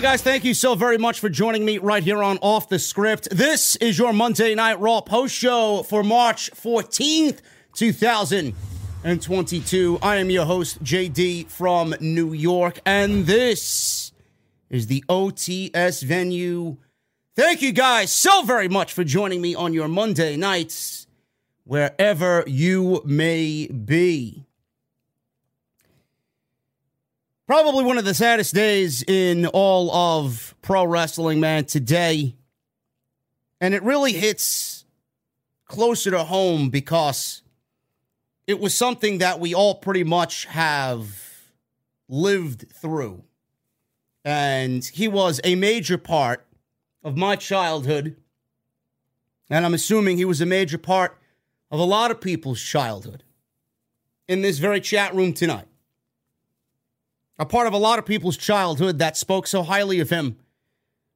On, guys? Thank you so very much for joining me right here on Off the Script. This is your Monday Night Raw post show for March 14th, 2022. I am your host, JD from New York, and this is the OTS venue. Thank you guys so very much for joining me on your Monday nights, wherever you may be. Probably one of the saddest days in all of pro wrestling, man, today. And it really hits closer to home because it was something that we all pretty much have lived through. And he was a major part of my childhood. And I'm assuming he was a major part of a lot of people's childhood in this very chat room tonight a part of a lot of people's childhood that spoke so highly of him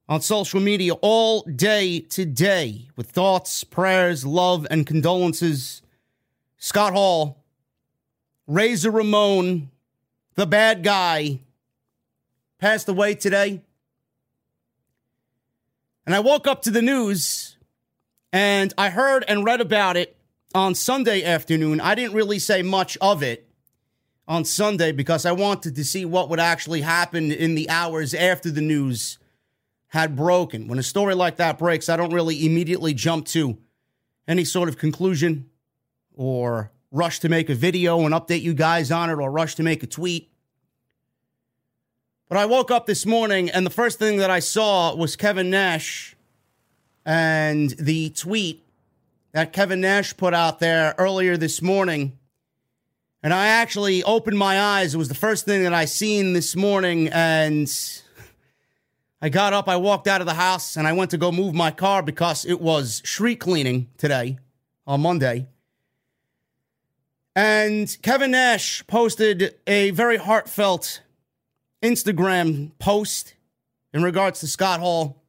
on social media all day today with thoughts, prayers, love, and condolences Scott Hall, Razor Ramon, the bad guy, passed away today. And I woke up to the news and I heard and read about it on Sunday afternoon. I didn't really say much of it on Sunday because I wanted to see what would actually happen in the hours after the news had broken. When a story like that breaks, I don't really immediately jump to any sort of conclusion or rush to make a video and update you guys on it or rush to make a tweet. But I woke up this morning and the first thing that I saw was Kevin Nash and the tweet that Kevin Nash put out there earlier this morning. And I actually opened my eyes. It was the first thing that I seen this morning and I got up, I walked out of the house and I went to go move my car because it was street cleaning today on Monday. And Kevin Nash posted a very heartfelt Instagram post in regards to Scott Hall.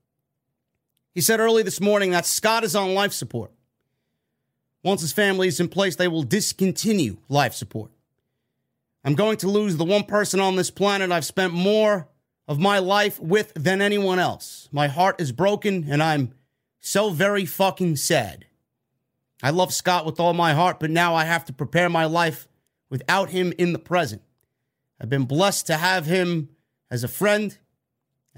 He said early this morning that Scott is on life support. Once his family is in place, they will discontinue life support. I'm going to lose the one person on this planet I've spent more of my life with than anyone else. My heart is broken and I'm so very fucking sad. I love Scott with all my heart, but now I have to prepare my life without him in the present. I've been blessed to have him as a friend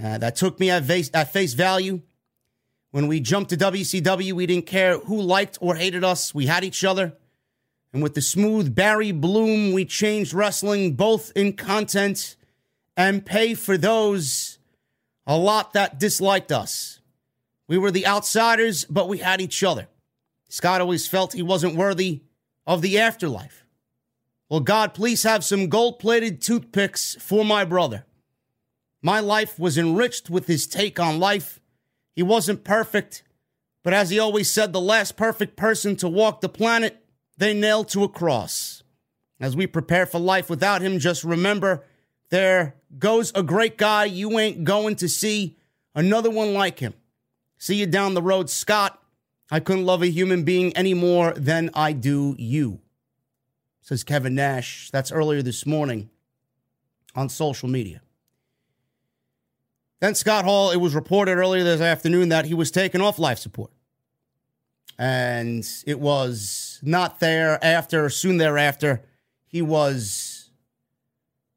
uh, that took me at face, at face value. When we jumped to WCW, we didn't care who liked or hated us. We had each other. And with the smooth Barry Bloom, we changed wrestling both in content and pay for those a lot that disliked us. We were the outsiders, but we had each other. Scott always felt he wasn't worthy of the afterlife. Well, God, please have some gold plated toothpicks for my brother. My life was enriched with his take on life. He wasn't perfect, but as he always said, the last perfect person to walk the planet, they nailed to a cross. As we prepare for life without him, just remember there goes a great guy you ain't going to see another one like him. See you down the road, Scott. I couldn't love a human being any more than I do you, says Kevin Nash. That's earlier this morning on social media. Then Scott Hall, it was reported earlier this afternoon that he was taken off life support. And it was not there after, soon thereafter, he was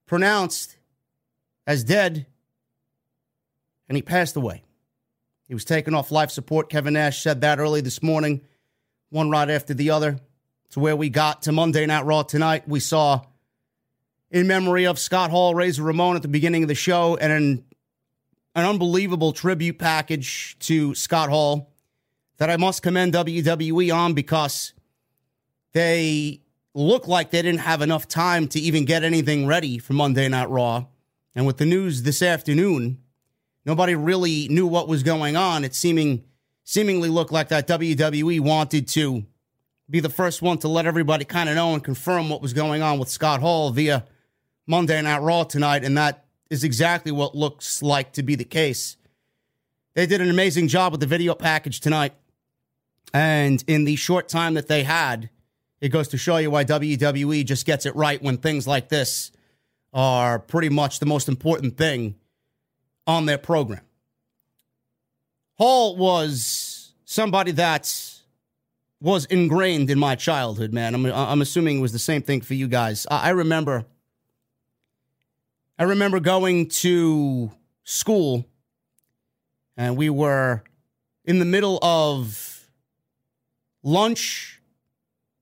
pronounced as dead and he passed away. He was taken off life support. Kevin Nash said that early this morning, one right after the other. To where we got to Monday Night Raw tonight. We saw, in memory of Scott Hall, Razor Ramon at the beginning of the show, and an, unbelievable tribute package to Scott Hall that I must commend WWE on because they look like they didn't have enough time to even get anything ready for Monday Night Raw. And with the news this afternoon, Nobody really knew what was going on. It seeming seemingly looked like that WWE wanted to be the first one to let everybody kind of know and confirm what was going on with Scott Hall via Monday Night Raw tonight, and that is exactly what looks like to be the case. They did an amazing job with the video package tonight. And in the short time that they had, it goes to show you why WWE just gets it right when things like this are pretty much the most important thing on their program. Hall was somebody that was ingrained in my childhood, man. I'm, I'm assuming it was the same thing for you guys. I, I remember, I remember going to school, and we were in the middle of lunch,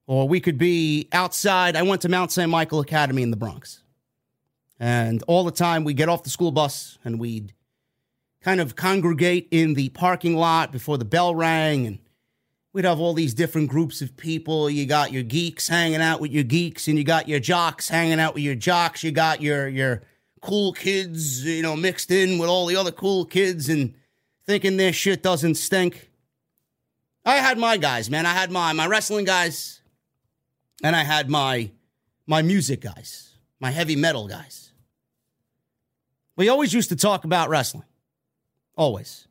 or we could be outside. I went to Mount St. Michael Academy in the Bronx. And all the time we get off the school bus and we'd kind of congregate in the parking lot before the bell rang and we'd have all these different groups of people. You got your geeks hanging out with your geeks and you got your jocks hanging out with your jocks. You got your your cool kids, you know, mixed in with all the other cool kids and thinking their shit doesn't stink. I had my guys, man. I had my my wrestling guys and I had my my music guys, my heavy metal guys. We always used to talk about wrestling. Always.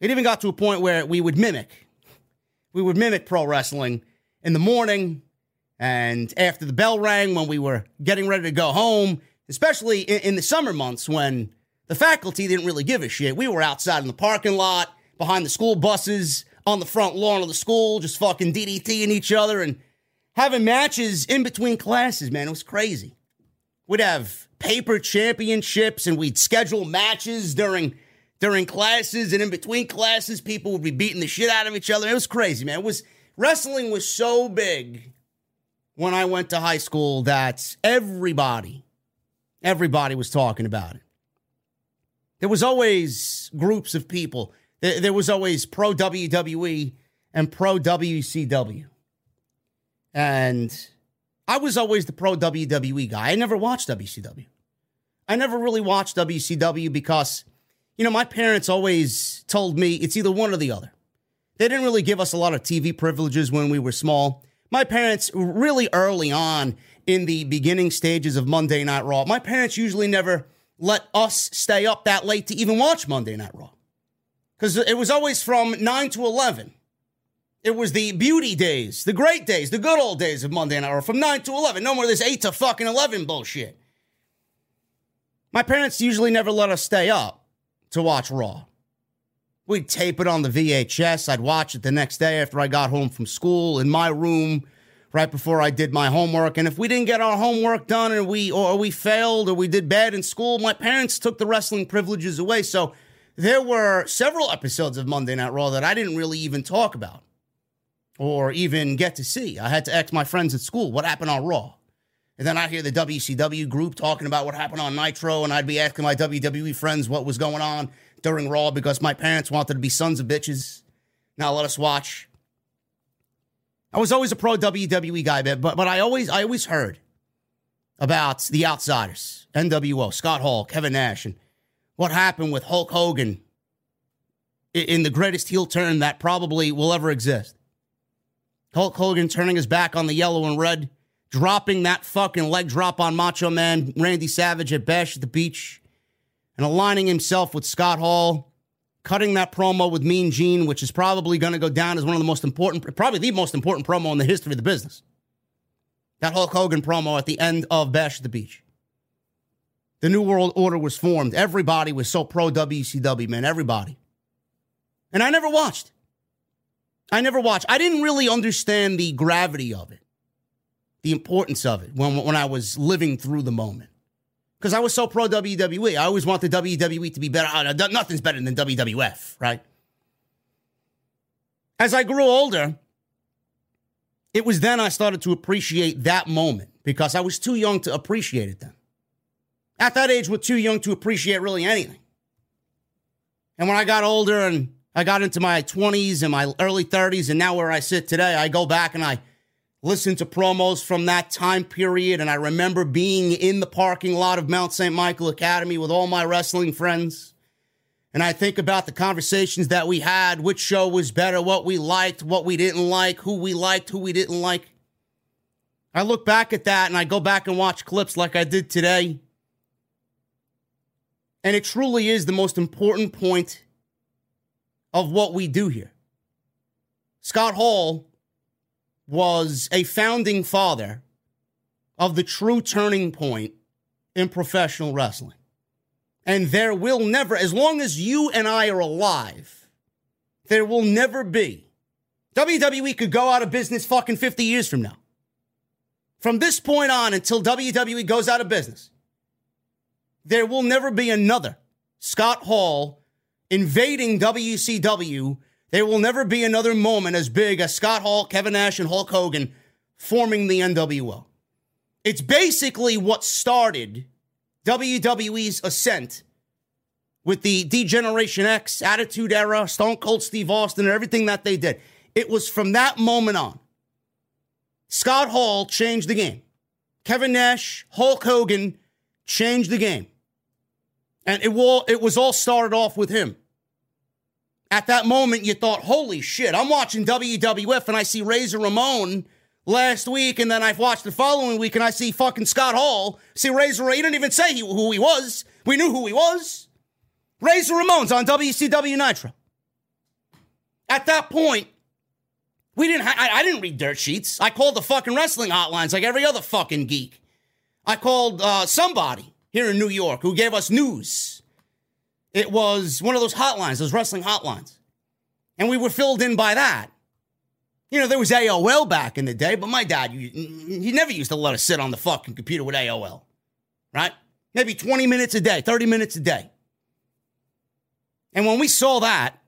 It even got to a point where we would mimic. We would mimic pro wrestling in the morning And after the bell rang, when we were getting ready to go home, especially in, in the summer months when the faculty didn't really give a shit, we were outside in the parking lot, behind the school buses, on the front lawn of the school, just fucking DDTing each other and having matches in between classes, man. It was crazy. We'd have paper championships and we'd schedule matches during during classes and in between classes people would be beating the shit out of each other. It was crazy, man. It was wrestling was so big when I went to high school that everybody everybody was talking about it. There was always groups of people. There was always pro WWE and pro WCW. And I was always the pro WWE guy. I never watched WCW. I never really watched WCW because, you know, my parents always told me it's either one or the other. They didn't really give us a lot of TV privileges when we were small. My parents, really early on in the beginning stages of Monday Night Raw, my parents usually never let us stay up that late to even watch Monday Night Raw. Because it was always from 9 to 11. It was the beauty days, the great days, the good old days of Monday Night Raw from 9 to 11. No more this 8 to fucking 11 bullshit. My parents usually never let us stay up to watch Raw. We'd tape it on the VHS. I'd watch it the next day after I got home from school in my room right before I did my homework. And if we didn't get our homework done or we or we failed or we did bad in school, my parents took the wrestling privileges away. So there were several episodes of Monday Night Raw that I didn't really even talk about or even get to see. I had to ask my friends at school what happened on Raw. And then I'd hear the WCW group talking about what happened on Nitro, and I'd be asking my WWE friends what was going on during Raw because my parents wanted to be sons of bitches. Now let us watch. I was always a pro WWE guy, but but I always I always heard about the outsiders, NWO, Scott Hall, Kevin Nash, and what happened with Hulk Hogan in the greatest heel turn that probably will ever exist. Hulk Hogan turning his back on the yellow and red, dropping that fucking leg drop on Macho Man Randy Savage at Bash at the Beach, and aligning himself with Scott Hall, cutting that promo with Mean Gene, which is probably going to go down as one of the most important, probably the most important promo in the history of the business. That Hulk Hogan promo at the end of Bash at the Beach. The New World Order was formed. Everybody was so pro WCW, man. Everybody. And I never watched. I never watched. I didn't really understand the gravity of it, the importance of it when, when I was living through the moment. Because I was so pro WWE. I always want the WWE to be better. Uh, nothing's better than WWF, right? As I grew older, it was then I started to appreciate that moment because I was too young to appreciate it then. At that age, we're too young to appreciate really anything. And when I got older and I got into my 20s and my early 30s, and now where I sit today, I go back and I listen to promos from that time period. And I remember being in the parking lot of Mount St. Michael Academy with all my wrestling friends. And I think about the conversations that we had, which show was better, what we liked, what we didn't like, who we liked, who we didn't like. I look back at that and I go back and watch clips like I did today. And it truly is the most important point of what we do here. Scott Hall was a founding father of the true turning point in professional wrestling. And there will never, as long as you and I are alive, there will never be. WWE could go out of business fucking 50 years from now. From this point on until WWE goes out of business, there will never be another Scott Hall invading WCW, there will never be another moment as big as Scott Hall, Kevin Nash, and Hulk Hogan forming the NWO. It's basically what started WWE's ascent with the D-Generation X, Attitude Era, Stone Cold Steve Austin, and everything that they did. It was from that moment on. Scott Hall changed the game. Kevin Nash, Hulk Hogan changed the game. And it, will, it was all started off with him. At that moment, you thought, holy shit, I'm watching WWF and I see Razor Ramon last week, and then I've watched the following week and I see fucking Scott Hall. See Razor, he didn't even say who he was. We knew who he was. Razor Ramon's on WCW Nitro. At that point, We didn't. Ha- I, I didn't read dirt sheets. I called the fucking wrestling hotlines like every other fucking geek. I called uh, somebody here in New York who gave us news. It was one of those hotlines, those wrestling hotlines, and we were filled in by that. You know, there was AOL back in the day, but my dad, he never used to let us sit on the fucking computer with AOL, right? Maybe 20 minutes a day, 30 minutes a day. And when we saw that,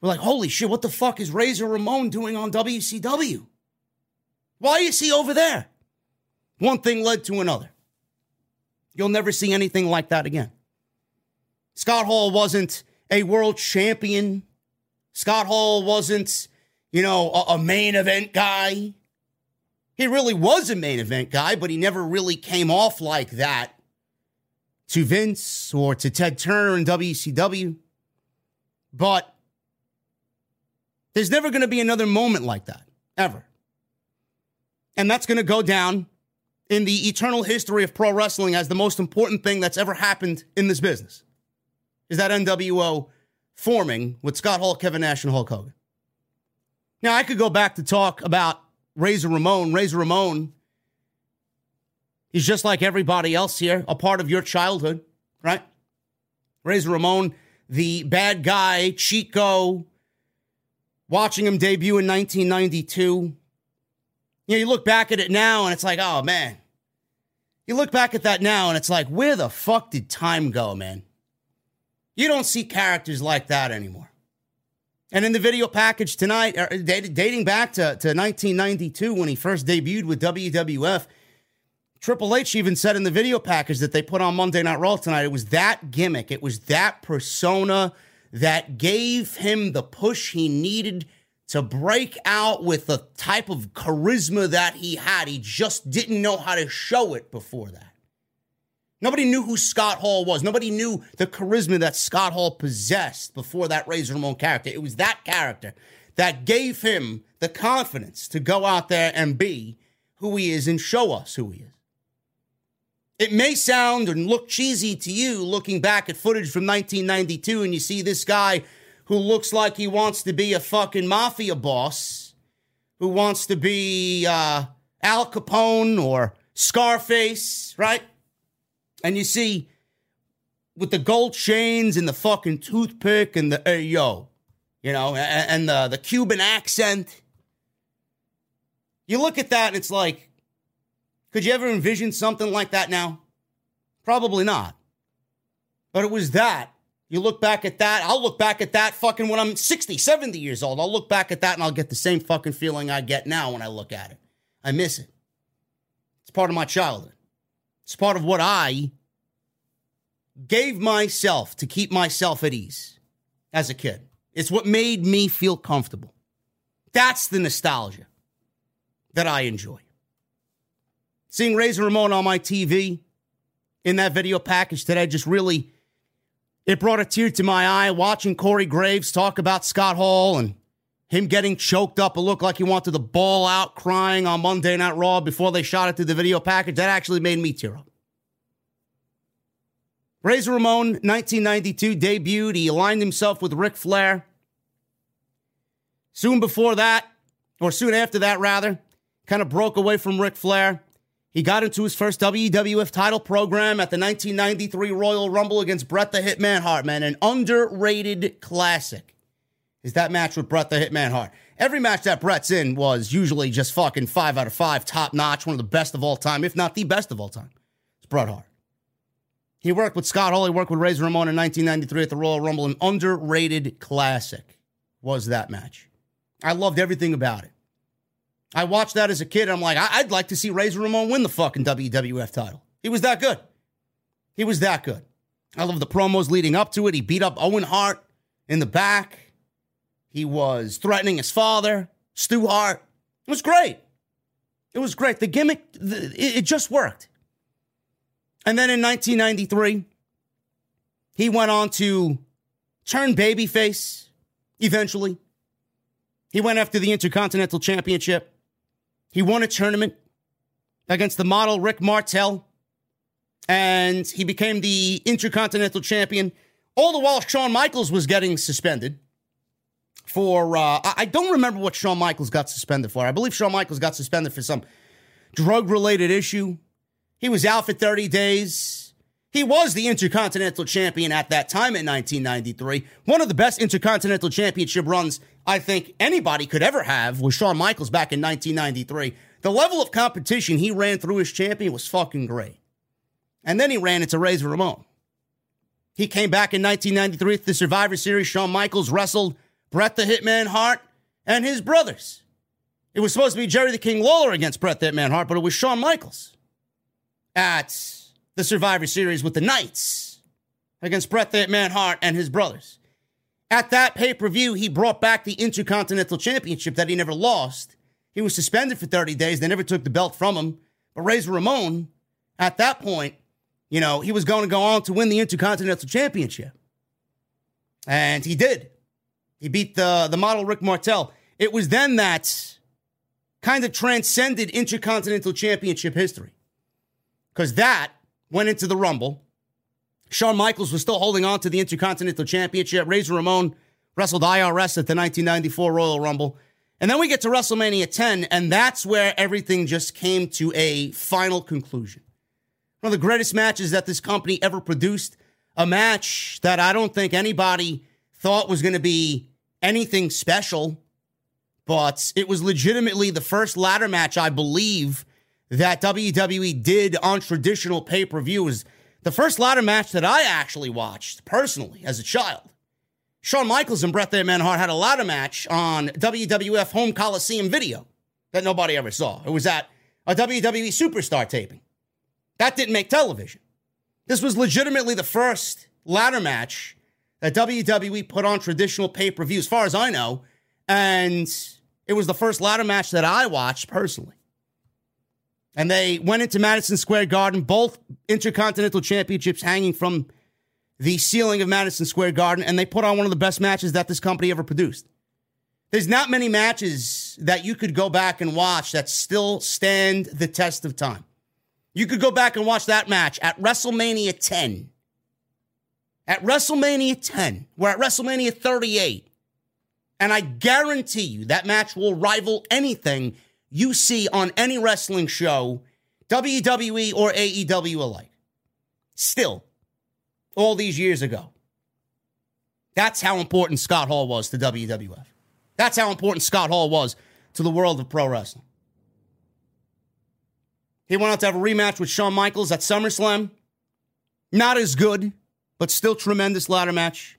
we're like, holy shit, what the fuck is Razor Ramon doing on WCW? Why is he over there? One thing led to another. You'll never see anything like that again. Scott Hall wasn't a world champion. Scott Hall wasn't, you know, a, a, main event guy. He really was a main event guy, but he never really came off like that to Vince or to Ted Turner in WCW. But there's never going to be another moment like that, ever. And that's going to go down in the eternal history of pro wrestling as the most important thing that's ever happened in this business. Is that NWO forming with Scott Hall, Kevin Nash, and Hulk Hogan. Now, I could go back to talk about Razor Ramon. Razor Ramon He's just like everybody else here, a part of your childhood, right? Razor Ramon, the bad guy, Chico, watching him debut in 1992. You know, you look back at it now and it's like, oh man. You look back at that now and it's like, where the fuck did time go, man? You don't see characters like that anymore. And in the video package tonight, er, dating back to, to 1992 when he first debuted with WWF, Triple H even said in the video package that they put on Monday Night Raw tonight, it was that gimmick, it was that persona that gave him the push he needed to break out with the type of charisma that he had. He just didn't know how to show it before that. Nobody knew who Scott Hall was. Nobody knew the charisma that Scott Hall possessed before that Razor Ramon character. It was that character that gave him the confidence to go out there and be who he is and show us who he is. It may sound and look cheesy to you looking back at footage from 1992 and you see this guy who looks like he wants to be a fucking mafia boss, who wants to be uh, Al Capone or Scarface, right? And you see with the gold chains and the fucking toothpick and the hey yo, you know, and, and the, the Cuban accent. You look at that and it's like, could you ever envision something like that now? Probably not. But it was that. You look back at that. I'll look back at that fucking when I'm 60, 70 years old. I'll look back at that and I'll get the same fucking feeling I get now when I look at it. I miss it. It's part of my childhood. It's part of what I gave myself to keep myself at ease as a kid. It's what made me feel comfortable. That's the nostalgia that I enjoy. Seeing Razor Ramon on my TV in that video package today just really it brought a tear to my eye watching Corey Graves talk about Scott Hall and him getting choked up. It looked like he wanted to bawl out crying on Monday Night Raw before they shot it to the video package. That actually made me tear up. Razor Ramon, 1992, debuted. He aligned himself with Ric Flair. Soon before that, or soon after that, rather, kind of broke away from Ric Flair. He got into his first WWF title program at the 1993 Royal Rumble against Bret the Hitman Hart, man. An underrated classic is that match with Bret the Hitman Hart. Every match that Bret's in was usually just fucking five out of five, top notch, one of the best of all time, if not the best of all time. It's Bret Hart. He worked with Scott Hall, he worked with Razor Ramon in 1993 at the Royal Rumble. An underrated classic was that match. I loved everything about it. I watched that as a kid. I'm like, I'd like to see Razor Ramon win the fucking WWF title. He was that good. He was that good. I love the promos leading up to it. He beat up Owen Hart in the back. He was threatening his father, Stu Hart. It was great. It was great. The gimmick, it just worked. And then in 1993, he went on to turn babyface eventually. He went after the Intercontinental Championship. He won a tournament against the model Rick Martel, and he became the Intercontinental Champion. All the while, Shawn Michaels was getting suspended for, uh, I don't remember what Shawn Michaels got suspended for. I believe Shawn Michaels got suspended for some drug related issue. He was out for 30 days. He was the Intercontinental Champion at that time in 1993. One of the best Intercontinental Championship runs I think anybody could ever have was Shawn Michaels back in 1993. The level of competition he ran through as champion was fucking great. And then he ran into Razor Ramon. He came back in 1993 at the Survivor Series. Shawn Michaels wrestled Bret the Hitman Hart and his brothers. It was supposed to be Jerry the King Lawler against Bret the Hitman Hart, but it was Shawn Michaels at the Survivor Series with the Knights against Bret the Hitman Hart and his brothers. At that pay per view, he brought back the Intercontinental Championship that he never lost. He was suspended for 30 days. They never took the belt from him. But Razor Ramon, at that point, you know, he was going to go on to win the Intercontinental Championship. And he did. He beat the, the model Rick Martel. It was then that kind of transcended Intercontinental Championship history. Because that went into the Rumble. Shawn Michaels was still holding on to the Intercontinental Championship. Razor Ramon wrestled IRS at the 1994 Royal Rumble. And then we get to WrestleMania 10, and that's where everything just came to a final conclusion. One of the greatest matches that this company ever produced. A match that I don't think anybody thought was going to be anything special, but it was legitimately the first ladder match, I believe, that WWE did on traditional pay per views. The first ladder match that I actually watched personally as a child. Shawn Michaels and Bret the Hart had a ladder match on WWF Home Coliseum video that nobody ever saw. It was at a WWE Superstar taping. That didn't make television. This was legitimately the first ladder match that WWE put on traditional pay per view, as far as I know. And it was the first ladder match that I watched personally. And they went into Madison Square Garden, both Intercontinental Championships hanging from the ceiling of Madison Square Garden, and they put on one of the best matches that this company ever produced. There's not many matches that you could go back and watch that still stand the test of time. You could go back and watch that match at WrestleMania 10. At WrestleMania 10, we're at WrestleMania 38. And I guarantee you that match will rival anything you see on any wrestling show, WWE or AEW alike. Still, all these years ago. That's how important Scott Hall was to WWF. That's how important Scott Hall was to the world of pro wrestling. He went out to have a rematch with Shawn Michaels at SummerSlam. Not as good, but still tremendous ladder match.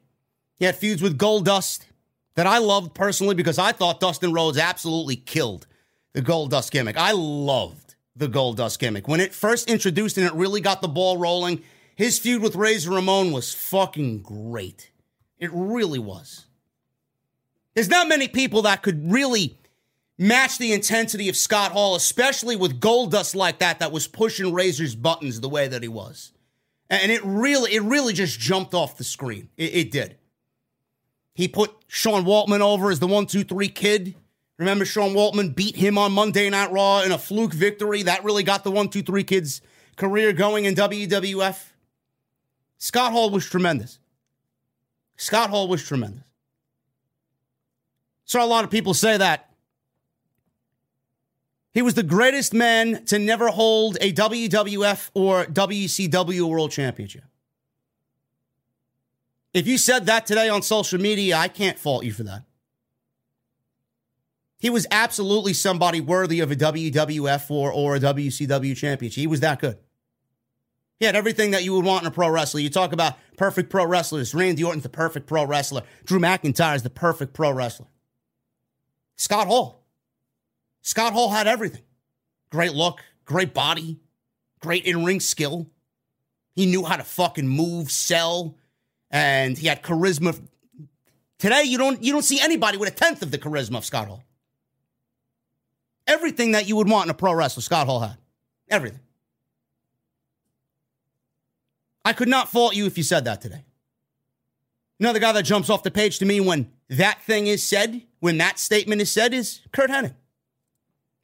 He had feuds with Goldust that I loved personally because I thought Dustin Rhodes absolutely killed the Goldust gimmick. I loved the Goldust gimmick. When it first introduced and it really got the ball rolling, his feud with Razor Ramon was fucking great. It really was. There's not many people that could really match the intensity of Scott Hall, especially with Goldust like that, that was pushing Razor's buttons the way that he was. And it really, it really just jumped off the screen. It, it did. He put Sean Waltman over as the one, two, three kid. Remember, Sean Waltman beat him on Monday Night Raw in a fluke victory. That really got the one, two, three kids' career going in WWF. Scott Hall was tremendous. Scott Hall was tremendous. Saw a lot of people say that. He was the greatest man to never hold a WWF or WCW World Championship. If you said that today on social media, I can't fault you for that. He was absolutely somebody worthy of a WWF or, or a WCW championship. He was that good. He had everything that you would want in a pro wrestler. You talk about perfect pro wrestlers. Randy Orton's the perfect pro wrestler. Drew McIntyre is the perfect pro wrestler. Scott Hall. Scott Hall had everything. Great look, great body, great in-ring skill. He knew how to fucking move, sell, and he had charisma. Today, you don't you don't see anybody with a tenth of the charisma of Scott Hall. Everything that you would want in a pro wrestler, Scott Hall had. Everything. I could not fault you if you said that today. Another guy that jumps off the page to me when that thing is said, when that statement is said, is Curt Hennig.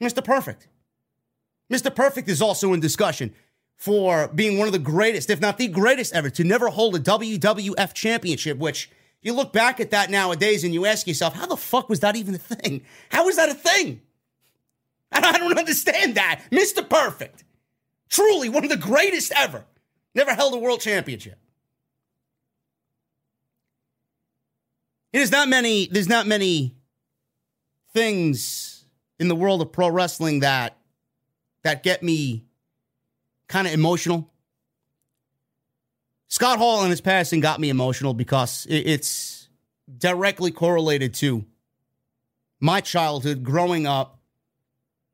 Mr. Perfect. Mr. Perfect is also in discussion for being one of the greatest, if not the greatest ever, to never hold a WWF championship, which You look back at that nowadays and you ask yourself, how the fuck was that even a thing? How was that a thing? I don't understand that. Mr. Perfect. Truly one of the greatest ever. Never held a world championship. There's not many, there's not many things in the world of pro wrestling that that get me kind of emotional. Scott Hall and his passing got me emotional because it's directly correlated to my childhood growing up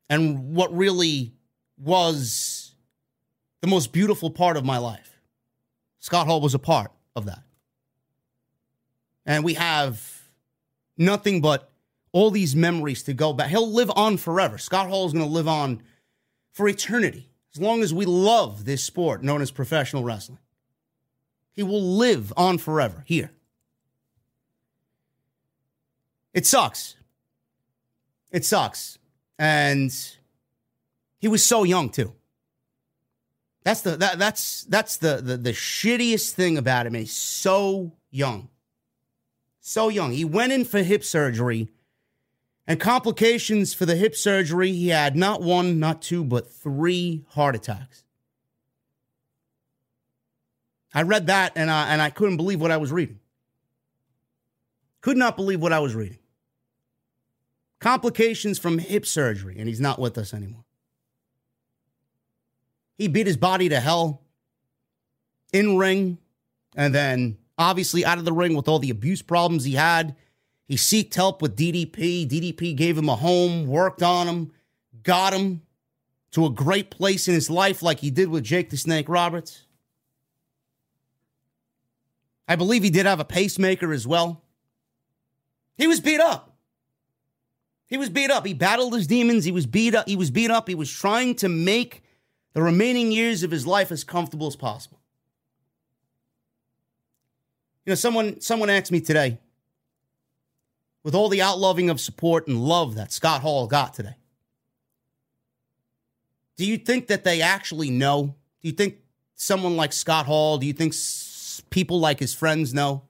and what really was the most beautiful part of my life. Scott Hall was a part of that. And we have nothing but all these memories to go back. He'll live on forever. Scott Hall is going to live on for eternity as long as we love this sport known as professional wrestling. He will live on forever here. It sucks. It sucks. And he was so young too. That's the that, that's that's the, the the shittiest thing about him. He's so young. So young. He went in for hip surgery and complications for the hip surgery. He had not one, not two, but three heart attacks. I read that and I, and I couldn't believe what I was reading. Could not believe what I was reading. Complications from hip surgery, and he's not with us anymore. He beat his body to hell in ring and then obviously out of the ring with all the abuse problems he had. He sought help with DDP. DDP gave him a home, worked on him, got him to a great place in his life, like he did with Jake the Snake Roberts. I believe he did have a pacemaker as well. He was beat up. He was beat up. He battled his demons. He was beat up. He was beat up. He was trying to make the remaining years of his life as comfortable as possible. You know, someone someone asked me today, with all the outloving of support and love that Scott Hall got today, do you think that they actually know? Do you think someone like Scott Hall, do you think people like his friends know?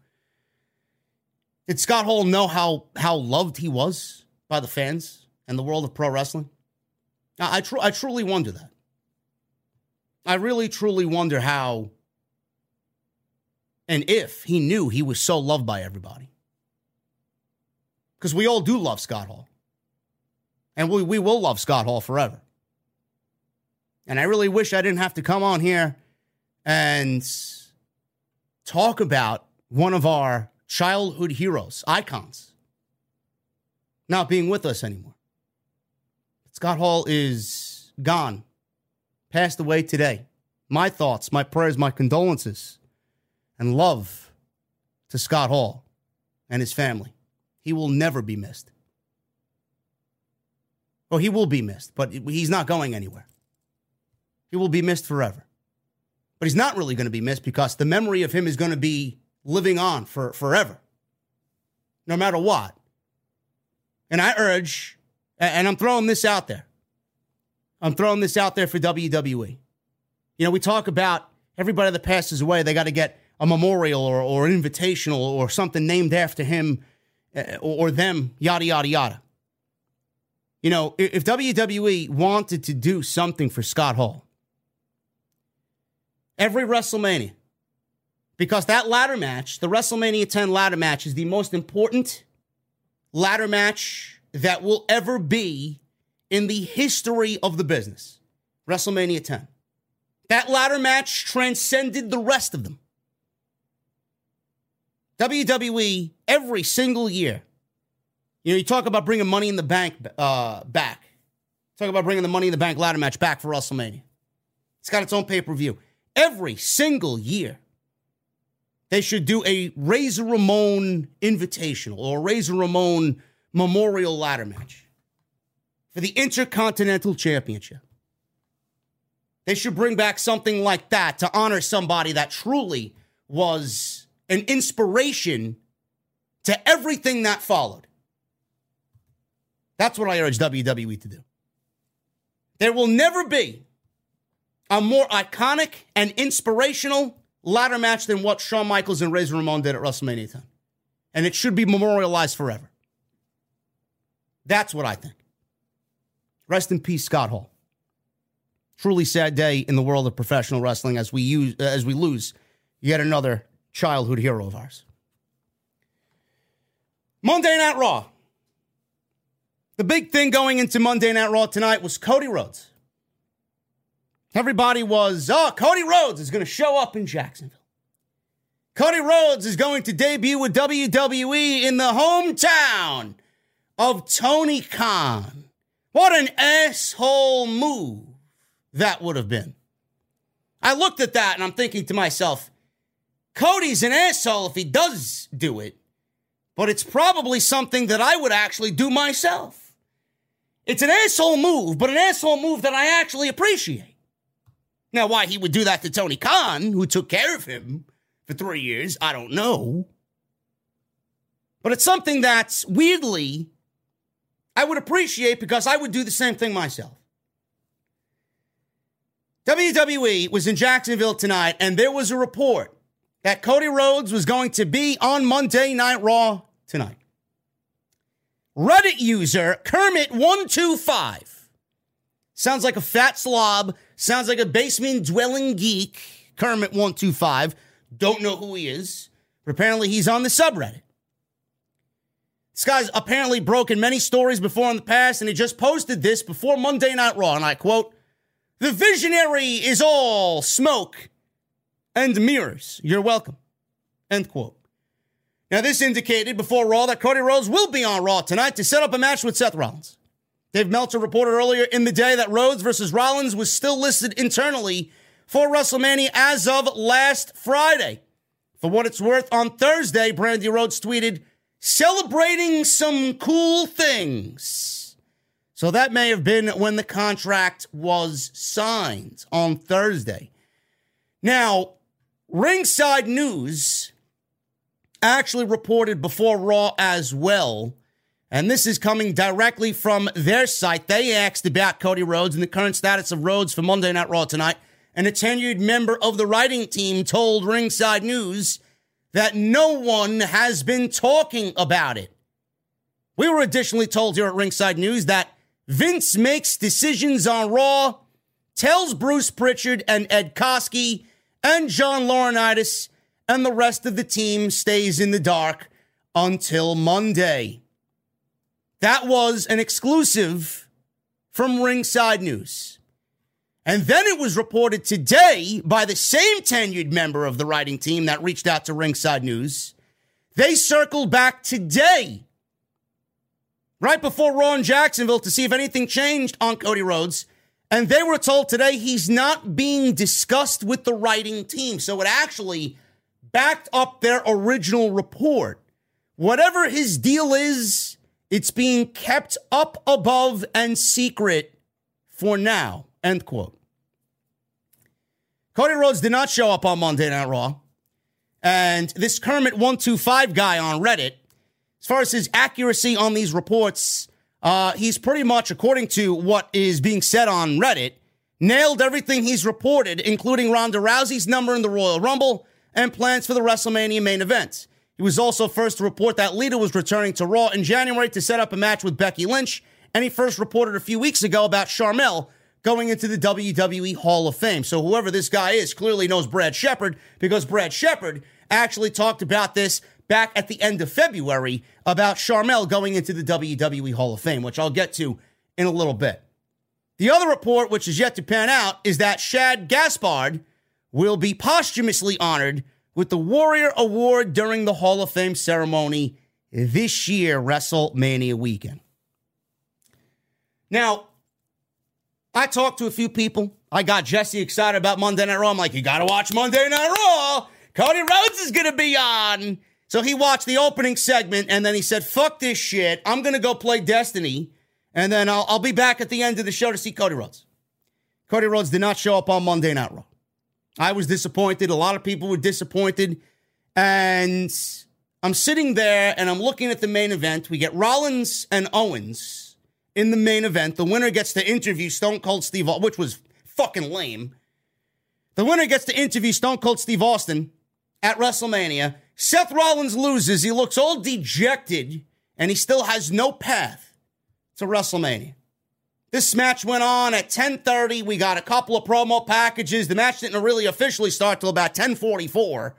Did Scott Hall know how how loved he was by the fans and the world of pro wrestling? I, I, tr- I truly wonder that. I really truly wonder how and if he knew he was so loved by everybody. Because we all do love Scott Hall. And we, we will love Scott Hall forever. And I really wish I didn't have to come on here and talk about one of our childhood heroes, icons, not being with us anymore. Scott Hall is gone, passed away today. My thoughts, my prayers, my condolences and love to Scott Hall and his family. He will never be missed. Well, he will be missed, but he's not going anywhere. He will be missed forever. But he's not really going to be missed because the memory of him is going to be living on for forever, no matter what. And I urge, and I'm throwing this out there. I'm throwing this out there for WWE. You know, we talk about everybody that passes away, they got to get a memorial or, or an invitational or something named after him Eh, eh, or, or them, yada, yada, yada. You know, if WWE wanted to do something for Scott Hall, every WrestleMania, because that ladder match, the WrestleMania 10 ladder match, is the most important ladder match that will ever be in the history of the business. WrestleMania 10. That ladder match transcended the rest of them. WWE every single year. You know, you talk about bringing Money in the Bank uh, back. Talk about bringing the Money in the Bank ladder match back for WrestleMania. It's got its own pay per view. Every single year, they should do a Razor Ramon Invitational or Razor Ramon Memorial Ladder match for the Intercontinental Championship. They should bring back something like that to honor somebody that truly was an inspiration to everything that followed. That's what I urge WWE to do. There will never be a more iconic and inspirational ladder match than what Shawn Michaels and Razor Ramon did at WrestleMania 10. and it should be memorialized forever. That's what I think. Rest in peace, Scott Hall. Truly sad day in the world of professional wrestling as we use as we lose yet another childhood hero of ours. Monday Night Raw. The big thing going into Monday Night Raw tonight was Cody Rhodes. Everybody was, oh, Cody Rhodes is going to show up in Jacksonville. Cody Rhodes is going to debut with WWE in the hometown of Tony Khan. What an asshole move that would have been. I looked at that and I'm thinking to myself, Cody's an asshole if he does do it, but it's probably something that I would actually do myself. It's an asshole move, but an asshole move that I actually appreciate. Now, why he would do that to Tony Khan, who took care of him for three years, I don't know. But it's something that's weirdly I would appreciate because I would do the same thing myself. WWE was in Jacksonville tonight, and there was a report that Cody Rhodes was going to be on Monday Night Raw tonight. Reddit user Kermit125 sounds like a fat slob, sounds like a basement dwelling geek. Kermit125, don't know who he is. But apparently, he's on the subreddit. This guy's apparently broken many stories before in the past, and he just posted this before Monday Night Raw. And I quote The visionary is all smoke and mirrors. You're welcome. End quote. Now, this indicated before Raw that Cody Rhodes will be on Raw tonight to set up a match with Seth Rollins. Dave Meltzer reported earlier in the day that Rhodes versus Rollins was still listed internally for WrestleMania as of last Friday. For what it's worth, on Thursday, Brandi Rhodes tweeted, celebrating some cool things. So that may have been when the contract was signed on Thursday. Now, Ringside News actually reported before Raw as well. And this is coming directly from their site. They asked about Cody Rhodes and the current status of Rhodes for Monday Night Raw tonight. And a tenured member of the writing team told Ringside News that no one has been talking about it. We were additionally told here at Ringside News that Vince makes decisions on Raw, tells Bruce Pritchard and Ed Koskey and John Laurinaitis, and the rest of the team stays in the dark until Monday. That was an exclusive from Ringside News. And then it was reported today by the same tenured member of the writing team that reached out to Ringside News. They circled back today, right before Raw in Jacksonville, to see if anything changed on Cody Rhodes. And they were told today he's not being discussed with the writing team. So it actually backed up their original report. Whatever his deal is, it's being kept up above and secret for now. End quote. Cody Rhodes did not show up on Monday Night Raw. And this Kermit125 guy on Reddit, as far as his accuracy on these reports, uh, he's pretty much, according to what is being said on Reddit, nailed everything he's reported, including Ronda Rousey's number in the Royal Rumble and plans for the WrestleMania main event. He was also first to report that Lita was returning to Raw in January to set up a match with Becky Lynch, and he first reported a few weeks ago about Sharmell going into the WWE Hall of Fame. So whoever this guy is clearly knows Brad Shepard because Brad Shepard actually talked about this back at the end of February about Sharmell going into the WWE Hall of Fame, which I'll get to in a little bit. The other report, which is yet to pan out, is that Shad Gaspard will be posthumously honored with the Warrior Award during the Hall of Fame ceremony this year, WrestleMania weekend. Now, I talked to a few people. I got Jesse excited about Monday Night Raw. I'm like, you got to watch Monday Night Raw. Cody Rhodes is going to be on. So he watched the opening segment and then he said, fuck this shit. I'm going to go play Destiny. And then I'll, I'll be back at the end of the show to see Cody Rhodes. Cody Rhodes did not show up on Monday Night Raw. I was disappointed. A lot of people were disappointed. And I'm sitting there and I'm looking at the main event. We get Rollins and Owens in the main event. The winner gets to interview Stone Cold Steve, Austin, which was fucking lame. The winner gets to interview Stone Cold Steve Austin at WrestleMania. Seth Rollins loses. He looks all dejected, and he still has no path to WrestleMania. This match went on at 10:30. We got a couple of promo packages. The match didn't really officially start till about 10:44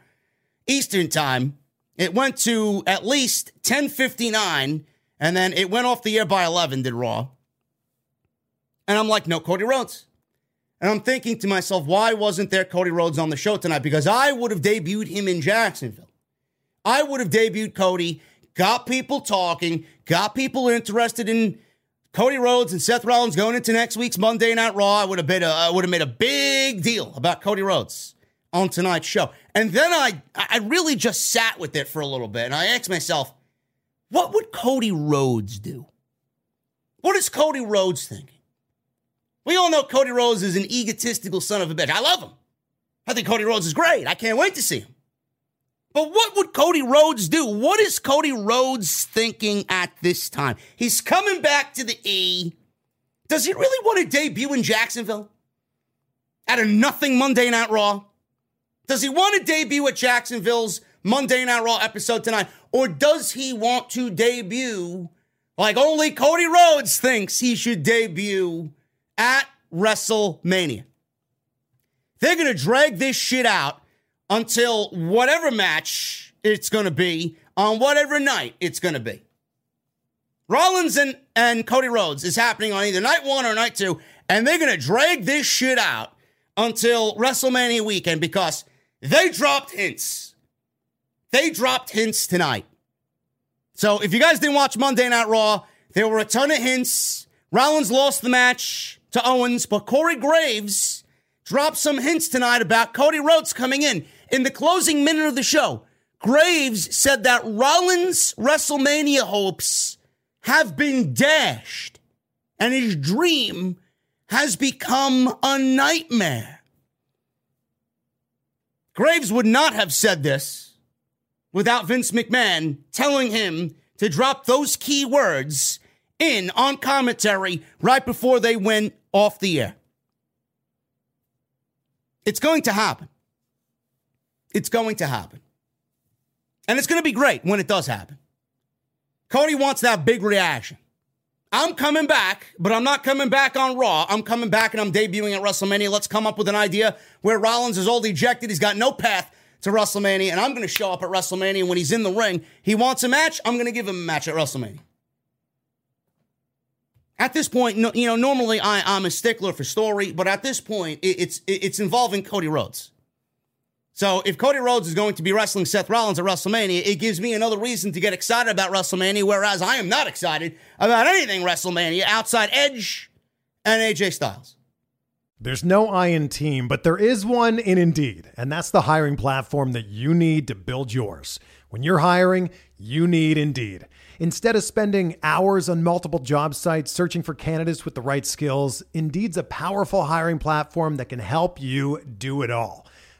Eastern Time. It went to at least 10:59 and then it went off the air by 11 did Raw. And I'm like, "No Cody Rhodes." And I'm thinking to myself, why wasn't there Cody Rhodes on the show tonight? Because I would have debuted him in Jacksonville. I would have debuted Cody, got people talking, got people interested in Cody Rhodes and Seth Rollins going into next week's Monday Night Raw. I would have been a, I would have made a big deal about Cody Rhodes on tonight's show. And then I I really just sat with it for a little bit and I asked myself, what would Cody Rhodes do? What is Cody Rhodes thinking? We all know Cody Rhodes is an egotistical son of a bitch. I love him. I think Cody Rhodes is great. I can't wait to see him. But what would Cody Rhodes do? What is Cody Rhodes thinking at this time? He's coming back to the E. Does he really want to debut in Jacksonville? At a nothing Monday Night Raw? Does he want to debut at Jacksonville's Monday Night Raw episode tonight? Or does he want to debut like only Cody Rhodes thinks he should debut at WrestleMania? They're going to drag this shit out until whatever match it's going to be on whatever night it's going to be. Rollins and, and Cody Rhodes is happening on either night one or night two, and they're going to drag this shit out until WrestleMania weekend because they dropped hints. They dropped hints tonight. So if you guys didn't watch Monday Night Raw, there were a ton of hints. Rollins lost the match to Owens, but Corey Graves dropped some hints tonight about Cody Rhodes coming in. In the closing minute of the show, Graves said that Rollins' WrestleMania hopes have been dashed and his dream has become a nightmare. Graves would not have said this without Vince McMahon telling him to drop those key words in on commentary right before they went off the air. It's going to happen. It's going to happen. And it's going to be great when it does happen. Cody wants that big reaction. I'm coming back, but I'm not coming back on Raw. I'm coming back and I'm debuting at WrestleMania. Let's come up with an idea where Rollins is all dejected. He's got no path to WrestleMania, and I'm going to show up at WrestleMania. When he's in the ring, he wants a match. I'm going to give him a match at WrestleMania. At this point, you know, normally I, am a stickler for story, but at this point, it's it's involving Cody Rhodes. So if Cody Rhodes is going to be wrestling Seth Rollins at WrestleMania, it gives me another reason to get excited about WrestleMania, whereas I am not excited about anything WrestleMania outside Edge and AJ Styles. There's no I in team, but there is one in Indeed, and that's the hiring platform that you need to build yours. When you're hiring, you need Indeed. Instead of spending hours on multiple job sites searching for candidates with the right skills, Indeed's a powerful hiring platform that can help you do it all.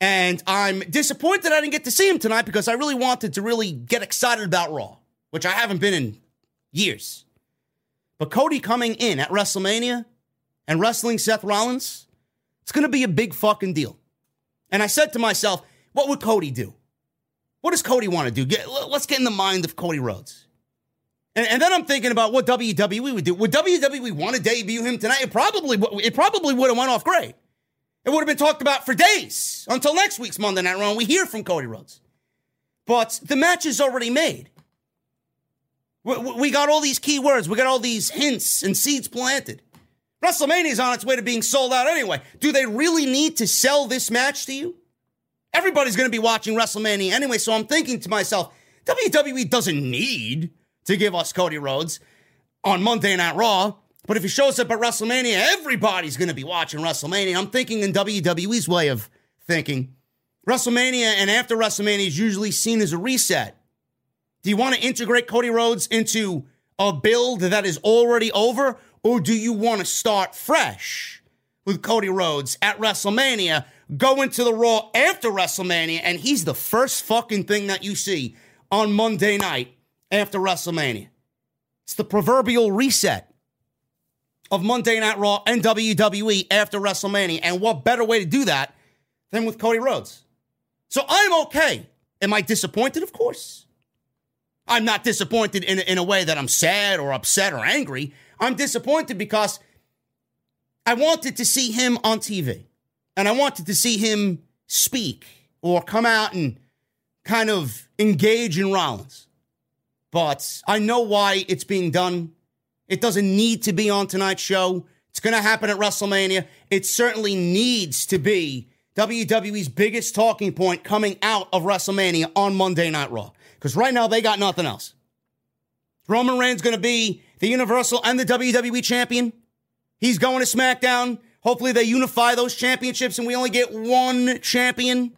And I'm disappointed I didn't get to see him tonight because I really wanted to really get excited about Raw, which I haven't been in years. But Cody coming in at WrestleMania and wrestling Seth Rollins, it's going to be a big fucking deal. And I said to myself, what would Cody do? What does Cody want to do? Get, let's get in the mind of Cody Rhodes. And, and, then I'm thinking about what WWE would do. Would WWE want to debut him tonight? It probably, it probably would have went off great. It would have been talked about for days until next week's Monday Night Raw. We hear from Cody Rhodes. But the match is already made. We got all these key words. We got all these hints and seeds planted. WrestleMania is on its way to being sold out anyway. Do they really need to sell this match to you? Everybody's going to be watching WrestleMania anyway, so I'm thinking to myself, WWE doesn't need to give us Cody Rhodes on Monday Night Raw. But if he shows up at WrestleMania, everybody's going to be watching WrestleMania. I'm thinking in WWE's way of thinking. WrestleMania and after WrestleMania is usually seen as a reset. Do you want to integrate Cody Rhodes into a build that is already over? Or do you want to start fresh with Cody Rhodes at WrestleMania, go into the Raw after WrestleMania, and he's the first fucking thing that you see on Monday night after WrestleMania? It's the proverbial reset of Monday Night Raw and WWE after WrestleMania. And what better way to do that than with Cody Rhodes? So I'm okay. Am I disappointed? Of course. I'm not disappointed in, in a way that I'm sad or upset or angry. I'm disappointed because I wanted to see him on TV and I wanted to see him speak or come out and kind of engage in Rollins. But I know why it's being done. It doesn't need to be on tonight's show. It's going to happen at WrestleMania. It certainly needs to be WWE's biggest talking point coming out of WrestleMania on Monday Night Raw. Because right now they got nothing else. Roman Reigns going to be the Universal and the WWE champion. He's going to SmackDown. Hopefully they unify those championships and we only get one champion.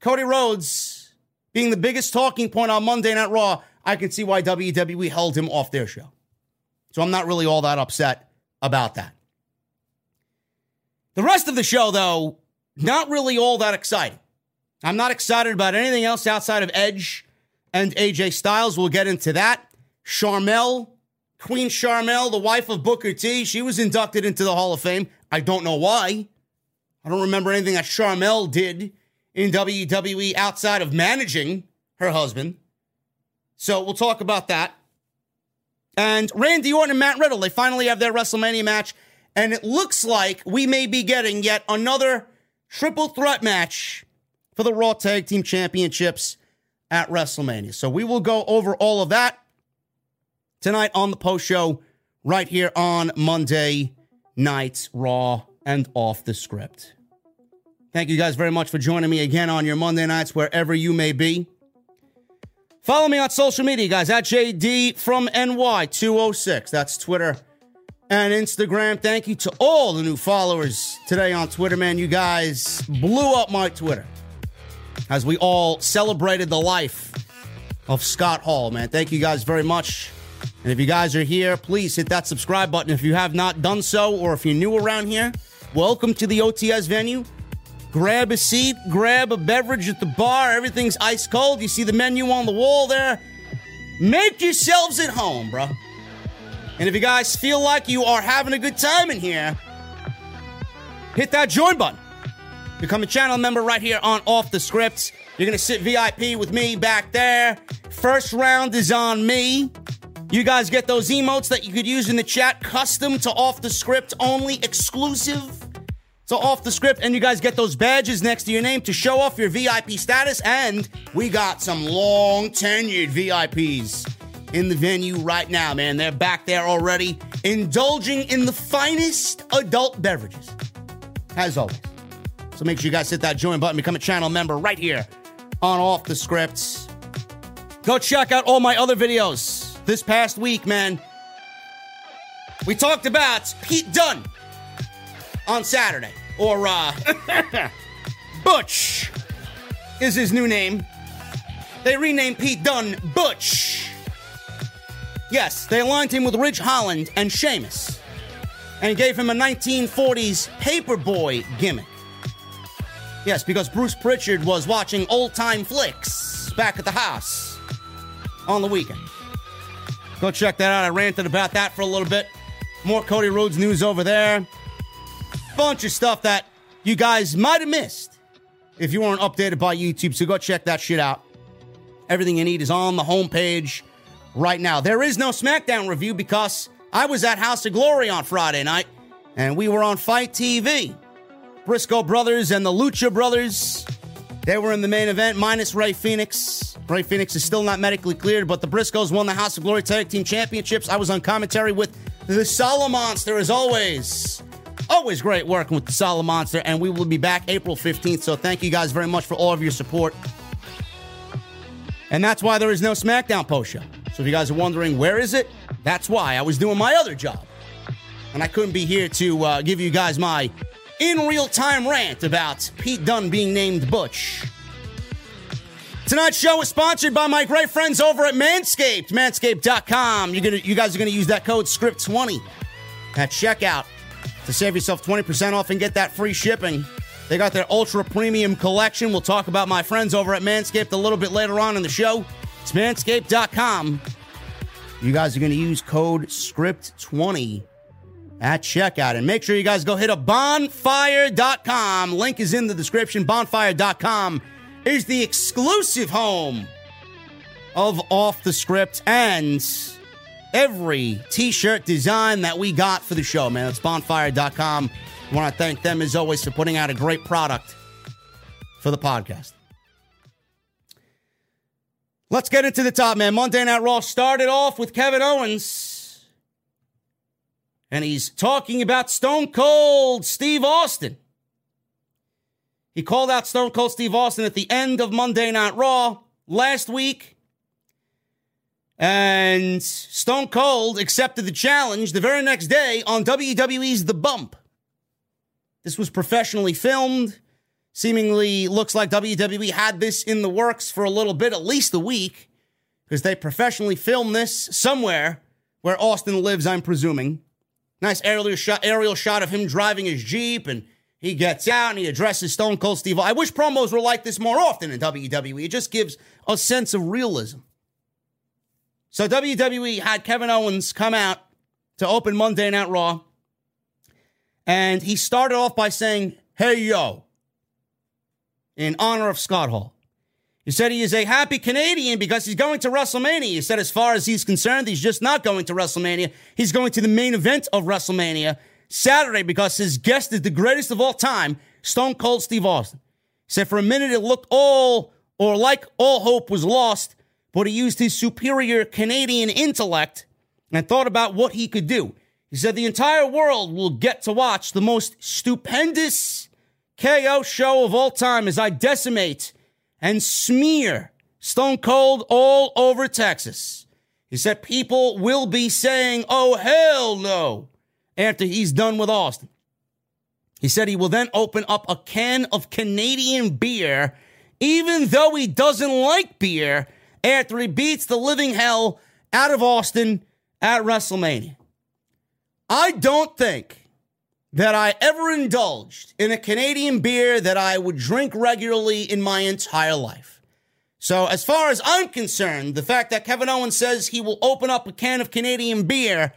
Cody Rhodes being the biggest talking point on Monday Night Raw. I can see why WWE held him off their show. So I'm not really all that upset about that. The rest of the show, though, not really all that exciting. I'm not excited about anything else outside of Edge and AJ Styles. We'll get into that. Sharmell, Queen Sharmell, the wife of Booker T, she was inducted into the Hall of Fame. I don't know why. I don't remember anything that Sharmell did in WWE outside of managing her husband. So we'll talk about that. And Randy Orton and Matt Riddle, they finally have their WrestleMania match. And it looks like we may be getting yet another triple threat match for the Raw Tag Team Championships at WrestleMania. So we will go over all of that tonight on the post show right here on Monday Night Raw and off the script. Thank you guys very much for joining me again on your Monday nights, wherever you may be. Follow me on social media, guys, at JD from NY206. That's Twitter and Instagram. Thank you to all the new followers today on Twitter, man. You guys blew up my Twitter as we all celebrated the life of Scott Hall, man. Thank you guys very much. And if you guys are here, please hit that subscribe button if you have not done so, or if you're new around here. Welcome to the OTS venue. Grab a seat, grab a beverage at the bar. Everything's ice cold. You see the menu on the wall there. Make yourselves at home, bro. And if you guys feel like you are having a good time in here, hit that join button. Become a channel member right here on Off the Scripts. You're going to sit VIP with me back there. First round is on me. You guys get those emotes that you could use in the chat, custom to Off the Script, only exclusive to Off the Script. And you guys get those badges next to your name to show off your VIP status. And we got some long tenured VIPs in the venue right now, man. They're back there already, indulging in the finest adult beverages, as always. So make sure you guys hit that join button, become a channel member right here on Off the Scripts. Go check out all my other videos this past week, man. We talked about Pete Dunne on Saturday, or uh, Butch is his new name. They renamed Pete Dunne Butch. Yes, they aligned him with Ridge Holland and Sheamus, and gave him a 1940s paperboy gimmick. Yes, because Bruce Pritchard was watching old time flicks back at the house on the weekend. Go check that out. I ranted about that for a little bit. More Cody Rhodes news over there. Bunch of stuff that you guys might have missed if you weren't updated by YouTube. So go check that shit out. Everything you need is on the homepage right now. There is no SmackDown review because I was at House of Glory on Friday night and we were on FITE TV. Briscoe brothers and the Lucha brothers. They were in the main event, minus Rey Fénix. Rey Fénix is still not medically cleared, but the Briscoes won the House of Glory Tag Team Championships. I was on commentary with the Solid Monster, as always. Always great working with the Solid Monster, and we will be back April 15th. So thank you guys very much for all of your support. And that's why there is no SmackDown post show. So if you guys are wondering where is it, that's why I was doing my other job, and I couldn't be here to uh, give you guys my in real time rant about Pete Dunne being named Butch. Tonight's show is sponsored by my great friends over at Manscaped, manscaped.com. You're gonna, you guys are going to use that code SCRIPT20 at checkout to save yourself 20% off and get that free shipping. They got their ultra premium collection. We'll talk about my friends over at Manscaped a little bit later on in the show. It's manscaped.com. You guys are going to use code SCRIPT20 at checkout. And make sure you guys go hit up bonfire.com. Link is in the description. Bonfire.com is the exclusive home of Off the Script and every t shirt design that we got for the show, man. It's bonfire.com. I want to thank them, as always, for putting out a great product for the podcast. Let's get into the top, man. Monday Night Raw started off with Kevin Owens, and he's talking about Stone Cold Steve Austin. He called out Stone Cold Steve Austin at the end of Monday Night Raw last week. And Stone Cold accepted the challenge the very next day on WWE's The Bump. This was professionally filmed. Seemingly looks like WWE had this in the works for a little bit, at least a week, because they professionally filmed this somewhere where Austin lives, I'm presuming. Nice aerial shot, aerial shot of him driving his Jeep and he gets out and he addresses Stone Cold Steve. I wish promos were like this more often in WWE. It just gives a sense of realism. So WWE had Kevin Owens come out to open Monday Night Raw. And he started off by saying, Hey, yo, in honor of Scott Hall. He said he is a happy Canadian because he's going to WrestleMania. He said, as far as he's concerned, he's just not going to WrestleMania. He's going to the main event of WrestleMania Saturday because his guest is the greatest of all time, Stone Cold Steve Austin. He said for a minute it looked all or like all hope was lost, but he used his superior Canadian intellect and thought about what he could do. He said the entire world will get to watch the most stupendous KO show of all time as I decimate and smear Stone Cold all over Texas. He said people will be saying, oh, hell no after he's done with Austin. He said he will then open up a can of Canadian beer, even though he doesn't like beer, after he beats the living hell out of Austin at WrestleMania. I don't think that I ever indulged in a Canadian beer that I would drink regularly in my entire life. So, as far as I'm concerned, the fact that Kevin Owens says he will open up a can of Canadian beer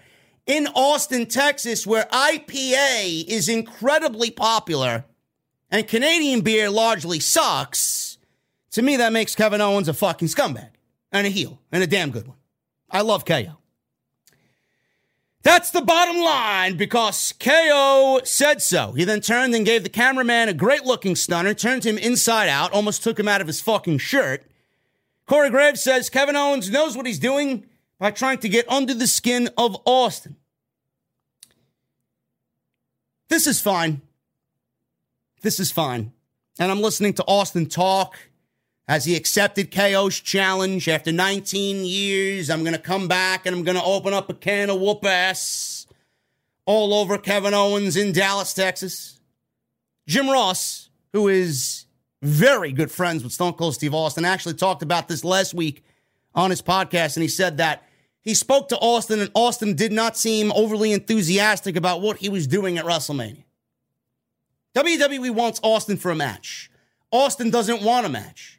in Austin, Texas, where IPA is incredibly popular and Canadian beer largely sucks, to me, that makes Kevin Owens a fucking scumbag and a heel and a damn good one. I love KO. That's the bottom line because KO said so. He then turned and gave the cameraman a great looking stunner, turned him inside out, almost took him out of his fucking shirt. Corey Graves says Kevin Owens knows what he's doing by trying to get under the skin of Austin. This is fine. This is fine. And I'm listening to Austin talk as he accepted KO's challenge after 19 years. I'm going to come back and I'm going to open up a can of whoop ass all over Kevin Owens in Dallas, Texas. Jim Ross, who is very good friends with Stone Cold Steve Austin, actually talked about this last week on his podcast. And he said that he spoke to Austin, and Austin did not seem overly enthusiastic about what he was doing at WrestleMania. WWE wants Austin for a match. Austin doesn't want a match.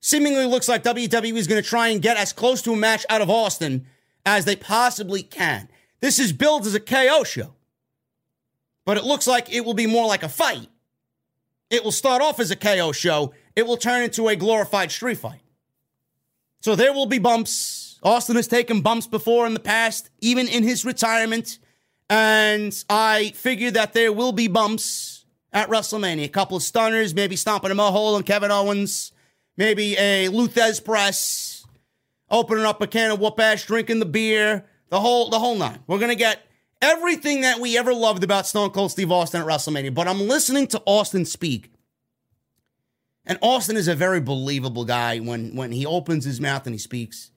Seemingly looks like WWE is going to try and get as close to a match out of Austin as they possibly can. This is billed as a KO show, but it looks like it will be more like a fight. It will start off as a KO show, it will turn into a glorified street fight. So there will be bumps Austin has taken bumps before in the past, even in his retirement. And I figure that there will be bumps at WrestleMania. A couple of stunners, maybe stomping a hole on Kevin Owens, maybe a Lou Thesz press, opening up a can of whoop ass, drinking the beer, the whole the whole nine. We're gonna get everything that we ever loved about Stone Cold Steve Austin at WrestleMania. But I'm listening to Austin speak. And Austin is a very believable guy when, when he opens his mouth and he speaks.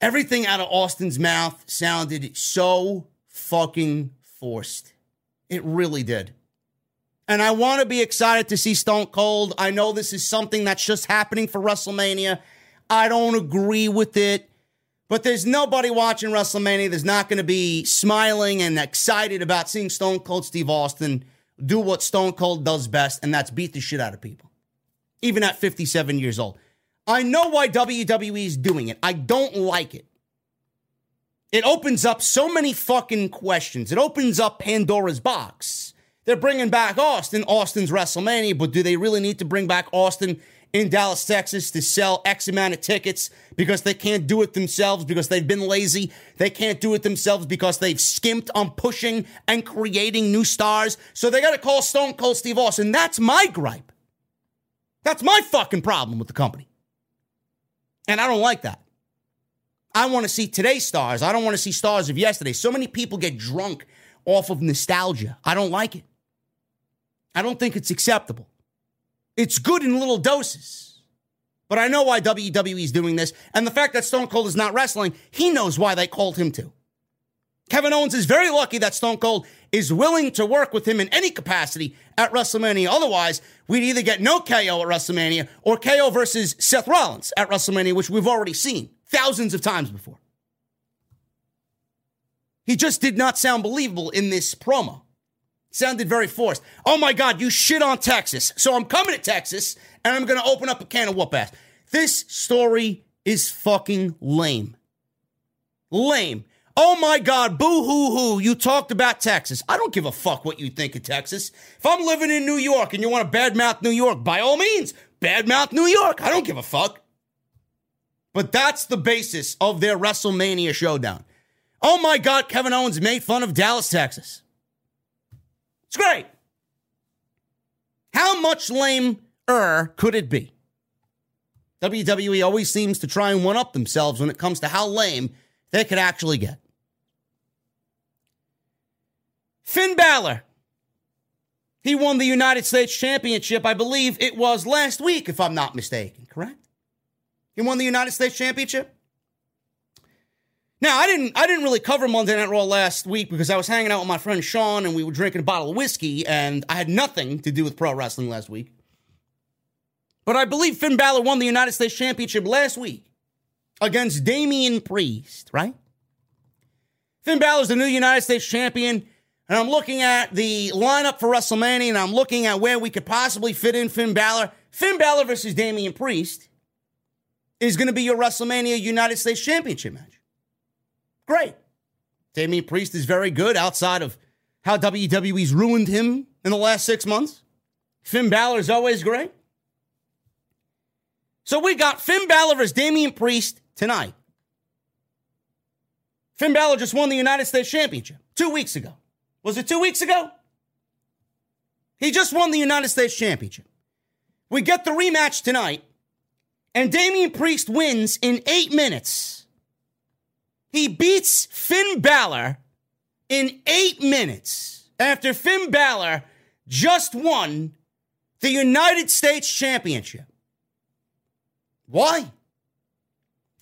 Everything out of Austin's mouth sounded so fucking forced. It really did. And I want to be excited to see Stone Cold. I know this is something that's just happening for WrestleMania. I don't agree with it. But there's nobody watching WrestleMania that's not going to be smiling and excited about seeing Stone Cold Steve Austin do what Stone Cold does best, and that's beat the shit out of people, even at 57 years old. I know why WWE is doing it. I don't like it. It opens up so many fucking questions. It opens up Pandora's box. They're bringing back Austin, Austin's WrestleMania, but do they really need to bring back Austin in Dallas, Texas to sell X amount of tickets because they can't do it themselves because they've been lazy. They can't do it themselves because they've skimped on pushing and creating new stars. So they got to call Stone Cold Steve Austin. That's my gripe. That's my fucking problem with the company. And I don't like that. I want to see today's stars. I don't want to see stars of yesterday. So many people get drunk off of nostalgia. I don't like it. I don't think it's acceptable. It's good in little doses. But I know why WWE is doing this. And the fact that Stone Cold is not wrestling, he knows why they called him to. Kevin Owens is very lucky that Stone Cold is willing to work with him in any capacity at WrestleMania. Otherwise, we'd either get no KO at WrestleMania or KO versus Seth Rollins at WrestleMania, which we've already seen thousands of times before. He just did not sound believable in this promo sounded very forced. Oh my God, you shit on Texas. So I'm coming to Texas and I'm going to open up a can of whoop ass. This story is fucking lame. Lame. Oh my God, boo hoo hoo. You talked about Texas. I don't give a fuck what you think of Texas. If I'm living in New York and you want to badmouth New York, by all means, badmouth New York. I don't give a fuck. But that's the basis of their WrestleMania showdown. Oh my God, Kevin Owens made fun of Dallas, Texas. It's great. How much lame-er could it be? WWE always seems to try and one up themselves when it comes to how lame they could actually get. Finn Balor. He won the United States Championship, I believe it was last week, if I'm not mistaken, correct? He won the United States Championship? Now, I didn't I didn't really cover Monday Night Raw last week because I was hanging out with my friend Sean and we were drinking a bottle of whiskey and I had nothing to do with pro wrestling last week. But I believe Finn Balor won the United States Championship last week against Damian Priest, right? Finn Balor's the new United States champion, and I'm looking at the lineup for WrestleMania and I'm looking at where we could possibly fit in Finn Balor. Finn Balor versus Damian Priest is going to be your WrestleMania United States Championship match. Great. Damian Priest is very good outside of how WWE's ruined him in the last six months. Finn Balor is always great. So we got Finn Balor versus Damian Priest tonight. Finn Balor just won the United States Championship two weeks ago. Was it two weeks ago? He just won the United States Championship. We get the rematch tonight, and Damian Priest wins in eight minutes. He beats Finn Balor in eight minutes after Finn Balor just won the United States Championship. Why?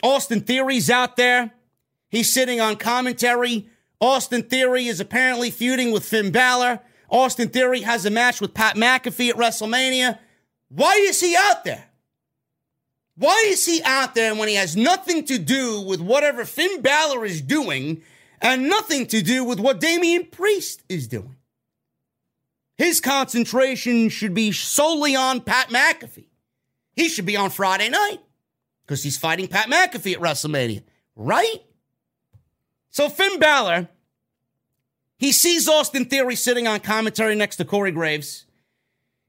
Austin Theory's out there. He's sitting on commentary. Austin Theory is apparently feuding with Finn Balor. Austin Theory has a match with Pat McAfee at WrestleMania. Why is he out there? Why is he out there when he has nothing to do with whatever Finn Balor is doing and nothing to do with what Damian Priest is doing? His concentration should be solely on Pat McAfee. He should be on Friday night because he's fighting Pat McAfee at WrestleMania, right? So Finn Balor, he sees Austin Theory sitting on commentary next to Corey Graves.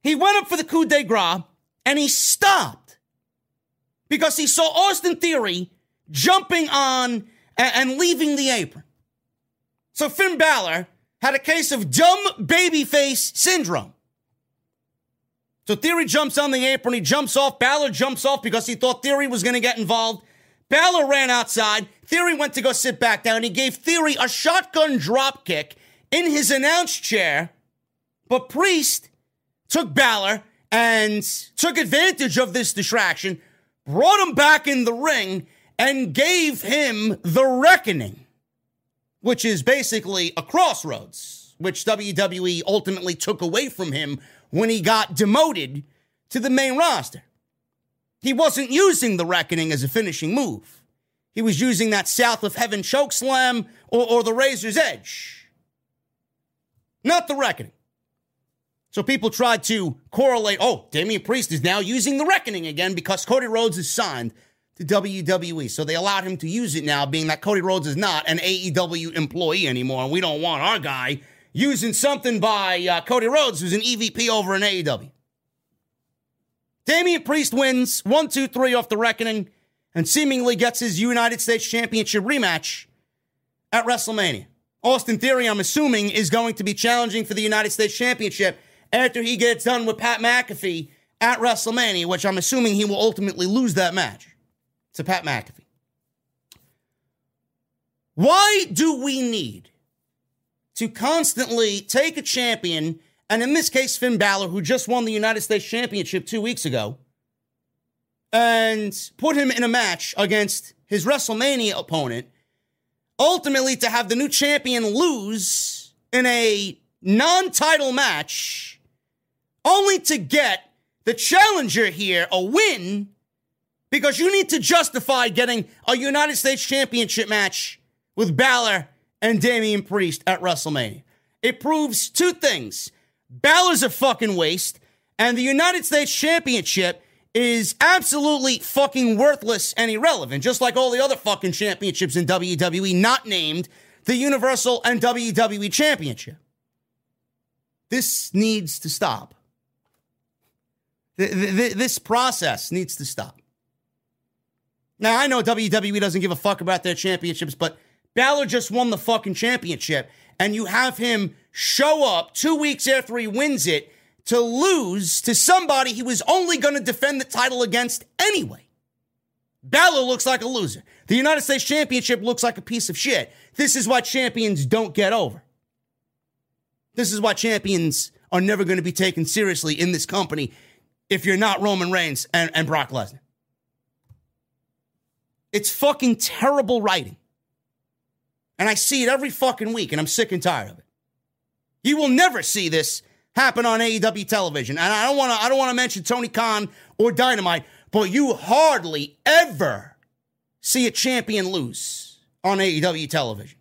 He went up for the coup de grace and he stopped because he saw Austin Theory jumping on and, leaving the apron. So Finn Balor had a case of dumb babyface syndrome. So Theory jumps on the apron, he jumps off, Balor jumps off because he thought Theory was going to get involved. Balor ran outside. Theory went to go sit back down. He gave Theory a shotgun drop kick in his announce chair. But Priest took Balor and took advantage of this distraction, brought him back in the ring, and gave him the reckoning, which is basically a crossroads, which WWE ultimately took away from him when he got demoted to the main roster. He wasn't using the reckoning as a finishing move. He was using that south of heaven choke slam or, or the razor's edge. Not the reckoning. So people tried to correlate, oh, Damian Priest is now using the reckoning again because Cody Rhodes is signed to WWE. So they allowed him to use it now, being that Cody Rhodes is not an AEW employee anymore. And we don't want our guy using something by uh, Cody Rhodes, who's an EVP over in AEW. Damian Priest wins one, two, three off the reckoning and seemingly gets his United States Championship rematch at WrestleMania. Austin Theory, I'm assuming, is going to be challenging for the United States Championship after he gets done with Pat McAfee at WrestleMania, which I'm assuming he will ultimately lose that match to Pat McAfee. Why do we need to constantly take a champion, and in this case, Finn Balor, who just won the United States Championship two weeks ago, and put him in a match against his WrestleMania opponent, ultimately to have the new champion lose in a non title match, only to get the challenger here a win because you need to justify getting a United States Championship match with Balor and Damian Priest at WrestleMania. It proves two things Balor's a fucking waste, and the United States Championship is absolutely fucking worthless and irrelevant, just like all the other fucking championships in WWE not named the Universal and WWE Championship. This needs to stop. This process needs to stop. Now, I know WWE doesn't give a fuck about their championships, but Balor just won the fucking championship, and you have him show up two weeks after he wins it to lose to somebody he was only going to defend the title against anyway. Balor looks like a loser. The United States Championship looks like a piece of shit. This is why champions don't get over. This is why champions are never going to be taken seriously in this company if you're not Roman Reigns and, and Brock Lesnar. It's fucking terrible writing. And I see it every fucking week, and I'm sick and tired of it. You will never see this happen on AEW television. And I don't want to I don't want to mention Tony Khan or Dynamite, but you hardly ever see a champion lose on AEW television.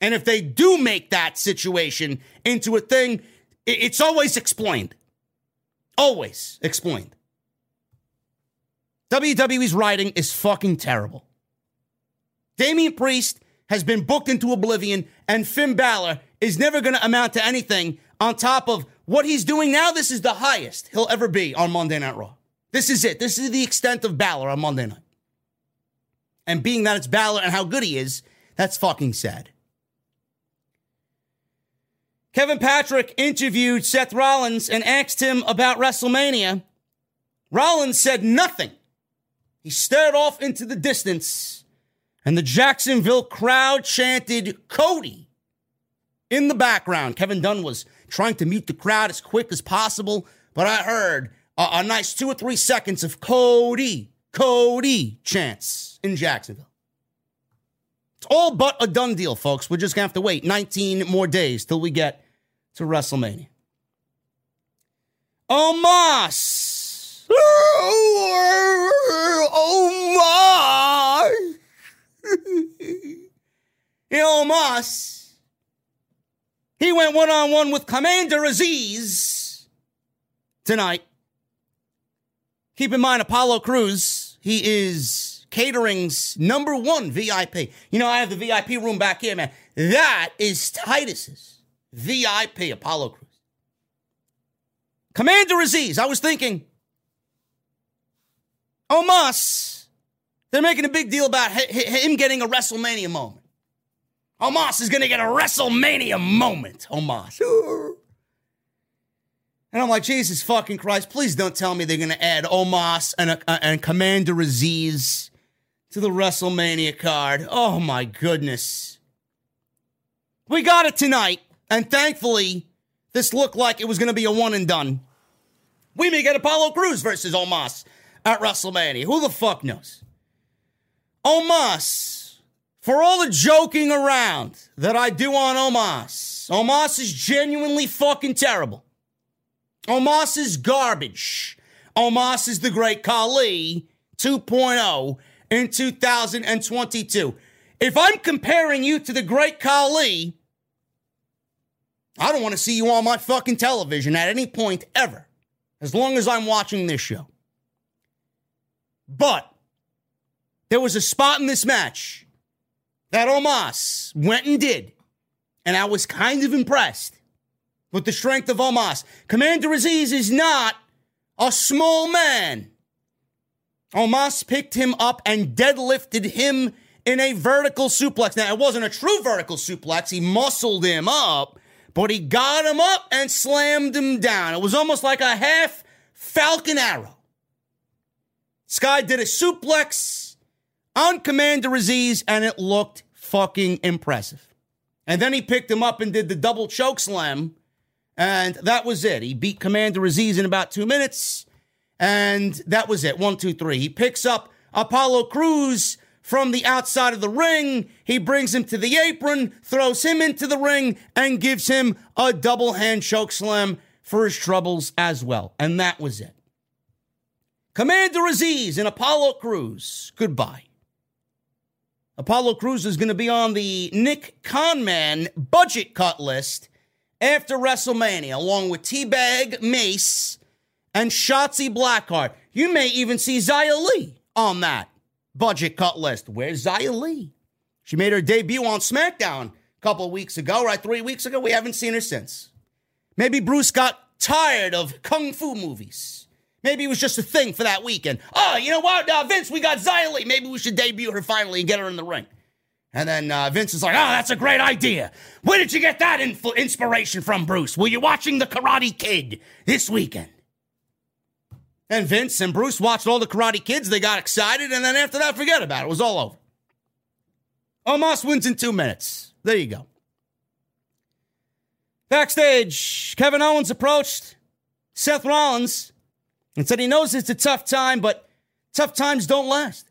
And if they do make that situation into a thing, it's always explained. Always explained. WWE's writing is fucking terrible. Damian Priest has been booked into oblivion, and Finn Balor is never going to amount to anything on top of what he's doing now. This is the highest he'll ever be on Monday Night Raw. This is it. This is the extent of Balor on Monday night. And being that it's Balor and how good he is, that's fucking sad. Kevin Patrick interviewed Seth Rollins and asked him about WrestleMania. Rollins said nothing. He stared off into the distance, and the Jacksonville crowd chanted Cody in the background. Kevin Dunn was trying to meet the crowd as quick as possible, but I heard a, a nice two or three seconds of Cody, Cody chants in Jacksonville. It's all but a done deal, folks. We're just going to have to wait 19 more days till we get to WrestleMania. Omos. Omos. Omos. He went one on one with Commander Azeez tonight. Keep in mind, Apollo Crews, he is Catering's number one VIP. You know, I have the VIP room back here, man. That is Titus's VIP Apollo Crews. Commander Azeez, I was thinking, Omos, they're making a big deal about him getting a WrestleMania moment. Omos is going to get a WrestleMania moment. Omos. And I'm like, Jesus fucking Christ, please don't tell me they're going to add Omos and, a, and Commander Azeez to the WrestleMania card. Oh my goodness. We got it tonight, and thankfully, this looked like it was going to be a one and done. We may get Apollo Crews versus Omos at WrestleMania. Who the fuck knows? Omos, for all the joking around that I do on Omos, Omos is genuinely fucking terrible. Omos is garbage. Omos is the great Khali 2.0 in 2022. If I'm comparing you to the great Khali, I don't want to see you on my fucking television at any point ever, as long as I'm watching this show. But there was a spot in this match that Omos went and did, and I was kind of impressed with the strength of Omos. Commander Azeez is not a small man. Omos picked him up and deadlifted him in a vertical suplex. Now, it wasn't a true vertical suplex. He muscled him up, but he got him up and slammed him down. It was almost like a half falcon arrow. Sky did a suplex on Commander Azeez, and it looked fucking impressive. And then he picked him up and did the double choke slam, and that was it. He beat Commander Azeez in about two minutes, and that was it. One, two, three. He picks up Apollo Crews from the outside of the ring. He brings him to the apron, throws him into the ring, and gives him a double hand choke slam for his troubles as well. And that was it. Commander Azeez and Apollo Crews, goodbye. Apollo Crews is going to be on the Nick Conman budget cut list after WrestleMania, along with Teabag Mace and Shotzi Blackheart. You may even see Xia Li on that budget cut list. Where's Xia Li? She made her debut on SmackDown a couple weeks ago, right? Three weeks ago. We haven't seen her since. Maybe Bruce got tired of kung fu movies. Maybe it was just a thing for that weekend. Oh, you know what, uh, Vince, we got Xia Li. Maybe we should debut her finally and get her in the ring. And then uh, Vince is like, oh, that's a great idea. Where did you get that inf- inspiration from, Bruce? Were you watching The Karate Kid this weekend? And Vince and Bruce watched all the Karate Kids. They got excited. And then after that, forget about it. It was all over. Omos wins in two minutes. There you go. Backstage, Kevin Owens approached Seth Rollins and said he knows it's a tough time, but tough times don't last.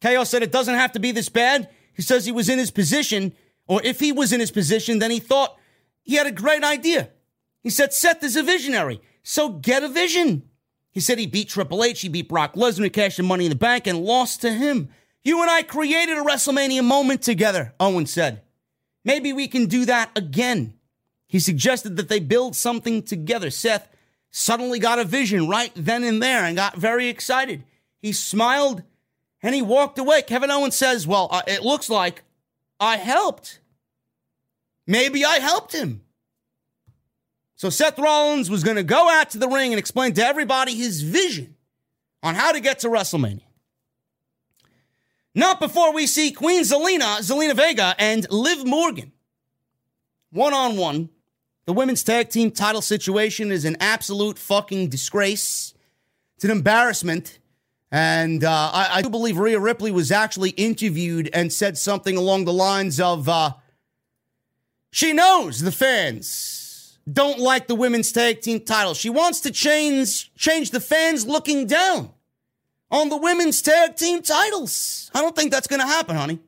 KO said it doesn't have to be this bad. He says he was in his position, or if he was in his position, then he thought he had a great idea. He said, Seth is a visionary, so get a vision. He said he beat Triple H, he beat Brock Lesnar, cashed in money in the bank, and lost to him. You and I created a WrestleMania moment together, Owen said. Maybe we can do that again. He suggested that they build something together. Seth suddenly got a vision right then and there and got very excited. He smiled and he walked away. Kevin Owens says, Well, uh, it looks like I helped. Maybe I helped him. So Seth Rollins was going to go out to the ring and explain to everybody his vision on how to get to WrestleMania. Not before we see Queen Zelina, Zelina Vega, and Liv Morgan one on one the women's tag team title situation is an absolute fucking disgrace. It's an embarrassment. And uh, I, I, do believe Rhea Ripley was actually interviewed and said something along the lines of uh, she knows the fans don't like the women's tag team title. She wants to change change the fans looking down on the women's tag team titles. I don't think that's going to happen, honey.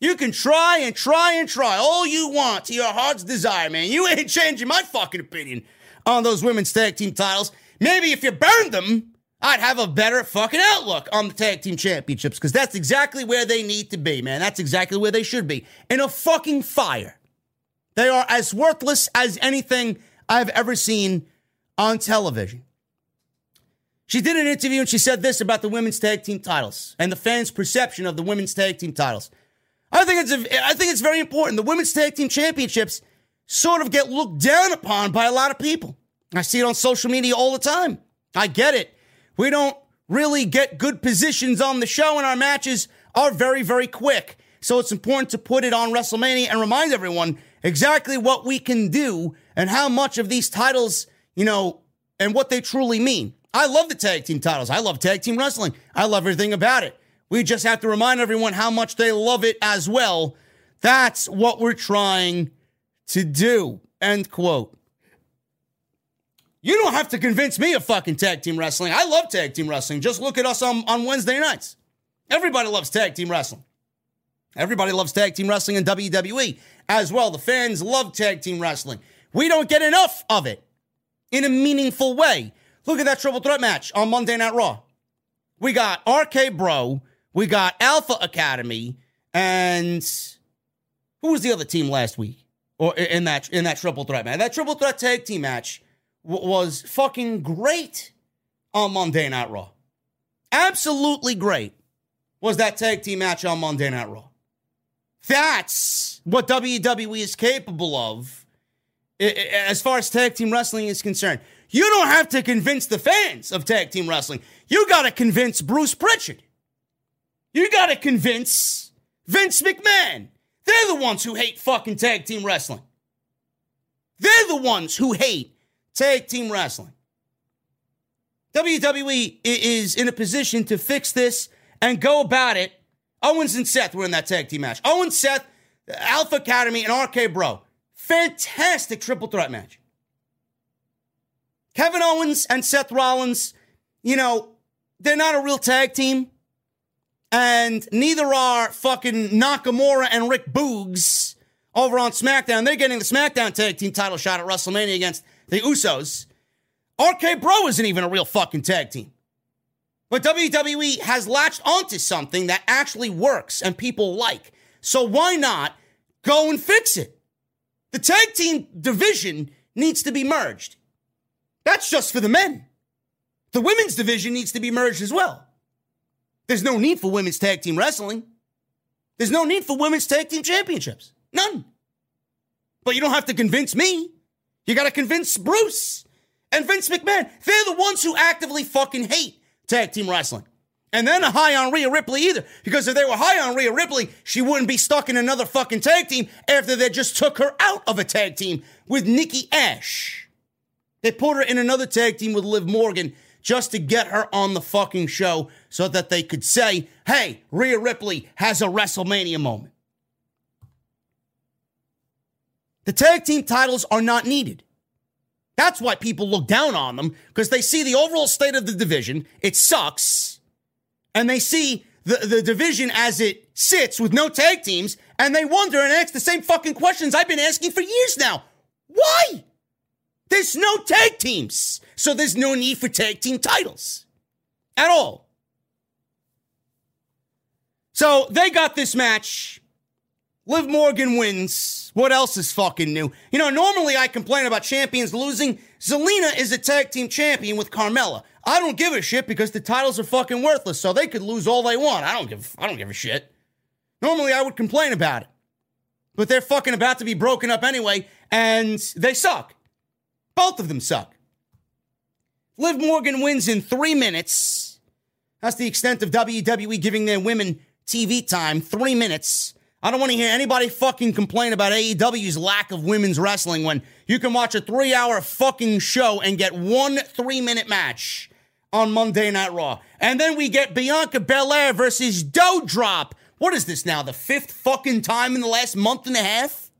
You can try and try and try all you want to your heart's desire, man. You ain't changing my fucking opinion on those women's tag team titles. Maybe if you burned them, I'd have a better fucking outlook on the tag team championships because that's exactly where they need to be, man. That's exactly where they should be. In a fucking fire. They are as worthless as anything I've ever seen on television. She did an interview and she said this about the women's tag team titles and the fans' perception of the women's tag team titles. I think it's a, I think it's very important. The women's tag team championships sort of get looked down upon by a lot of people. I see it on social media all the time. I get it. We don't really get good positions on the show, and our matches are very, very quick. So it's important to put it on WrestleMania and remind everyone exactly what we can do and how much of these titles, you know, and what they truly mean. I love the tag team titles. I love tag team wrestling. I love everything about it. We just have to remind everyone how much they love it as well. That's what we're trying to do. End quote. You don't have to convince me of fucking tag team wrestling. I love tag team wrestling. Just look at us on, on Wednesday nights. Everybody loves tag team wrestling. Everybody loves tag team wrestling in WWE as well. The fans love tag team wrestling. We don't get enough of it in a meaningful way. Look at that triple threat match on Monday Night Raw. We got RK Bro, we got Alpha Academy, and who was the other team last week? Or in that in that triple threat match? That triple threat tag team match w- was fucking great on Monday Night Raw. Absolutely great was that tag team match on Monday Night Raw. That's what WWE is capable of as far as tag team wrestling is concerned. You don't have to convince the fans of tag team wrestling. You got to convince Bruce Pritchard. You got to convince Vince McMahon. They're the ones who hate fucking tag team wrestling. They're the ones who hate tag team wrestling. WWE is in a position to fix this and go about it. Owens and Seth were in that tag team match. Owens, Seth, Alpha Academy, and RK Bro. Fantastic triple threat match. Kevin Owens and Seth Rollins, you know, they're not a real tag team. And neither are fucking Nakamura and Rick Boogs over on SmackDown. They're getting the SmackDown tag team title shot at WrestleMania against the Usos. RK Bro isn't even a real fucking tag team. But WWE has latched onto something that actually works and people like. So why not go and fix it? The tag team division needs to be merged. That's just for the men. The women's division needs to be merged as well. There's no need for women's tag team wrestling. There's no need for women's tag team championships. None. But you don't have to convince me. You got to convince Bruce and Vince McMahon. They're the ones who actively fucking hate tag team wrestling. And then a high on Rhea Ripley either. Because if they were high on Rhea Ripley, she wouldn't be stuck in another fucking tag team after they just took her out of a tag team with Nikki Ash. They put her in another tag team with Liv Morgan just to get her on the fucking show so that they could say, hey, Rhea Ripley has a WrestleMania moment. The tag team titles are not needed. That's why people look down on them because they see the overall state of the division. It sucks. And they see the, the division as it sits with no tag teams and they wonder and ask the same fucking questions I've been asking for years now. Why? There's no tag teams. So there's no need for tag team titles at all. So they got this match. Liv Morgan wins. What else is fucking new? You know, normally I complain about champions losing. Zelina is a tag team champion with Carmella. I don't give a shit because the titles are fucking worthless, so they could lose all they want. I don't give I don't give a shit. Normally I would complain about it. But they're fucking about to be broken up anyway, and they suck. Both of them suck. Liv Morgan wins in three minutes. That's the extent of WWE giving their women TV time. Three minutes. I don't want to hear anybody fucking complain about AEW's lack of women's wrestling when you can watch a three hour fucking show and get one three minute match on Monday Night Raw. And then we get Bianca Belair versus Doudrop. What is this now? The fifth fucking time in the last month and a half?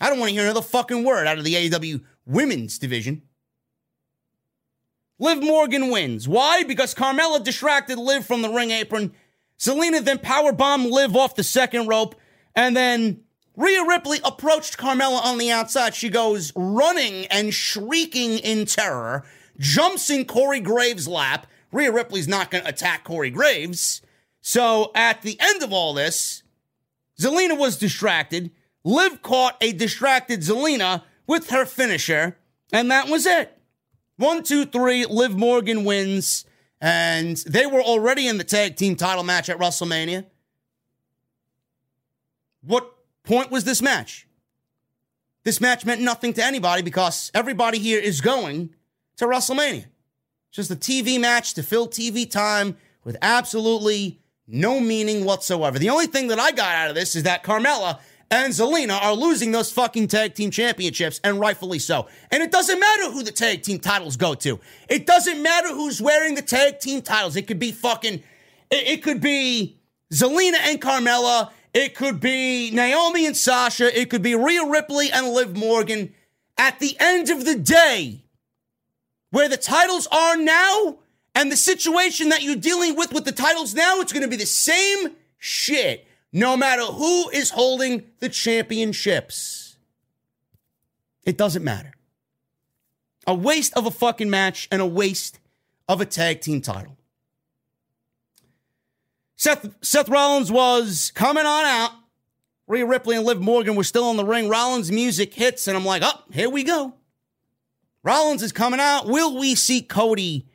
I don't want to hear another fucking word out of the AEW women's division. Liv Morgan wins. Why? Because Carmella distracted Liv from the ring apron. Zelina then powerbomb Liv off the second rope. And then Rhea Ripley approached Carmella on the outside. She goes running and shrieking in terror, jumps in Corey Graves' lap. Rhea Ripley's not going to attack Corey Graves. So at the end of all this, Zelina was distracted. Liv caught a distracted Zelina with her finisher, and that was it. One, two, three, Liv Morgan wins, and they were already in the tag team title match at WrestleMania. What point was this match? This match meant nothing to anybody because everybody here is going to WrestleMania. Just a TV match to fill TV time with absolutely no meaning whatsoever. The only thing that I got out of this is that Carmella and Zelina are losing those fucking tag team championships, and rightfully so. And it doesn't matter who the tag team titles go to. It doesn't matter who's wearing the tag team titles. It could be fucking It, it could be Zelina and Carmella. It could be Naomi and Sasha. It could be Rhea Ripley and Liv Morgan. At the end of the day, where the titles are now and the situation that you're dealing with with the titles now, it's going to be the same shit no matter who is holding the championships. It doesn't matter. A waste of a fucking match and a waste of a tag team title. Seth, Seth Rollins was coming on out. Rhea Ripley and Liv Morgan were still in the ring. Rollins' music hits, and I'm like, oh, here we go. Rollins is coming out. Will we see Cody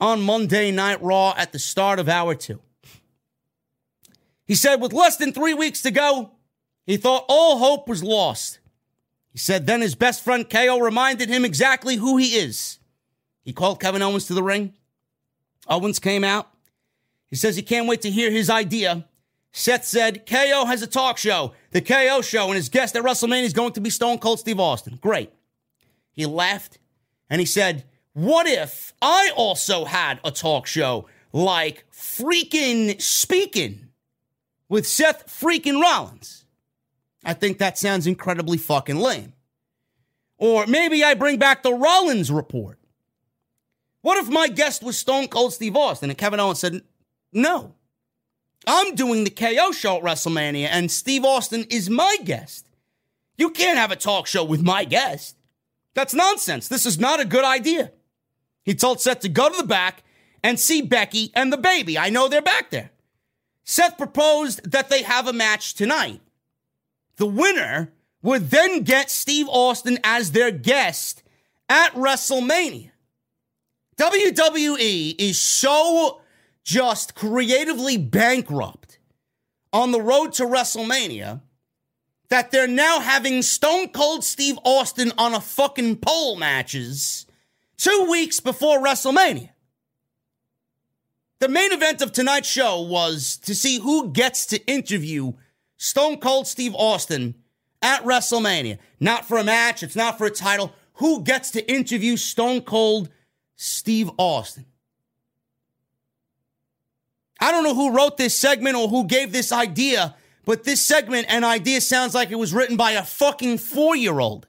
on Monday Night Raw at the start of hour two? He said, with less than three weeks to go, he thought all hope was lost. He said then his best friend KO reminded him exactly who he is. He called Kevin Owens to the ring. Owens came out. He says he can't wait to hear his idea. Seth said KO has a talk show, the KO show, and his guest at WrestleMania is going to be Stone Cold Steve Austin. Great. He laughed and he said, What if I also had a talk show like freaking speaking with Seth freaking Rollins? I think that sounds incredibly fucking lame. Or maybe I bring back the Rollins report. What if my guest was Stone Cold Steve Austin? And Kevin Owens said, No. I'm doing the KO show at WrestleMania, and Steve Austin is my guest. You can't have a talk show with my guest. That's nonsense. This is not a good idea. He told Seth to go to the back and see Becky and the baby. I know they're back there. Seth proposed that they have a match tonight. The winner would then get Steve Austin as their guest at WrestleMania. WWE is so just creatively bankrupt on the road to WrestleMania that they're now having Stone Cold Steve Austin on a fucking pole matches two weeks before WrestleMania. The main event of tonight's show was to see who gets to interview Stone Cold Steve Austin at WrestleMania. Not for a match, it's not for a title. Who gets to interview Stone Cold Steve Austin? I don't know who wrote this segment or who gave this idea, but this segment and idea sounds like it was written by a fucking four year old.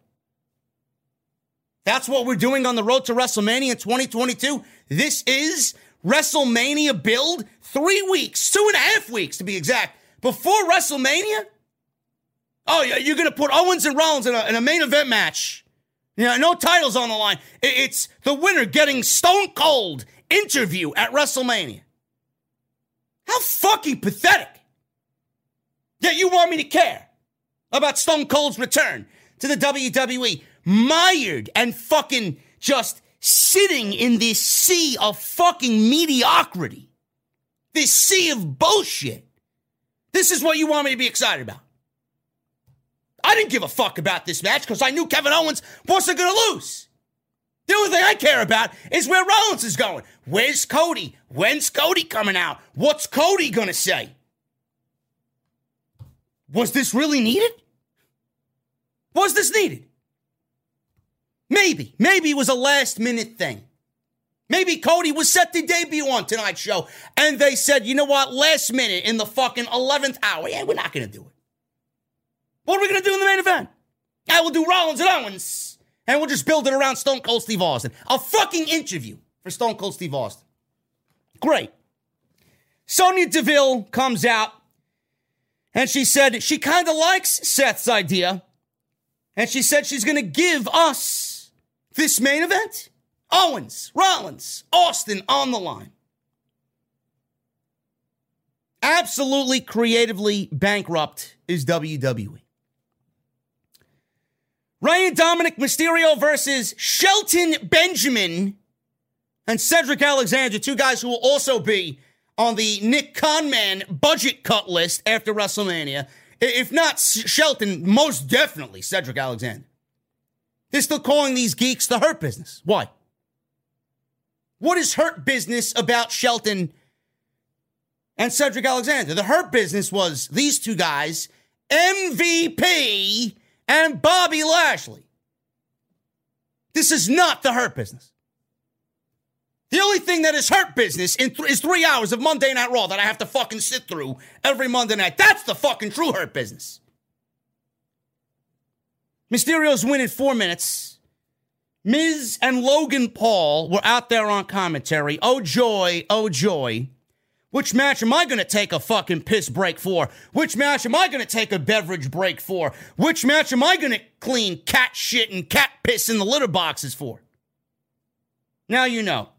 That's what we're doing on the road to WrestleMania in 2022. This is WrestleMania build. Three weeks, two and a half weeks to be exact, before WrestleMania. Oh, yeah, you're going to put Owens and Rollins in a, in a main event match. Yeah, no titles on the line. It's the winner getting Stone Cold interview at WrestleMania. How fucking pathetic. Yet you want me to care about Stone Cold's return to the WWE, mired and fucking just sitting in this sea of fucking mediocrity, this sea of bullshit. This is what you want me to be excited about. I didn't give a fuck about this match because I knew Kevin Owens wasn't going to lose. The only thing I care about is where Rollins is going. Where's Cody? When's Cody coming out? What's Cody going to say? Was this really needed? Was this needed? Maybe. Maybe it was a last minute thing. Maybe Cody was set to debut on tonight's show, and they said, you know what, last minute in the fucking 11th hour, yeah, we're not going to do it. What are we going to do in the main event? I will do Rollins and Owens and we'll just build it around Stone Cold Steve Austin. A fucking interview for Stone Cold Steve Austin. Great. Sonya Deville comes out and she said she kind of likes Seth's idea. And she said she's going to give us this main event Owens, Rollins, Austin on the line. Absolutely creatively bankrupt is WWE. Ryan Dominik Mysterio versus Shelton Benjamin and Cedric Alexander, two guys who will also be on the Nick Conman budget cut list after WrestleMania. If not Shelton, most definitely Cedric Alexander. They're still calling these geeks the Hurt Business. Why? What is Hurt Business about Shelton and Cedric Alexander? The Hurt Business was these two guys, MVP and Bobby Lashley. This is not the Hurt Business. The only thing that is hurt business th- is three hours of Monday Night Raw that I have to fucking sit through every Monday night. That's the fucking true hurt business. Mysterio's win in four minutes. Miz and Logan Paul were out there on commentary. Oh joy, oh joy. Which match am I going to take a fucking piss break for? Which match am I going to take a beverage break for? Which match am I going to clean cat shit and cat piss in the litter boxes for? Now you know.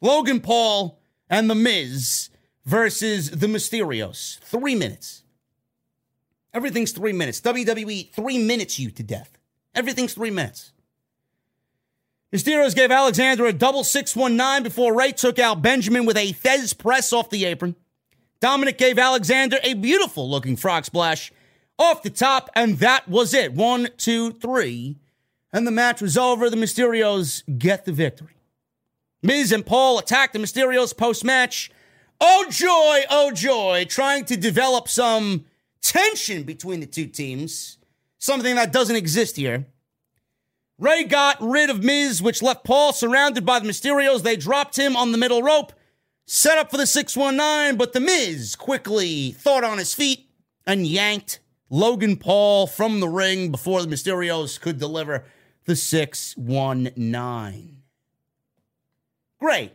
Logan Paul and The Miz versus The Mysterios. Three minutes. Everything's three minutes. WWE, three minutes you to death. Everything's three minutes. Mysterios gave Alexander a double 619 before Rey took out Benjamin with a Thesz press off the apron. Dominik gave Alexander a beautiful looking frog splash off the top, and that was it. One, two, three. And the match was over. The Mysterios get the victory. Miz and Paul attacked the Mysterios post match. Oh joy, oh joy, trying to develop some tension between the two teams, something that doesn't exist here. Rey got rid of Miz, which left Paul surrounded by the Mysterios. They dropped him on the middle rope, set up for the 619, but the Miz quickly thought on his feet and yanked Logan Paul from the ring before the Mysterios could deliver the 619. Great.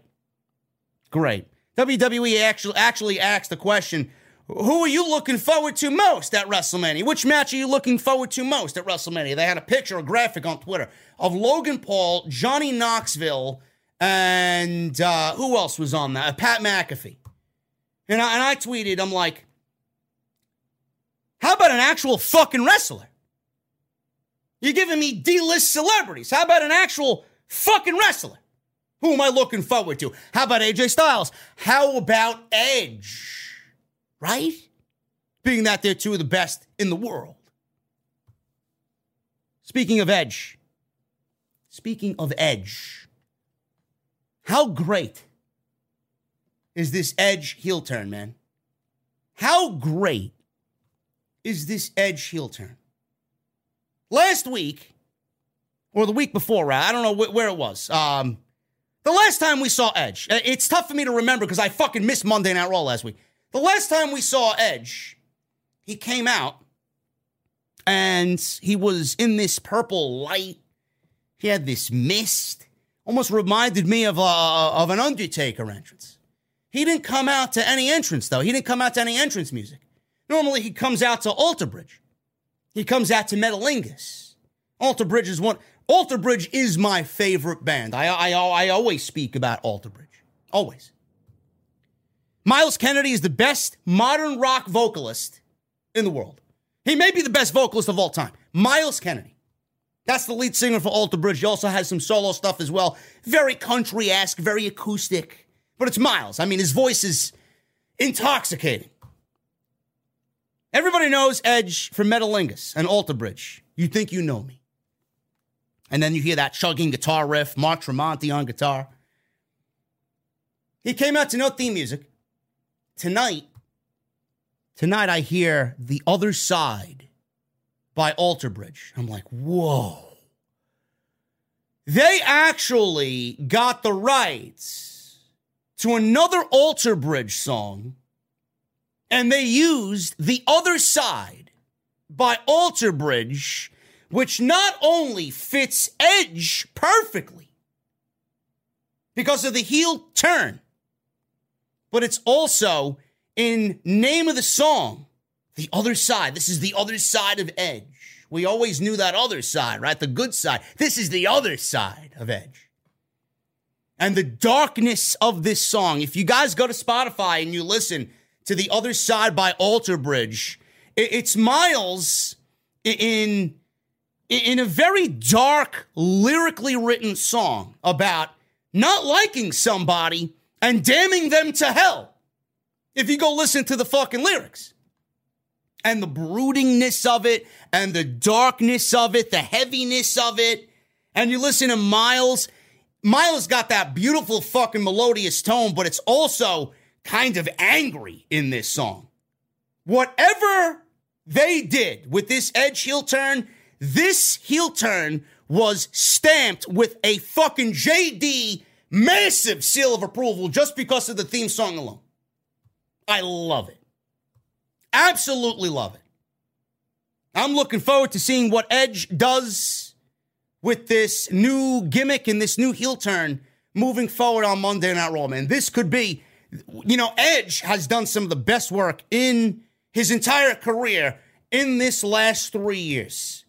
Great. WWE actually actually asked the question, who are you looking forward to most at WrestleMania? Which match are you looking forward to most at WrestleMania? They had a picture, a graphic on Twitter of Logan Paul, Johnny Knoxville, and uh, who else was on that? Pat McAfee. And I, and I tweeted, I'm like, how about an actual fucking wrestler? You're giving me D list celebrities. How about an actual fucking wrestler? Who am I looking forward to? How about AJ Styles? How about Edge? Right? Being that they're two of the best in the world. Speaking of Edge, speaking of Edge, how great is this Edge heel turn, man? How great is this Edge heel turn? Last week, or the week before, right? I don't know where it was. Um, the last time we saw Edge, it's tough for me to remember because I fucking missed Monday Night Raw last week. The last time we saw Edge, he came out and he was in this purple light. He had this mist, almost reminded me of, a, uh, of an Undertaker entrance. He didn't come out to any entrance, though. He didn't come out to any entrance music. Normally, he comes out to Alter Bridge. He comes out to Metalingus. Alter Bridge is one. Alter Bridge is my favorite band. I, I, I always speak about Alter Bridge. Always. Myles Kennedy is the best modern rock vocalist in the world. He may be the best vocalist of all time. Myles Kennedy. That's the lead singer for Alter Bridge. He also has some solo stuff as well. Very country esque, very acoustic. But it's Myles. I mean, his voice is intoxicating. Everybody knows Edge from Metalingus and Alter Bridge. You think you know me. And then you hear that chugging guitar riff, Mark Tremonti on guitar. He came out to no theme music. Tonight, tonight I hear The Other Side by Alter Bridge. I'm like, whoa. They actually got the rights to another Alter Bridge song, and they used The Other Side by Alter Bridge which not only fits Edge perfectly because of the heel turn, but it's also in name of the song, the other side. This is the other side of Edge. We always knew that other side, right? The good side. This is the other side of Edge. And the darkness of this song, if you guys go to Spotify and you listen to The Other Side by Alter Bridge, it's Myles in in a very dark, lyrically written song about not liking somebody and damning them to hell. If you go listen to the fucking lyrics and the broodingness of it and the darkness of it, the heaviness of it, and you listen to Myles. Myles got that beautiful fucking melodious tone, but it's also kind of angry in this song. Whatever they did with this Edge heel turn, this heel turn was stamped with a fucking JD Massive seal of approval just because of the theme song alone. I love it. Absolutely love it. I'm looking forward to seeing what Edge does with this new gimmick and this new heel turn moving forward on Monday Night Raw, man. This could be, you know, Edge has done some of the best work in his entire career in this last three years.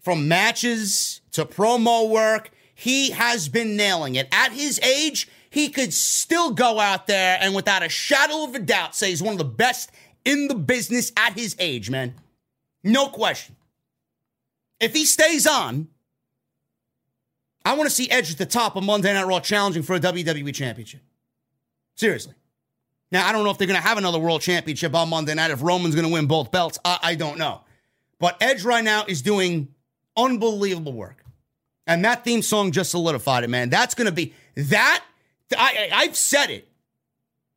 From matches to promo work, he has been nailing it. At his age, he could still go out there and without a shadow of a doubt say he's one of the best in the business at his age, man. No question. If he stays on, I want to see Edge at the top of Monday Night Raw challenging for a WWE Championship. Seriously. Now, I don't know if they're going to have another World Championship on Monday night, if Roman's going to win both belts. I, I don't know. But Edge right now is doing unbelievable work. And that theme song just solidified it, man. That's going to be that. I, I've said it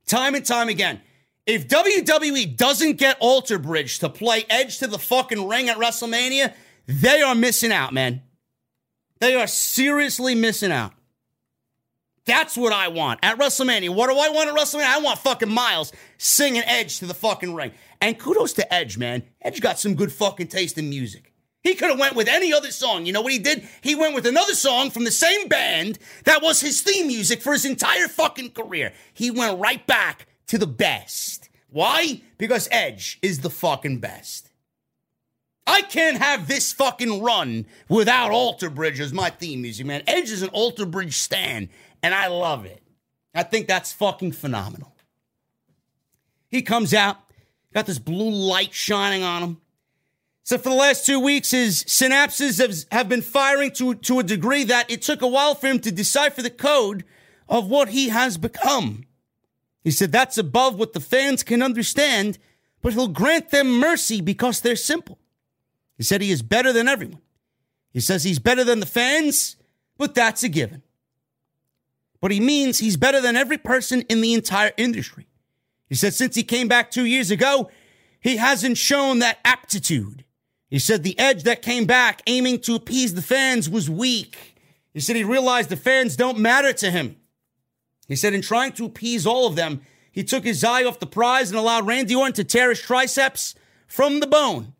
time and time again. If WWE doesn't get Alter Bridge to play Edge to the fucking ring at WrestleMania, they are missing out, man. They are seriously missing out. That's what I want at WrestleMania. What do I want at WrestleMania? I want fucking Myles singing Edge to the fucking ring. And kudos to Edge, man. Edge got some good fucking taste in music. He could have went with any other song. You know what he did? He went with another song from the same band that was his theme music for his entire fucking career. He went right back to the best. Why? Because Edge is the fucking best. I can't have this fucking run without Alter Bridge as my theme music, man. Edge is an Alter Bridge stand, and I love it. I think that's fucking phenomenal. He comes out, got this blue light shining on him. So for the last two weeks, his synapses have, have been firing to, to a degree that it took a while for him to decipher the code of what he has become. He said that's above what the fans can understand, but he'll grant them mercy because they're simple. He said he is better than everyone. He says he's better than the fans, but that's a given. But he means he's better than every person in the entire industry. He said since he came back two years ago, he hasn't shown that aptitude. He said the edge that came back aiming to appease the fans was weak. He said he realized the fans don't matter to him. He said, in trying to appease all of them, he took his eye off the prize and allowed Randy Orton to tear his triceps from the bone.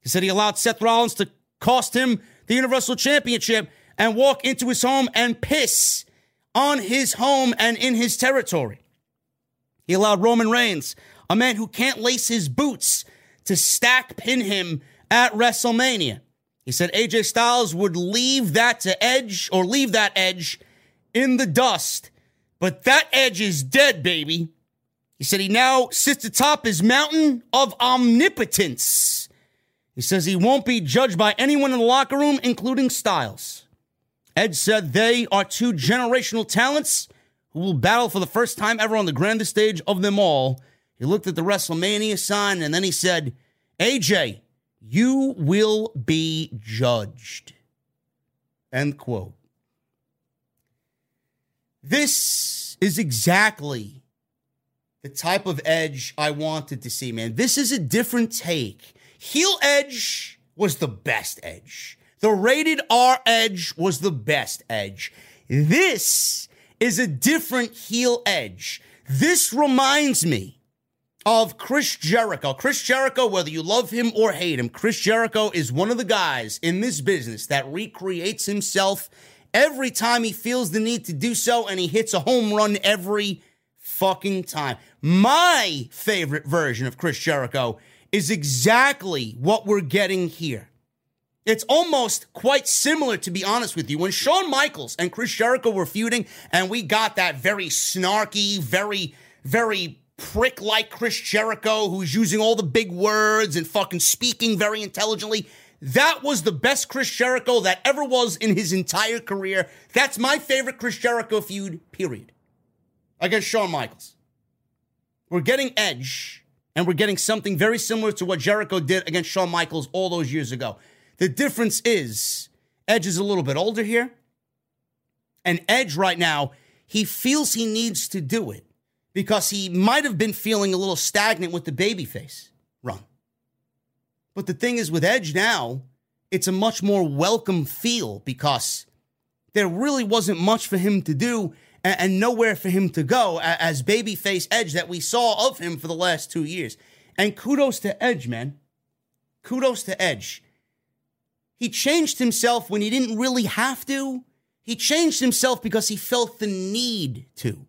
He said he allowed Seth Rollins to cost him the Universal Championship and walk into his home and piss on his home and in his territory. He allowed Roman Reigns, a man who can't lace his boots, to stack pin him at WrestleMania. He said AJ Styles would leave that to Edge or leave that Edge in the dust but that edge is dead, baby. He said he now sits atop his mountain of omnipotence. He says he won't be judged by anyone in the locker room, including Styles. Edge said they are two generational talents who will battle for the first time ever on the grandest stage of them all. He looked at the WrestleMania sign and then he said, AJ, you will be judged. End quote. This is exactly the type of edge I wanted to see, man. This is a different take. Heel edge was the best edge. The rated R edge was the best edge. This is a different heel edge. This reminds me of Chris Jericho. Chris Jericho, whether you love him or hate him, Chris Jericho is one of the guys in this business that recreates himself every time he feels the need to do so, and he hits a home run every fucking time. My favorite version of Chris Jericho is exactly what we're getting here. It's almost quite similar, to be honest with you. When Shawn Michaels and Chris Jericho were feuding, and we got that very snarky, very, very prick like Chris Jericho who's using all the big words and fucking speaking very intelligently. That was the best Chris Jericho that ever was in his entire career. That's my favorite Chris Jericho feud, period. Against Shawn Michaels. We're getting Edge, and we're getting something very similar to what Jericho did against Shawn Michaels all those years ago. The difference is Edge is a little bit older here. And Edge right now, he feels he needs to do it because he might have been feeling a little stagnant with the babyface run. But the thing is, with Edge now, it's a much more welcome feel because there really wasn't much for him to do. and, and nowhere for him to go as babyface Edge that we saw of him for the last two years. And kudos to Edge, man. Kudos to Edge. He changed himself when he didn't really have to. He changed himself because he felt the need to.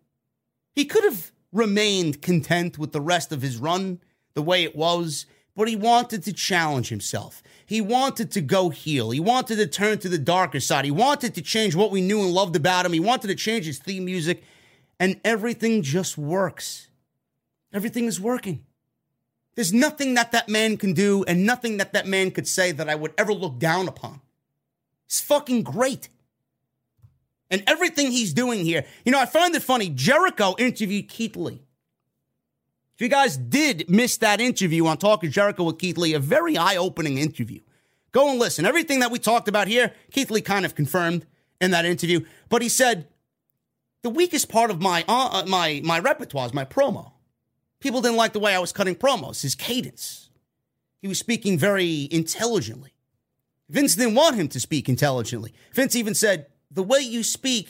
He could have remained content with the rest of his run the way it was, but he wanted to challenge himself. He wanted to go heel. He wanted to turn to the darker side. He wanted to change what we knew and loved about him. He wanted to change his theme music, and everything just works. Everything is working. There's nothing that that man can do and nothing that that man could say that I would ever look down upon. It's fucking great. And everything he's doing here, you know, I find it funny. Jericho interviewed Keith Lee. If you guys did miss that interview on Talking Jericho with Keith Lee, a very eye opening interview, go and listen. Everything that we talked about here, Keith Lee kind of confirmed in that interview. But he said, the weakest part of my, uh, uh, my, my repertoire is my promo. People didn't like the way I was cutting promos, his cadence. He was speaking very intelligently. Vince didn't want him to speak intelligently. Vince even said, the way you speak,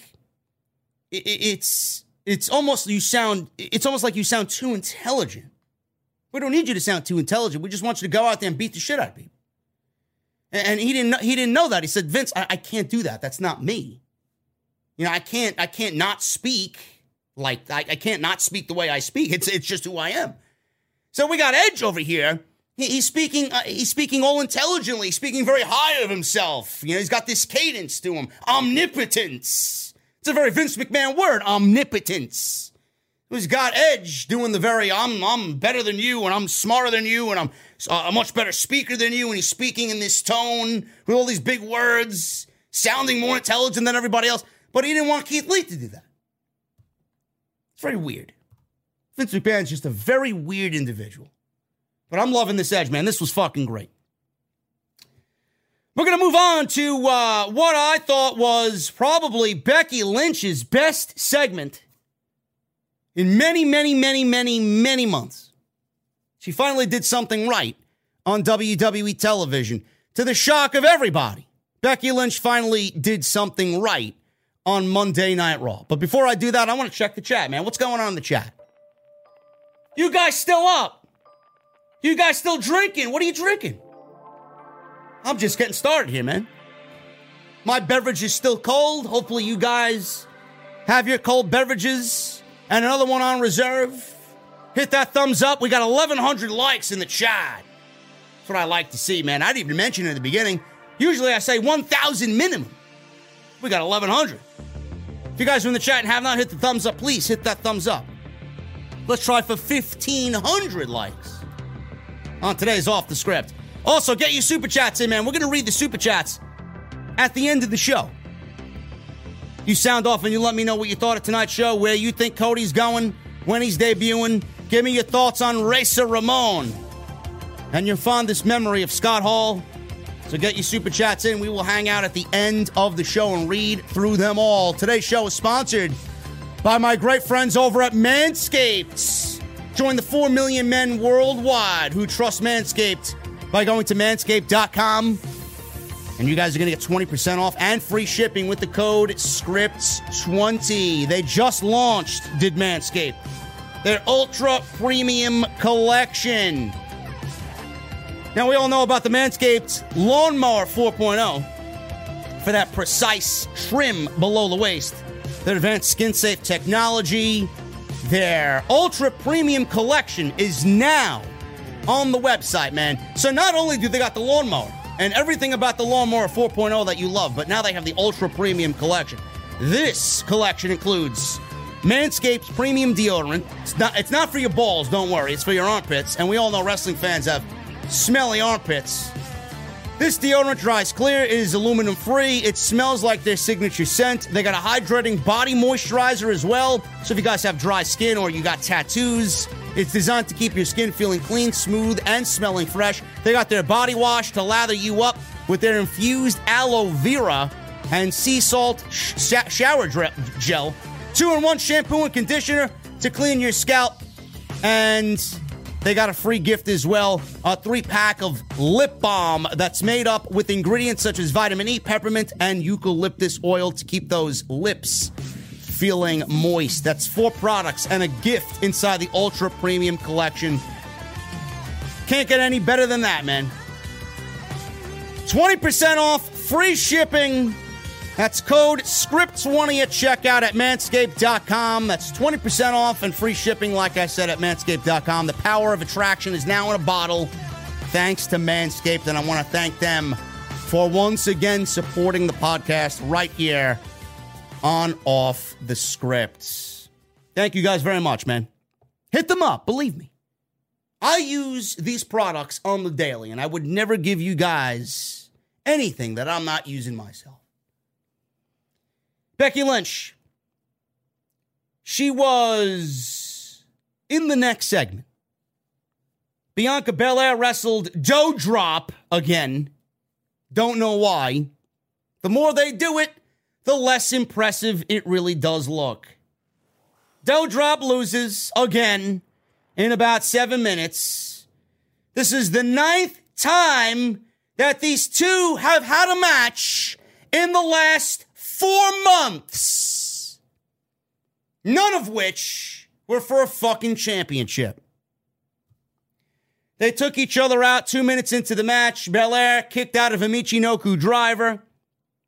it's it's almost you sound it's almost like you sound too intelligent. We don't need you to sound too intelligent. We just want you to go out there and beat the shit out of people. And he didn't know, he didn't know that. He said, Vince, I, I can't do that. That's not me. You know, I can't I can't not speak like I, I can't not speak the way I speak. It's it's just who I am. So we got Edge over here. He, he's speaking uh, he's speaking all intelligently, speaking very high of himself. You know, he's got this cadence to him, omnipotence. It's a very Vince McMahon word, omnipotence. Who's got Edge doing the very I'm I'm better than you and I'm smarter than you and I'm a much better speaker than you and he's speaking in this tone with all these big words, sounding more intelligent than everybody else. But he didn't want Keith Lee to do that. It's very weird. Vince McMahon's just a very weird individual. But I'm loving this Edge, man. This was fucking great. We're going to move on to uh, what I thought was probably Becky Lynch's best segment in many, many, many, many, many months. She finally did something right on WWE television to the shock of everybody. Becky Lynch finally did something right on Monday Night Raw. But before I do that, I want to check the chat, man. What's going on in the chat? You guys still up? You guys still drinking? What are you drinking? I'm just getting started here, man. My beverage is still cold. Hopefully, you guys have your cold beverages and another one on reserve. Hit that thumbs up. We got 1,100 likes in the chat. That's what I like to see, man. I didn't even mention it in the beginning. Usually I say 1,000 minimum. We got 1,100. If you guys are in the chat and have not hit the thumbs up, please hit that thumbs up. Let's try for 1,500 likes on today's Off the Script. Also, get your super chats in, man. We're going to read the super chats at the end of the show. You sound off and you let me know what you thought of tonight's show, where you think Cody's going, when he's debuting. Give me your thoughts on Razor Ramon and your fondest memory of Scott Hall. So get your super chats in. We will hang out at the end of the show and read through them all. Today's show is sponsored by my great friends over at Manscaped. Join the 4 million men worldwide who trust Manscaped by going to manscaped.com. And you guys are going to get 20% off and free shipping with the code SCRIPTS20. They just launched, did Manscaped, their Ultra Premium Collection. Now, we all know about the Manscaped Lawnmower 4.0 for that precise trim below the waist, their advanced skin safe technology. Their Ultra Premium Collection is now on the website, man. So not only do they got the lawnmower and everything about the lawnmower 4.0 that you love, but now they have the ultra premium collection. This collection includes Manscaped's premium deodorant. It's not, it's not for your balls, don't worry. It's for your armpits. And we all know wrestling fans have smelly armpits. This deodorant dries clear. It is aluminum free. It smells like their signature scent. They got a hydrating body moisturizer as well. So if you guys have dry skin or you got tattoos, it's designed to keep your skin feeling clean, smooth, and smelling fresh. They got their body wash to lather you up with their infused aloe vera and sea salt sh- shower gel. Two in one shampoo and conditioner to clean your scalp. And they got a free gift as well a three pack of lip balm that's made up with ingredients such as vitamin E, peppermint, and eucalyptus oil to keep those lips feeling moist. That's four products and a gift inside the Ultra Premium Collection. Can't get any better than that, man. 20% off, free shipping. That's code SCRIPT20 at checkout at manscaped.com. That's 20% off and free shipping, like I said, at manscaped.com. The power of attraction is now in a bottle thanks to Manscaped, and I want to thank them for once again supporting the podcast right here on Off the Scripts. Thank you guys very much, man. Hit them up, believe me. I use these products on the daily, and I would never give you guys anything that I'm not using myself. Becky Lynch. She was in the next segment. Bianca Belair wrestled Joe Doudrop again. Don't know why. The more they do it, the less impressive it really does look. Doudrop loses again in about seven minutes. This is the ninth time that these two have had a match in the last four months. None of which were for a fucking championship. They took each other out two minutes into the match. Belair kicked out of a Michinoku driver.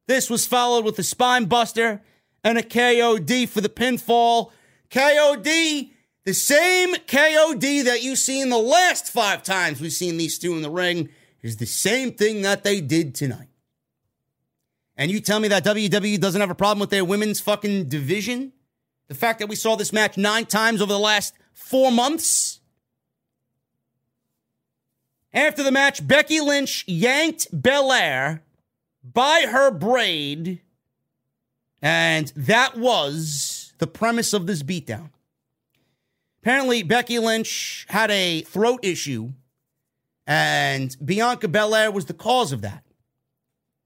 This was followed with a spine buster and a KOD for the pinfall. KOD, the same KOD that you've seen the last five times we've seen these two in the ring, is the same thing that they did tonight. And you tell me that WWE doesn't have a problem with their women's fucking division? The fact that we saw this match nine times over the last four months? After the match, Becky Lynch yanked Belair by her braid. And that was the premise of this beatdown. Apparently, Becky Lynch had a throat issue, and Bianca Belair was the cause of that.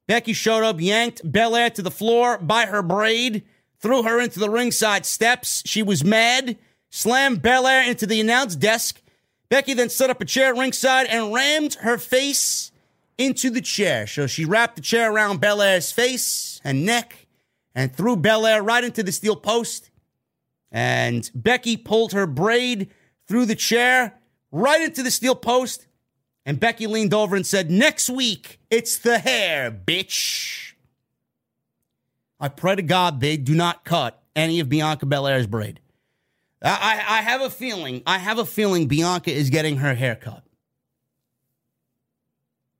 Becky showed up, yanked Belair to the floor by her braid, threw her into the ringside steps. She was mad, slammed Belair into the announce desk. Becky then set up a chair ringside and rammed her face into the chair. So she wrapped the chair around Belair's face and neck and threw Belair right into the steel post. And Becky pulled her braid through the chair right into the steel post. And Becky leaned over and said, Next week, it's the hair, bitch. I pray to God they do not cut any of Bianca Belair's braid. I, I have a feeling, I have a feeling Bianca is getting her hair cut.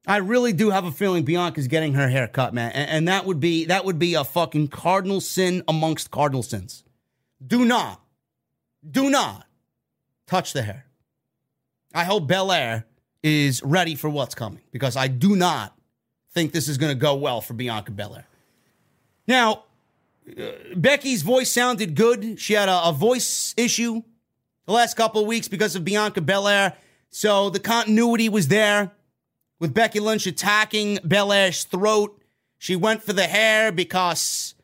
I really do have a feeling Bianca's getting her hair cut, man. And, and that would be that would be a fucking cardinal sin amongst cardinal sins. Do not, do not touch the hair. I hope Belair is ready for what's coming because I do not think this is going to go well for Bianca Belair. Now, uh, Becky's voice sounded good. She had a, a voice issue the last couple of weeks because of Bianca Belair. So the continuity was there with Becky Lynch attacking Belair's throat. She went for the hair because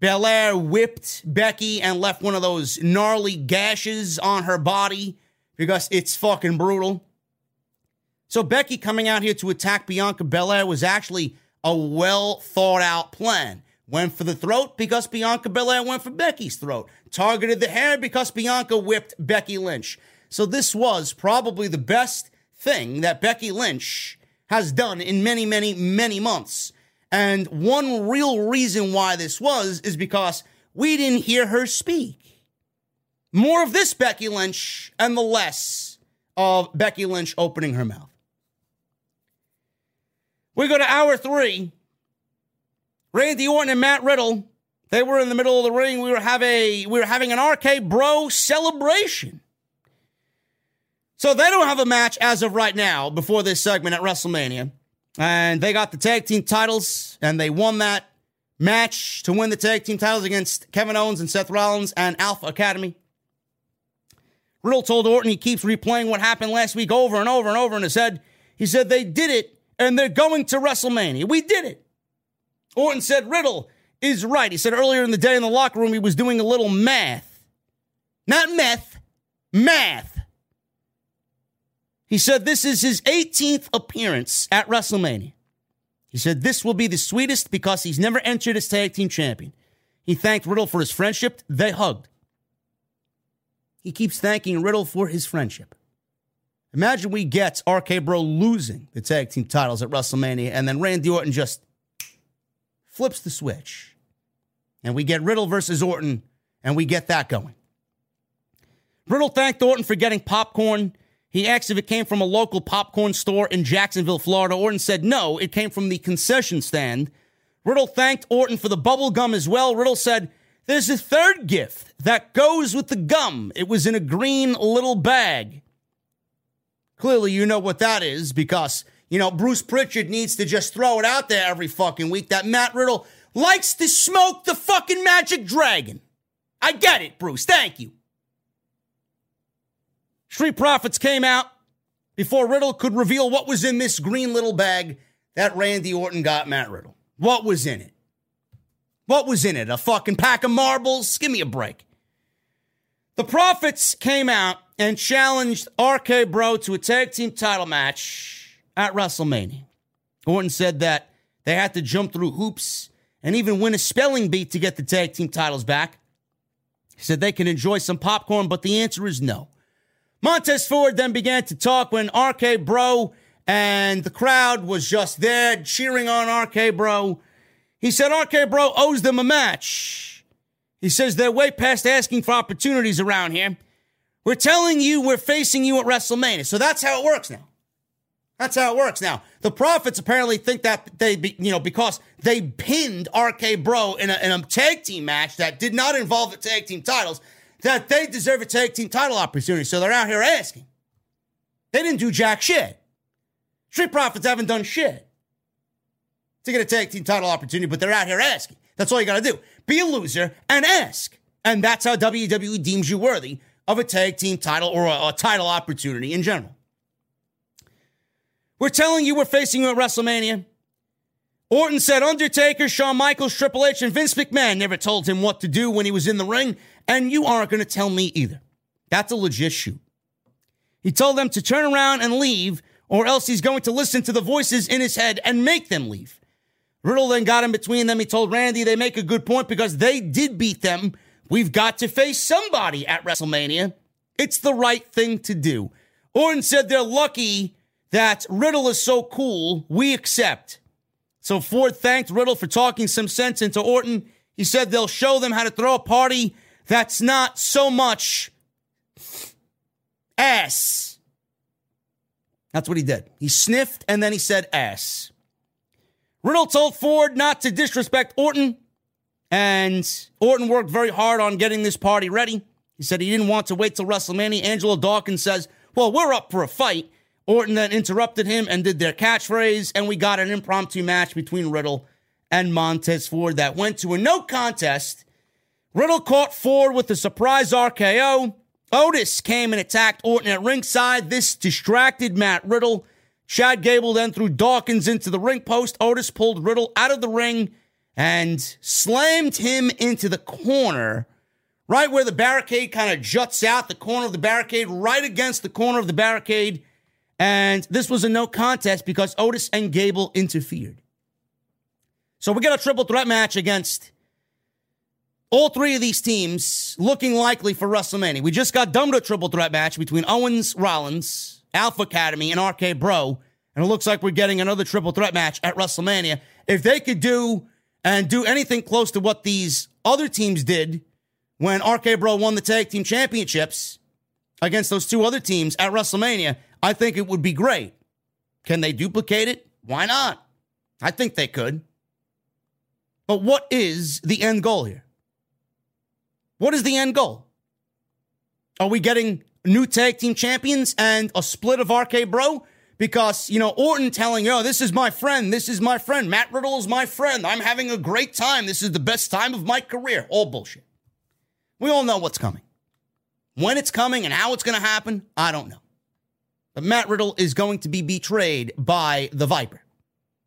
Belair whipped Becky and left one of those gnarly gashes on her body because it's fucking brutal. So Becky coming out here to attack Bianca Belair was actually a well thought out plan. Went for the throat because Bianca Belair went for Becky's throat. Targeted the hair because Bianca whipped Becky Lynch. So this was probably the best thing that Becky Lynch has done in many, many, many months. And one real reason why this was is because we didn't hear her speak. More of this Becky Lynch and the less of Becky Lynch opening her mouth. We go to hour three. Randy Orton and Matt Riddle. They were in the middle of the ring. We were have a we were having an RK Bro celebration. So they don't have a match as of right now before this segment at WrestleMania. And they got the tag team titles and they won that match to win the tag team titles against Kevin Owens and Seth Rollins and Alpha Academy. Riddle told Orton he keeps replaying what happened last week over and over and over in his head. He said they did it and they're going to WrestleMania. We did it. Orton said Riddle is right. He said earlier in the day in the locker room he was doing a little math. Not meth, math. He said this is his 18th appearance at WrestleMania. He said this will be the sweetest because he's never entered as tag team champion. He thanked Riddle for his friendship. They hugged. He keeps thanking Riddle for his friendship. Imagine we get RK Bro losing the tag team titles at WrestleMania, and then Randy Orton just flips the switch. And we get Riddle versus Orton, and we get that going. Riddle thanked Orton for getting popcorn. He asked if it came from a local popcorn store in Jacksonville, Florida. Orton said no, it came from the concession stand. Riddle thanked Orton for the bubble gum as well. Riddle said, There's a third gift that goes with the gum. It was in a green little bag. Clearly, you know what that is because, you know, Bruce Pritchard needs to just throw it out there every fucking week that Matt Riddle likes to smoke the fucking magic dragon. I get it, Bruce. Thank you. Street Profits came out before Riddle could reveal what was in this green little bag that Randy Orton got Matt Riddle. What was in it? What was in it? A fucking pack of marbles? Give me a break. The Profits came out and challenged RK Bro to a tag team title match at WrestleMania. Orton said that they had to jump through hoops and even win a spelling bee to get the tag team titles back. He said they can enjoy some popcorn, but the answer is no. Montez Ford then began to talk when RK Bro and the crowd was just there cheering on RK Bro. He said RK Bro owes them a match. He says they're way past asking for opportunities around here. We're telling you we're facing you at WrestleMania. So that's how it works now. That's how it works now. The Profits apparently think that they, be, you know, because they pinned RK Bro in a, in a tag team match that did not involve the tag team titles, that they deserve a tag team title opportunity. So they're out here asking. They didn't do jack shit. Street Profits haven't done shit to get a tag team title opportunity, but they're out here asking. That's all you got to do. Be a loser and ask. And that's how WWE deems you worthy of a tag team title or a, a title opportunity in general. We're telling you we're facing you at WrestleMania. Orton said Undertaker, Shawn Michaels, Triple H, and Vince McMahon never told him what to do when he was in the ring, and you aren't going to tell me either. That's a legit shoot. He told them to turn around and leave, or else he's going to listen to the voices in his head and make them leave. Riddle then got in between them. He told Randy they make a good point because they did beat them. We've got to face somebody at WrestleMania. It's the right thing to do. Orton said they're lucky that Riddle is so cool. We accept. So Ford thanked Riddle for talking some sense into Orton. He said they'll show them how to throw a party that's not so much ass. That's what he did. He sniffed and then he said ass. Riddle told Ford not to disrespect Orton, and Orton worked very hard on getting this party ready. He said he didn't want to wait till WrestleMania. Angelo Dawkins says, Well, we're up for a fight. Orton then interrupted him and did their catchphrase, and we got an impromptu match between Riddle and Montez Ford that went to a no contest. Riddle caught Ford with a surprise RKO. Otis came and attacked Orton at ringside. This distracted Matt Riddle. Chad Gable then threw Dawkins into the ring post. Otis pulled Riddle out of the ring and slammed him into the corner, right where the barricade kind of juts out, the corner of the barricade, right against the corner of the barricade. And this was a no contest because Otis and Gable interfered. So we got a triple threat match against all three of these teams looking likely for WrestleMania. We just got done with a triple threat match between Owens, Rollins, Alpha Academy, and RK Bro. And it looks like we're getting another triple threat match at WrestleMania. If they could do and do anything close to what these other teams did when RK Bro won the tag team championships against those two other teams at WrestleMania, I think it would be great. Can they duplicate it? Why not? I think they could. But what is the end goal here? What is the end goal? Are we getting new tag team champions and a split of RK Bro? Because, you know, Orton telling, yo, oh, this is my friend. This is my friend. Matt Riddle is my friend. I'm having a great time. This is the best time of my career. All bullshit. We all know what's coming. When it's coming and how it's going to happen, I don't know. But Matt Riddle is going to be betrayed by the Viper.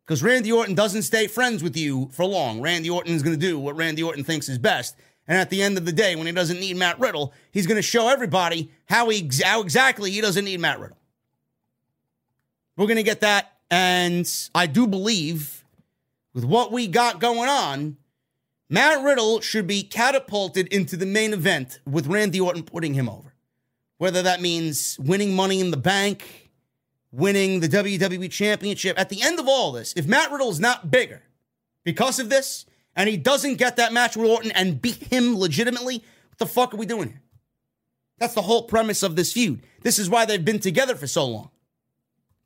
Because Randy Orton doesn't stay friends with you for long. Randy Orton is going to do what Randy Orton thinks is best. And at the end of the day, when he doesn't need Matt Riddle, he's going to show everybody how he how exactly he doesn't need Matt Riddle. We're going to get that, and I do believe with what we got going on, Matt Riddle should be catapulted into the main event with Randy Orton putting him over. Whether that means winning money in the bank, winning the WWE Championship. At the end of all this, if Matt Riddle is not bigger because of this, and he doesn't get that match with Orton and beat him legitimately, what the fuck are we doing here? That's the whole premise of this feud. This is why they've been together for so long.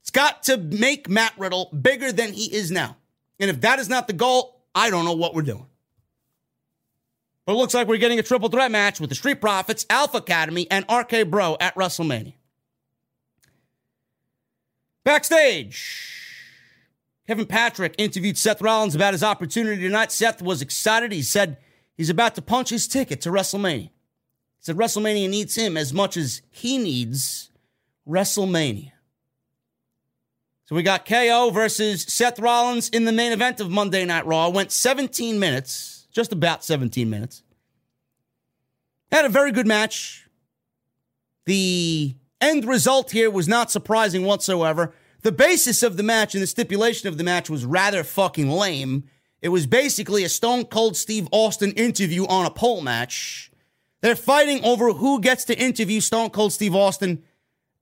It's got to make Matt Riddle bigger than he is now. And if that is not the goal, I don't know what we're doing. But it looks like we're getting a triple threat match with the Street Profits, Alpha Academy, and RK Bro at WrestleMania. Backstage. Kevin Patrick interviewed Seth Rollins about his opportunity tonight. Seth was excited. He said he's about to punch his ticket to WrestleMania. He said WrestleMania needs him as much as he needs WrestleMania. So we got KO versus Seth Rollins in the main event of Monday Night Raw. Went 17 minutes, just about 17 minutes. Had a very good match. The end result here was not surprising whatsoever. The basis of the match and the stipulation of the match was rather fucking lame. It was basically a Stone Cold Steve Austin interview on a pole match. They're fighting over who gets to interview Stone Cold Steve Austin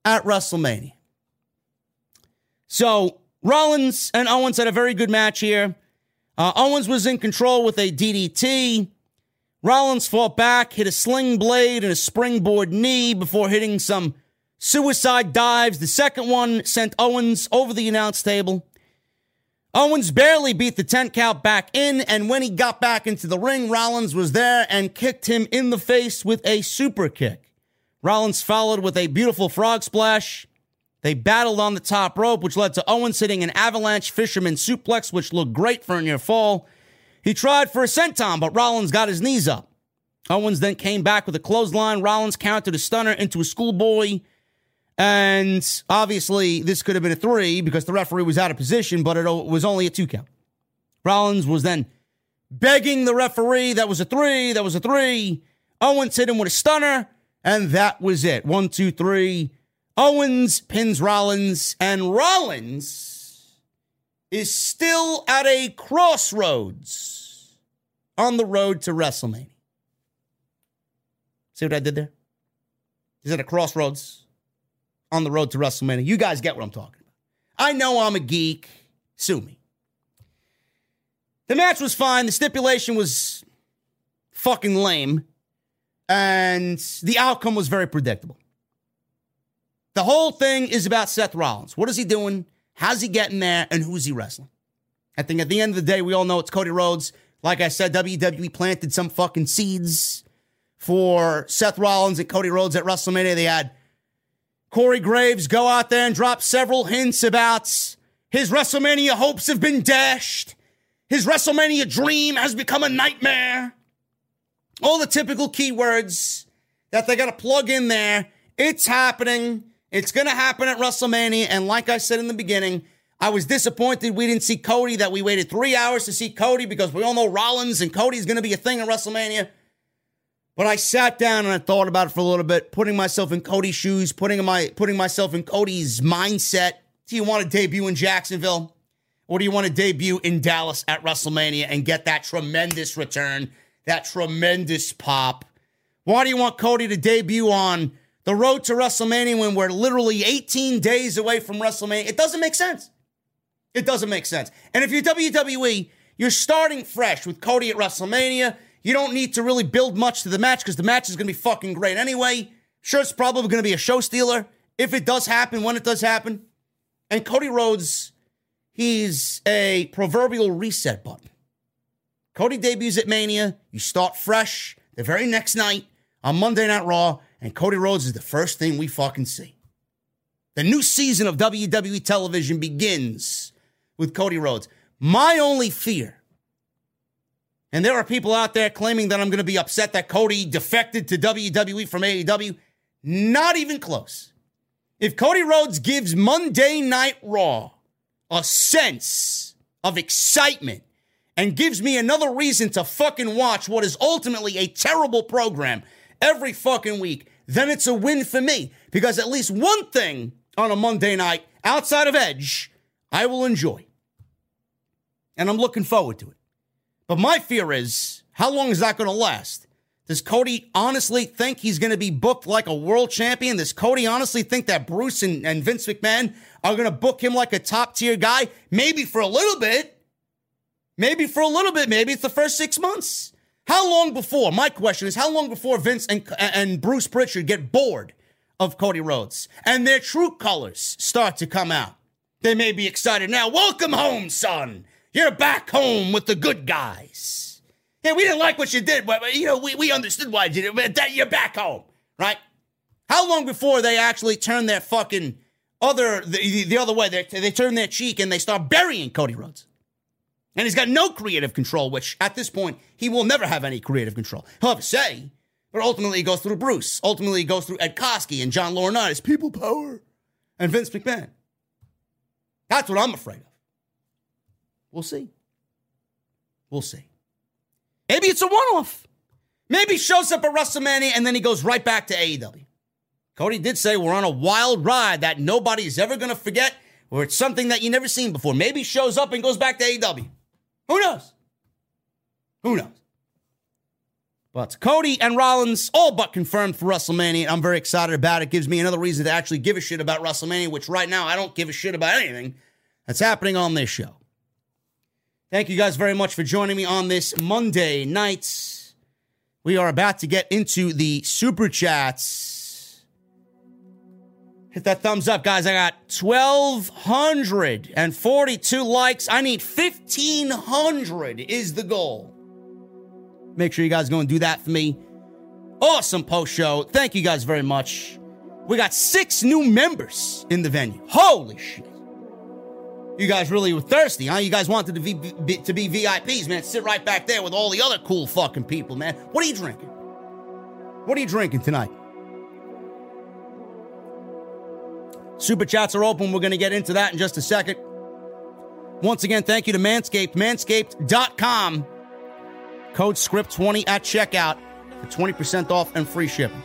at WrestleMania. So Rollins and Owens had a very good match here. Uh, Owens was in control with a DDT. Rollins fought back, hit a sling blade and a springboard knee before hitting some suicide dives. The second one sent Owens over the announce table. Owens barely beat the 10 count back in, and when he got back into the ring, Rollins was there and kicked him in the face with a super kick. Rollins followed with a beautiful frog splash. They battled on the top rope, which led to Owens hitting an avalanche fisherman suplex, which looked great for a near fall. He tried for a senton, but Rollins got his knees up. Owens then came back with a clothesline. Rollins countered a stunner into a schoolboy. And obviously, this could have been a three because the referee was out of position, but it was only a two count. Rollins was then begging the referee. That was a three. That was a three. Owens hit him with a stunner, and that was it. One, two, three. Owens pins Rollins, and Rollins is still at a crossroads on the road to WrestleMania. See what I did there? He's at a crossroads on the road to WrestleMania. You guys get what I'm talking about. I know I'm a geek. Sue me. The match was fine. The stipulation was fucking lame. And the outcome was very predictable. The whole thing is about Seth Rollins. What is he doing? How's he getting there? And who's he wrestling? I think at the end of the day, we all know it's Cody Rhodes. Like I said, WWE planted some fucking seeds for Seth Rollins and Cody Rhodes at WrestleMania. They had Corey Graves go out there and drop several hints about his WrestleMania hopes have been dashed. His WrestleMania dream has become a nightmare. All the typical keywords that they got to plug in there. It's happening. It's going to happen at WrestleMania. And like I said in the beginning, I was disappointed we didn't see Cody, that we waited three hours to see Cody because we all know Rollins and Cody's going to be a thing at WrestleMania. But I sat down and I thought about it for a little bit, putting myself in Cody's shoes, putting my putting myself in Cody's mindset. Do you want to debut in Jacksonville? Or do you want to debut in Dallas at WrestleMania and get that tremendous return, that tremendous pop? Why do you want Cody to debut on the road to WrestleMania when we're literally 18 days away from WrestleMania. It doesn't make sense. It doesn't make sense. And if you're WWE, you're starting fresh with Cody at WrestleMania. You don't need to really build much to the match because the match is going to be fucking great anyway. Sure, it's probably going to be a show stealer if it does happen, when it does happen. And Cody Rhodes, he's a proverbial reset button. Cody debuts at Mania. You start fresh the very next night on Monday Night Raw and Cody Rhodes is the first thing we fucking see. The new season of WWE television begins with Cody Rhodes. My only fear, and there are people out there claiming that I'm going to be upset that Cody defected to WWE from AEW. Not even close. If Cody Rhodes gives Monday Night Raw a sense of excitement and gives me another reason to fucking watch what is ultimately a terrible program every fucking week, then it's a win for me because at least one thing on a Monday night outside of Edge, I will enjoy. And I'm looking forward to it. But my fear is How long is that going to last? Does Cody honestly think he's going to be booked like a world champion? Does Cody honestly think that Bruce and, and Vince McMahon are going to book him like a top tier guy? Maybe for a little bit. Maybe for a little bit. Maybe it's the first six months. How long before? My question is how long before Vince and, and Bruce Pritchard get bored of Cody Rhodes and their true colors start to come out? They may be excited now. Welcome home, son. You're back home with the good guys. Yeah, we didn't like what you did, but, you know, we, we understood why you did it, but that you're back home, right? How long before they actually turn their fucking other, the, the other way, they, they turn their cheek and they start burying Cody Rhodes? And he's got no creative control, which at this point, he will never have any creative control. He'll have a say, but ultimately he goes through Bruce. Ultimately he goes through Ed Koskey and John Laurinaitis, people power, and Vince McMahon. That's what I'm afraid of. We'll see. We'll see. Maybe it's a one off. Maybe shows up at WrestleMania and then he goes right back to AEW. Cody did say we're on a wild ride that nobody's ever going to forget, or it's something that you never seen before. Maybe shows up and goes back to AEW. Who knows? Who knows? But Cody and Rollins all but confirmed for WrestleMania. I'm very excited about it. Gives me another reason to actually give a shit about WrestleMania, which right now I don't give a shit about anything that's happening on this show. Thank you guys very much for joining me on this Monday night. We are about to get into the super chats. Hit that thumbs up, guys. I got 1,242 likes. I need 1,500 is the goal. Make sure you guys go and do that for me. Awesome post show. Thank you guys very much. We got six new members in the venue. Holy shit. You guys really were thirsty, huh? You guys wanted to be, be, to be VIPs, man. Sit right back there with all the other cool fucking people, man. What are you drinking? What are you drinking tonight? Super chats are open. We're going to get into that in just a second. Once again, thank you to Manscaped. Manscaped.com. Code SCRIPT20 at checkout for 20% off and free shipping.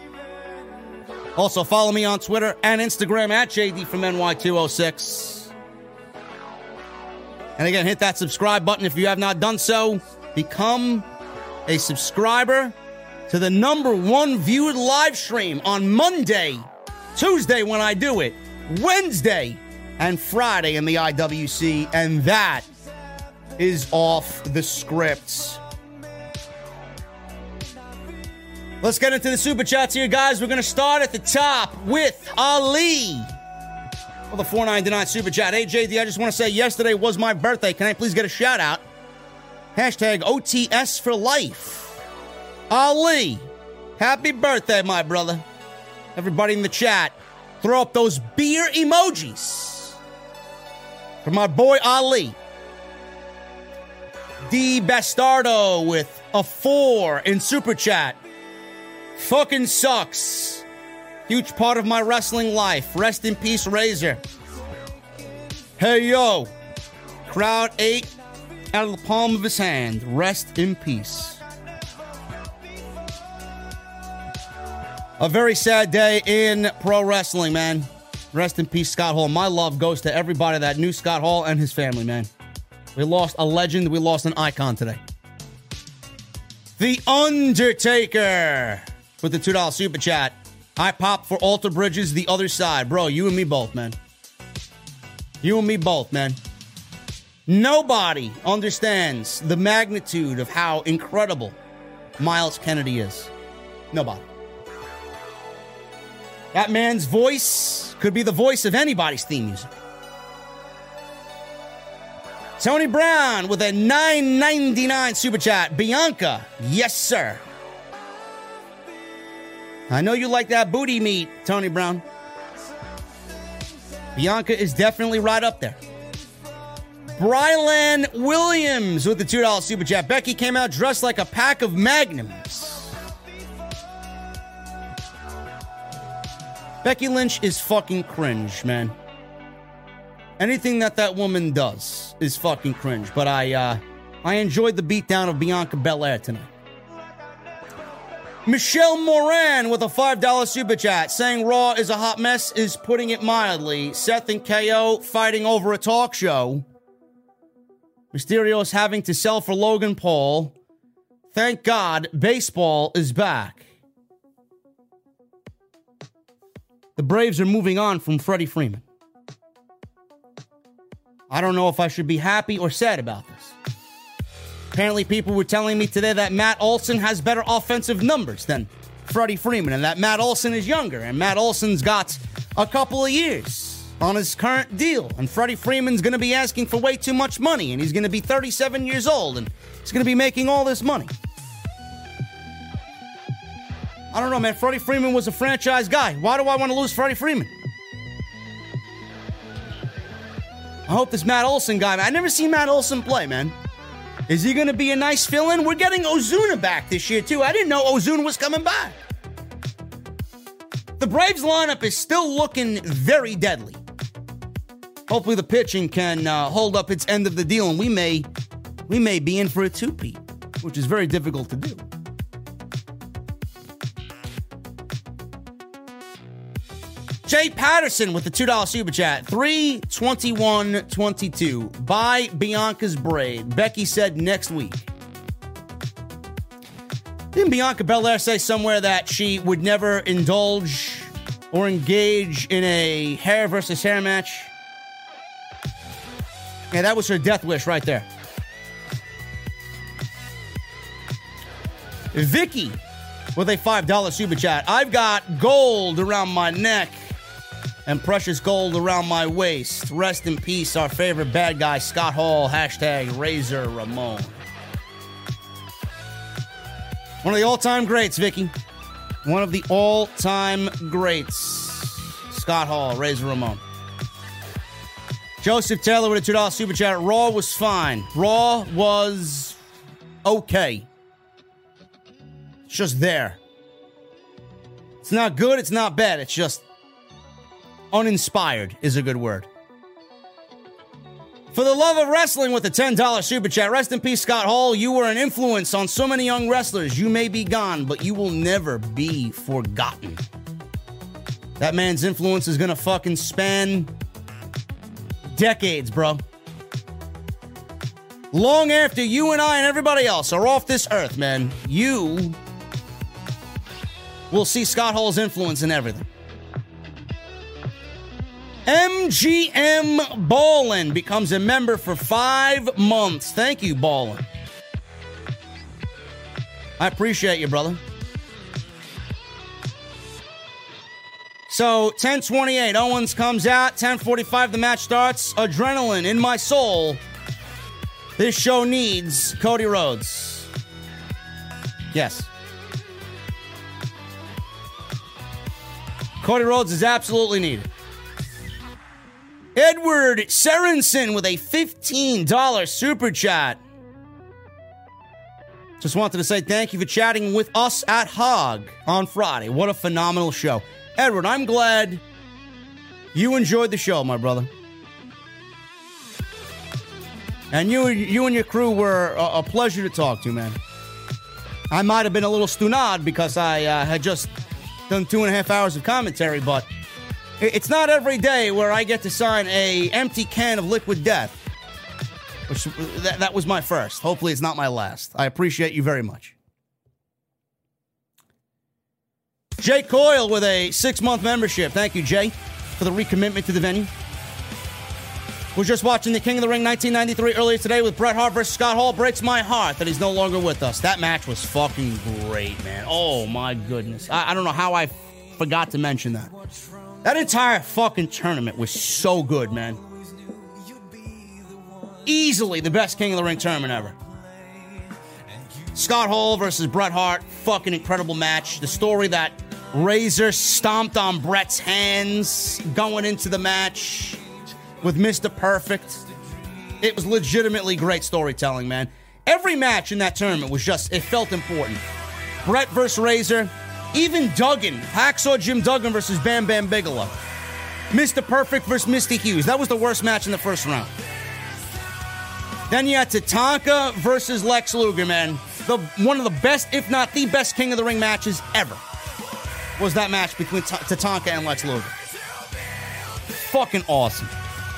Also, follow me on Twitter and Instagram at JD from NY206. And again, hit that subscribe button if you have not done so. Become a subscriber to the number one viewed live stream on Monday, Tuesday when I do it, Wednesday, and Friday in the IWC. And that is off the scripts. Let's get into the super chats here, guys. We're going to start at the top with Ali. Well, the 499 super chat. Hey, JD, I just want to say yesterday was my birthday. Can I please get a shout out? Hashtag OTS for life. Ali, happy birthday, my brother. Everybody in the chat, throw up those beer emojis for my boy Ali. D Bastardo with a four in super chat. Fucking sucks. Huge part of my wrestling life. Rest in peace, Razor. Hey, yo. Crowd eight out of the palm of his hand. Rest in peace. A very sad day in pro wrestling, man. Rest in peace, Scott Hall. My love goes to everybody that knew Scott Hall and his family, man. We lost a legend. We lost an icon today. The Undertaker with the $2 super chat. I pop for Alter Bridges the other side. Bro, you and me both, man. You and me both, man. Nobody understands the magnitude of how incredible Myles Kennedy is. Nobody. That man's voice could be the voice of anybody's theme music. Tony Brown with a 9.99 super chat. Bianca, yes sir. I know you like that booty meat, Tony Brown. Bianca is definitely right up there. Brylan Williams with the $2 super chat. Becky came out dressed like a pack of magnums. Becky Lynch is fucking cringe, man. Anything that that woman does is fucking cringe. But I, uh, I enjoyed the beatdown of Bianca Belair tonight. Michelle Moran with a $5 super chat saying Raw is a hot mess is putting it mildly. Seth and KO fighting over a talk show. Mysterio's having to sell for Logan Paul. Thank God baseball is back. The Braves are moving on from Freddie Freeman. I don't know if I should be happy or sad about this. Apparently, people were telling me today that Matt Olson has better offensive numbers than Freddie Freeman, and that Matt Olson is younger, and Matt Olson's got a couple of years on his current deal, and Freddie Freeman's going to be asking for way too much money, and he's going to be 37 years old, and he's going to be making all this money. I don't know, man. Freddie Freeman was a franchise guy. Why do I want to lose Freddie Freeman? I hope this Matt Olson guy. I never seen Matt Olson play, man. Is he going to be a nice fill in? We're getting Ozuna back this year, too. I didn't know Ozuna was coming back. The Braves lineup is still looking very deadly. Hopefully, the pitching can uh, hold up its end of the deal, and we may, we may be in for a two-peat, which is very difficult to do. Jay Patterson with the $2 super chat. 32122. Buy Bianca's braid. Becky said next week. Didn't Bianca Belair say somewhere that she would never indulge or engage in a hair versus hair match? Yeah, that was her death wish right there. Vicky with a $5 super chat. I've got gold around my neck and precious gold around my waist. Rest in peace, our favorite bad guy, Scott Hall. Hashtag Razor Ramon. One of the all time greats, Vicky. One of the all time greats. Scott Hall, Razor Ramon. Joseph Taylor with a $2 super chat. Raw was fine. Raw was okay. It's just there. It's not good, it's not bad. It's just uninspired is a good word. For the love of wrestling with a $10 super chat, rest in peace, Scott Hall. You were an influence on so many young wrestlers. You may be gone, but you will never be forgotten. That man's influence is gonna fucking span decades, bro. Long after you and I and everybody else are off this earth, man, you will see Scott Hall's influence in everything. MGM Ballin becomes a member for five months. Thank you, Ballin. I appreciate you, brother. So 1028, Owens comes out. 1045, the match starts. Adrenaline in my soul. This show needs Cody Rhodes. Yes. Cody Rhodes is absolutely needed. Edward Sorensen with a $15 super chat. Just wanted to say thank you for chatting with us at Hog on Friday. What a phenomenal show. Edward, I'm glad you enjoyed the show, my brother. And you, you and your crew were a, a pleasure to talk to, man. I might have been a little stunad because I uh, had just done two and a half hours of commentary, but it's not every day where I get to sign a empty can of liquid death. Which that, that was my first. Hopefully, it's not my last. I appreciate you very much. Jay Coyle with a six month membership. Thank you, Jay, for the recommitment to the venue. We're just watching the King of the Ring 1993 earlier today with Bret Hart versus Scott Hall. Breaks my heart that he's no longer with us. That match was fucking great, man. Oh my goodness. I, I don't know how I forgot to mention that. That entire fucking tournament was so good, man. Easily the best King of the Ring tournament ever. Scott Hall versus Bret Hart, fucking incredible match. The story that Razor stomped on Bret's hands going into the match with Mr. Perfect. It was legitimately great storytelling, man. Every match in that tournament was just, it felt important. Bret versus Razor, even Duggan, Hacksaw Jim Duggan versus Bam Bam Bigelow. Mr. Perfect versus Mr. Hughes. That was the worst match in the first round. Then you had Tatanka versus Lex Luger, man. The, one of the best, if not the best King of the Ring matches ever was that match between T- Tatanka and Lex Luger. Fucking awesome.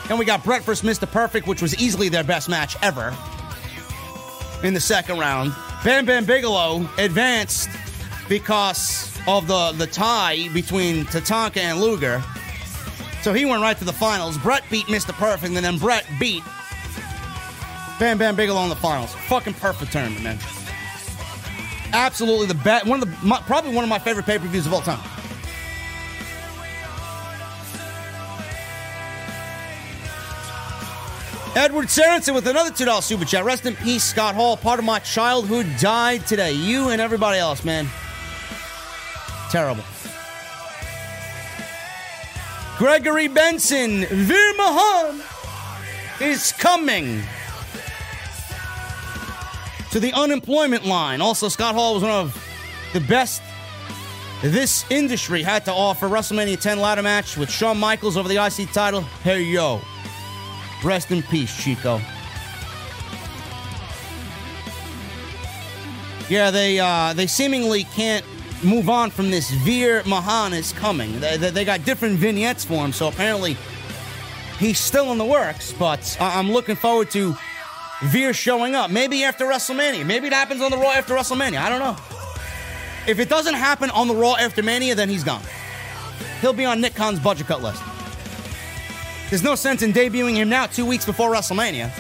Then we got Bret versus Mr. Perfect, which was easily their best match ever in the second round. Bam Bam Bigelow advanced because of the, the tie between Tatanka and Luger. So he went right to the finals. Bret beat Mr. Perfect, and then Bret beat Bam Bam Bigelow in the finals. Fucking perfect tournament, man. Absolutely the best. One of the my, probably one of my favorite pay per views of all time. Edward Sorensen with another $2 super chat. Rest in peace, Scott Hall. Part of my childhood died today. You and everybody else, man. Terrible. Gregory Benson, Veer Mahaan is coming to the unemployment line. Also, Scott Hall was one of the best this industry had to offer. WrestleMania 10 ladder match with Shawn Michaels over the IC title. Hey, yo. Rest in peace, Chico. Yeah, they uh, they seemingly can't move on from this. Veer Mahaan is coming. They, they, they got different vignettes for him, so apparently he's still in the works. But I'm looking forward to Veer showing up. Maybe after WrestleMania. Maybe it happens on the Raw after WrestleMania. I don't know. If it doesn't happen on the Raw after Mania, then he's gone. He'll be on Nick Khan's budget cut list. There's no sense in debuting him now two weeks before WrestleMania.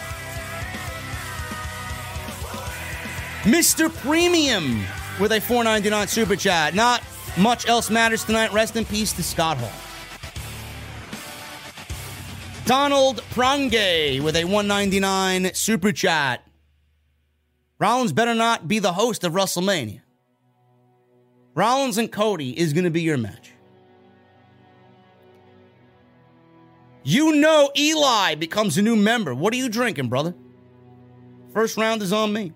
Mr. Premium with a 4.99 super chat. Not much else matters tonight. Rest in peace to Scott Hall. Donald Prange with a 199 super chat. Rollins better not be the host of WrestleMania. Rollins and Cody is going to be your match. You know Eli becomes a new member. What are you drinking, brother? First round is on me.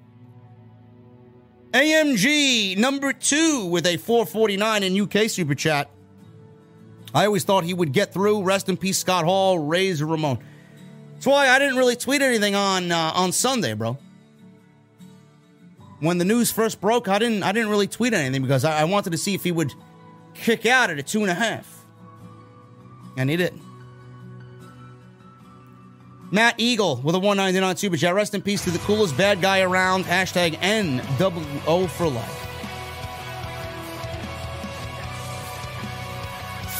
AMG number two with a 449 in UK super chat. I always thought he would get through. Rest in peace, Scott Hall, Razor Ramon. That's why I didn't really tweet anything on uh, on Sunday, bro. When the news first broke, I didn't I didn't really tweet anything because I, I wanted to see if he would kick out at a two and a half, and he didn't. Matt Eagle with a 199 super chat. Rest in peace to the coolest bad guy around. Hashtag NWO for life.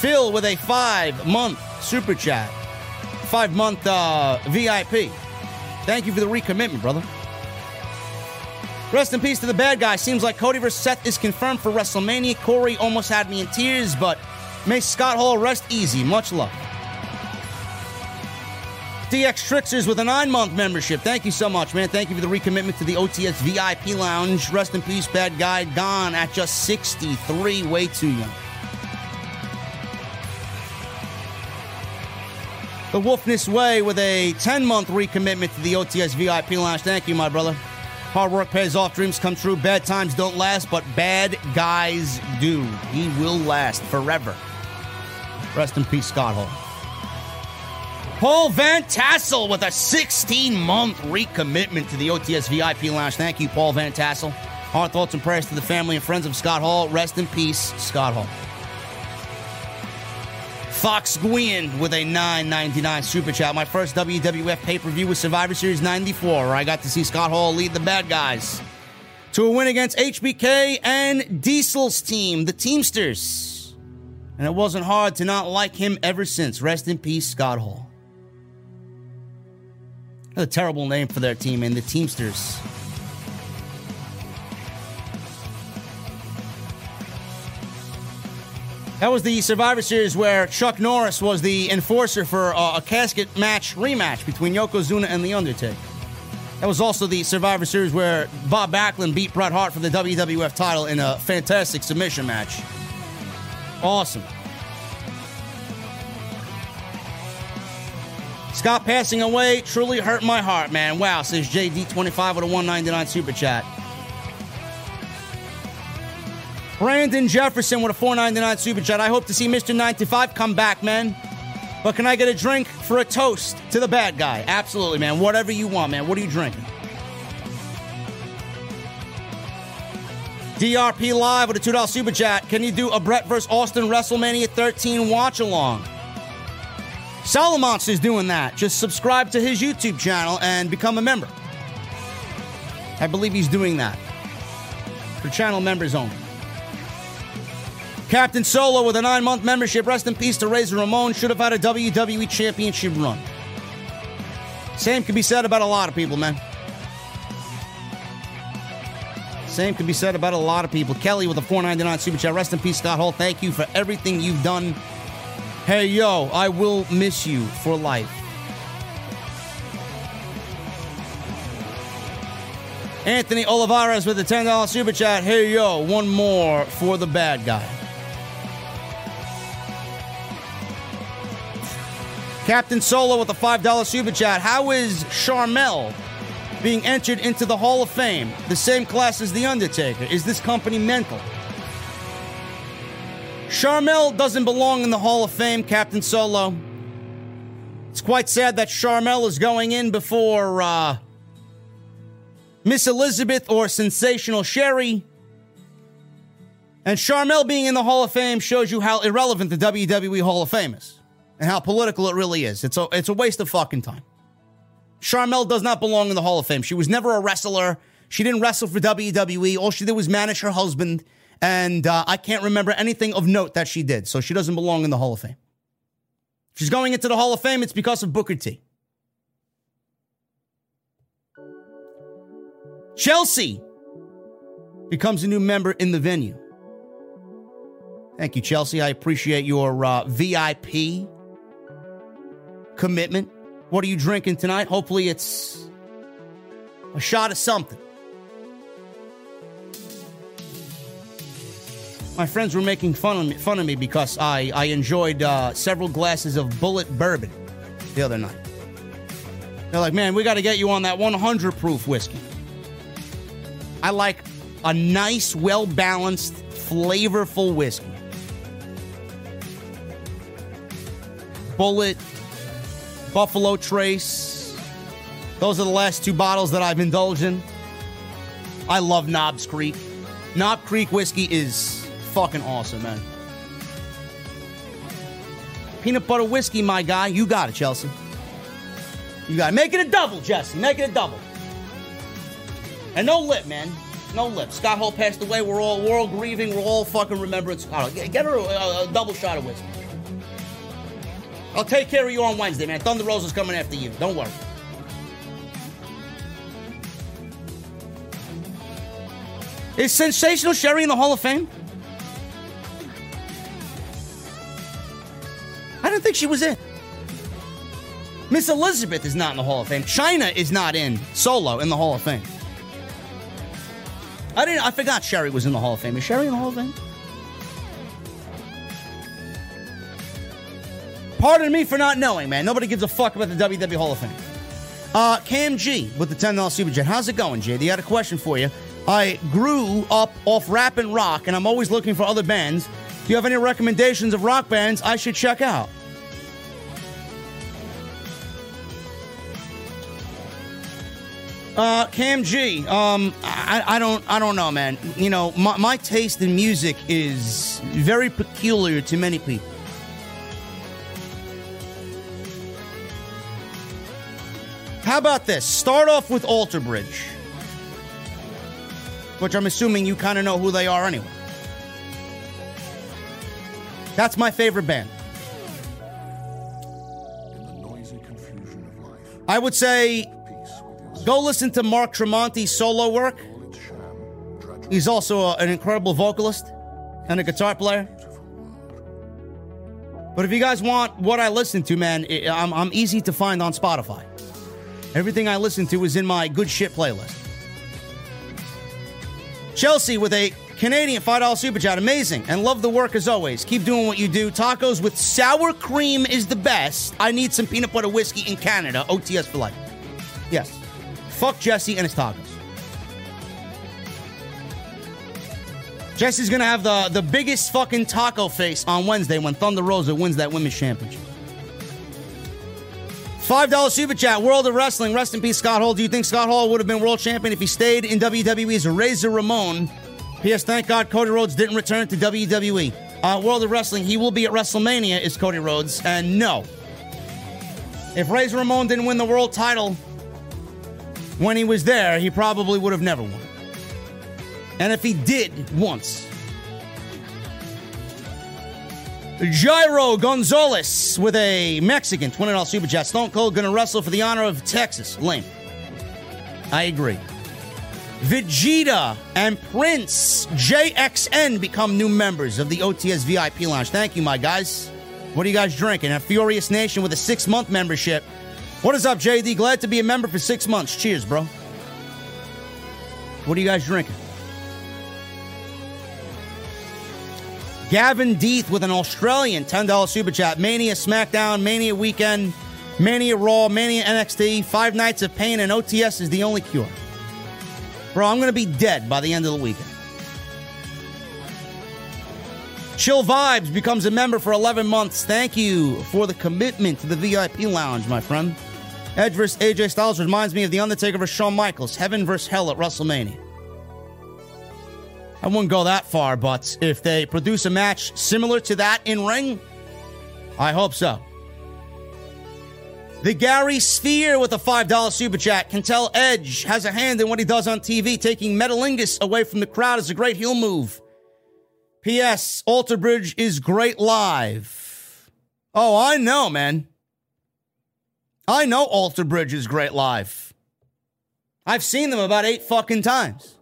Phil with a five month super chat. Five month uh, VIP. Thank you for the recommitment, brother. Rest in peace to the bad guy. Seems like Cody vs. Seth is confirmed for WrestleMania. Corey almost had me in tears, but may Scott Hall rest easy. Much love. DX Tricksers with a nine month membership. Thank you so much, man. Thank you for the recommitment to the OTS VIP lounge. Rest in peace, bad guy. Gone at just 63. Way too young. The Wolfness Way with a 10 month recommitment to the OTS VIP lounge. Thank you, my brother. Hard work pays off, dreams come true. Bad times don't last, but bad guys do. He will last forever. Rest in peace, Scott Hall. Paul Van Tassel with a 16 month recommitment to the OTS VIP Lounge. Thank you, Paul Van Tassel. Our thoughts and prayers to the family and friends of Scott Hall. Rest in peace, Scott Hall. Fox Gwyn with a 9.99 super chat. My first WWF pay per view was Survivor Series 94, where I got to see Scott Hall lead the bad guys to a win against HBK and Diesel's team, the Teamsters. And it wasn't hard to not like him ever since. Rest in peace, Scott Hall. A terrible name for their team, and the Teamsters. That was the Survivor Series where Chuck Norris was the enforcer for uh, a casket match rematch between Yokozuna and The Undertaker. That was also the Survivor Series where Bob Backlund beat Bret Hart for the WWF title in a fantastic submission match. Awesome. Scott passing away truly hurt my heart, man. Wow, says JD25 with a 199 super chat. Brandon Jefferson with a 499 super chat. I hope to see Mr. 95 come back, man. But can I get a drink for a toast to the bad guy? Absolutely, man. Whatever you want, man. What are you drinking? DRP Live with a $2 super chat. Can you do a Bret vs. Austin WrestleMania 13 watch along? Solomonster's doing that. Just subscribe to his YouTube channel and become a member. I believe he's doing that. For channel members only. Captain Solo with a nine month membership. Rest in peace to Razor Ramon. Should have had a WWE Championship run. Same can be said about a lot of people, man. Same can be said about a lot of people. Kelly with a 499 super chat. Rest in peace, Scott Hall. Thank you for everything you've done. Hey, yo, I will miss you for life. Anthony Olivares with a $10 super chat. Hey, yo, one more for the bad guy. Captain Solo with a $5 super chat. How is Sharmell being entered into the Hall of Fame? The same class as The Undertaker. Is this company mental? Sharmell doesn't belong in the Hall of Fame, Captain Solo. It's quite sad that Sharmell is going in before uh, Miss Elizabeth or Sensational Sherri. And Sharmell being in the Hall of Fame shows you how irrelevant the WWE Hall of Fame is and how political it really is. It's a, it's a waste of fucking time. Sharmell does not belong in the Hall of Fame. She was never a wrestler. She didn't wrestle for WWE. All she did was manage her husband. And uh, I can't remember anything of note that she did. So she doesn't belong in the Hall of Fame. She's going into the Hall of Fame. It's because of Booker T. Chelsea becomes a new member in the venue. Thank you, Chelsea. I appreciate your uh, VIP commitment. What are you drinking tonight? Hopefully, it's a shot of something. My friends were making fun of me, fun of me because I, I enjoyed uh, several glasses of Bulleit bourbon the other night. They're like, man, we got to get you on that 100 proof whiskey. I like a nice, well balanced, flavorful whiskey. Bulleit, Buffalo Trace. Those are the last two bottles that I've indulged in. I love Knobs Creek. Knob Creek whiskey is fucking awesome, man. Peanut butter whiskey, my guy. You got it, Chelsea. You got it. Make it a double, Jesse. Make it a double. And no lip, man. No lip. Scott Hall passed away. We're all we're all grieving. We're all fucking remembering Scott. Get, get her a, a, a double shot of whiskey. I'll take care of you on Wednesday, man. Thunder Rosa's coming after you. Don't worry. Is Sensational Sherri in the Hall of Fame? Think she was in. Miss Elizabeth is not in the Hall of Fame. Chyna is not in solo in the Hall of Fame. I didn't. I forgot Sherri was in the Hall of Fame. Is Sherri in the Hall of Fame? Pardon me for not knowing, man. Nobody gives a fuck about the WWE Hall of Fame. Uh, Cam G with the $10 Super Chat. How's it going, Jay? I had a question for you. I grew up off rap and rock, and I'm always looking for other bands. Do you have any recommendations of rock bands I should check out? Uh, Cam G. Um, I, I don't, I don't know, man. You know, my, my taste in music is very peculiar to many people. How about this? Start off with Alter Bridge, which I'm assuming you kind of know who they are anyway. That's my favorite band. I would say go listen to Mark Tremonti's solo work. He's also a, an incredible vocalist and a guitar player. But if you guys want what I listen to, man, it, I'm, I'm easy to find on Spotify. Everything I listen to is in my good shit playlist. Chelsea with a Canadian $5 super chat. Amazing. And love the work as always. Keep doing what you do. Tacos with sour cream is the best. I need some peanut butter whiskey in Canada. OTS for life. Yes. Fuck Jesse and his tacos. Jesse's gonna have the, the biggest fucking taco face on Wednesday when Thunder Rosa wins that women's championship. $5 super chat, World of Wrestling. Rest in peace, Scott Hall. Do you think Scott Hall would have been world champion if he stayed in WWE as Razor Ramon? P.S. Thank God Cody Rhodes didn't return to WWE. Uh, World of Wrestling, he will be at WrestleMania, is Cody Rhodes. And no. If Razor Ramon didn't win the world title when he was there, he probably would have never won. And if he did once, Jairo Gonzalez with a Mexican $20 super chat. Stone Cold gonna wrestle for the honor of Texas. Lame. I agree. Vegeta and Prince JXN become new members of the OTS VIP Lounge. Thank you, my guys. What are you guys drinking? A Furious Nation with a six month membership. What is up, JD? Glad to be a member for six months. Cheers, bro. What are you guys drinking? Gavin Deeth with an Australian $10 super chat. Mania SmackDown, Mania Weekend, Mania Raw, Mania NXT, Five Nights of Pain, and OTS is the only cure. Bro, I'm going to be dead by the end of the weekend. Chill Vibes becomes a member for 11 months. Thank you for the commitment to the VIP lounge, my friend. Edge vs. AJ Styles reminds me of The Undertaker vs. Shawn Michaels, Heaven vs. Hell at WrestleMania. I wouldn't go that far, but if they produce a match similar to that in ring, I hope so. The Gary Sphere with a $5 super chat can tell Edge has a hand in what he does on TV. Taking Metalingus away from the crowd is a great heel move. P.S. Alter Bridge is great live. Oh, I know, man. I know Alter Bridge is great live. I've seen them about eight fucking times.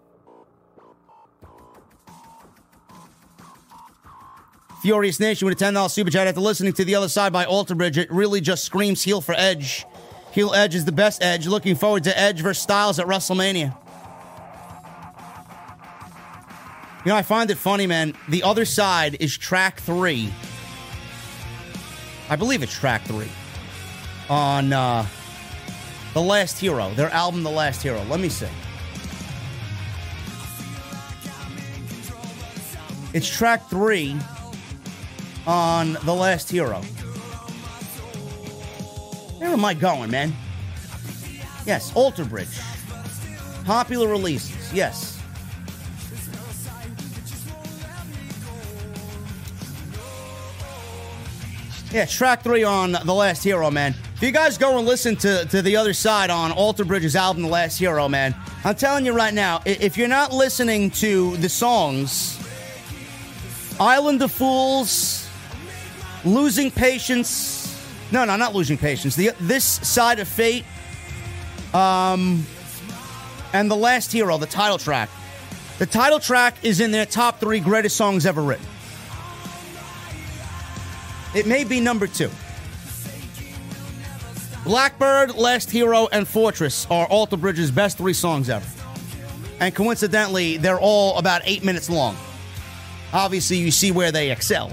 Furious Nation with a $10 super chat after listening to the other side by Alter Bridge. It really just screams heel for Edge. Heel Edge is the best Edge. Looking forward to Edge versus Styles at WrestleMania. You know, I find it funny, man. The other side is track three. I believe it's track three on uh, The Last Hero, their album, The Last Hero. Let me see. It's track three on The Last Hero. Where am I going, man? Yes, Alter Bridge. Popular releases, yes. Yeah, track three on The Last Hero, man. If you guys go and listen to, to the other side on Alter Bridge's album, The Last Hero, man, I'm telling you right now, if you're not listening to the songs, Island of Fools, Losing Patience, no, no, not Losing Patience, the, This Side of Fate, um, and The Last Hero, the title track. The title track is in their top three greatest songs ever written. It may be number two. Blackbird, Last Hero, and Fortress are Alter Bridge's best three songs ever. And coincidentally, they're all about eight minutes long. Obviously, you see where they excel.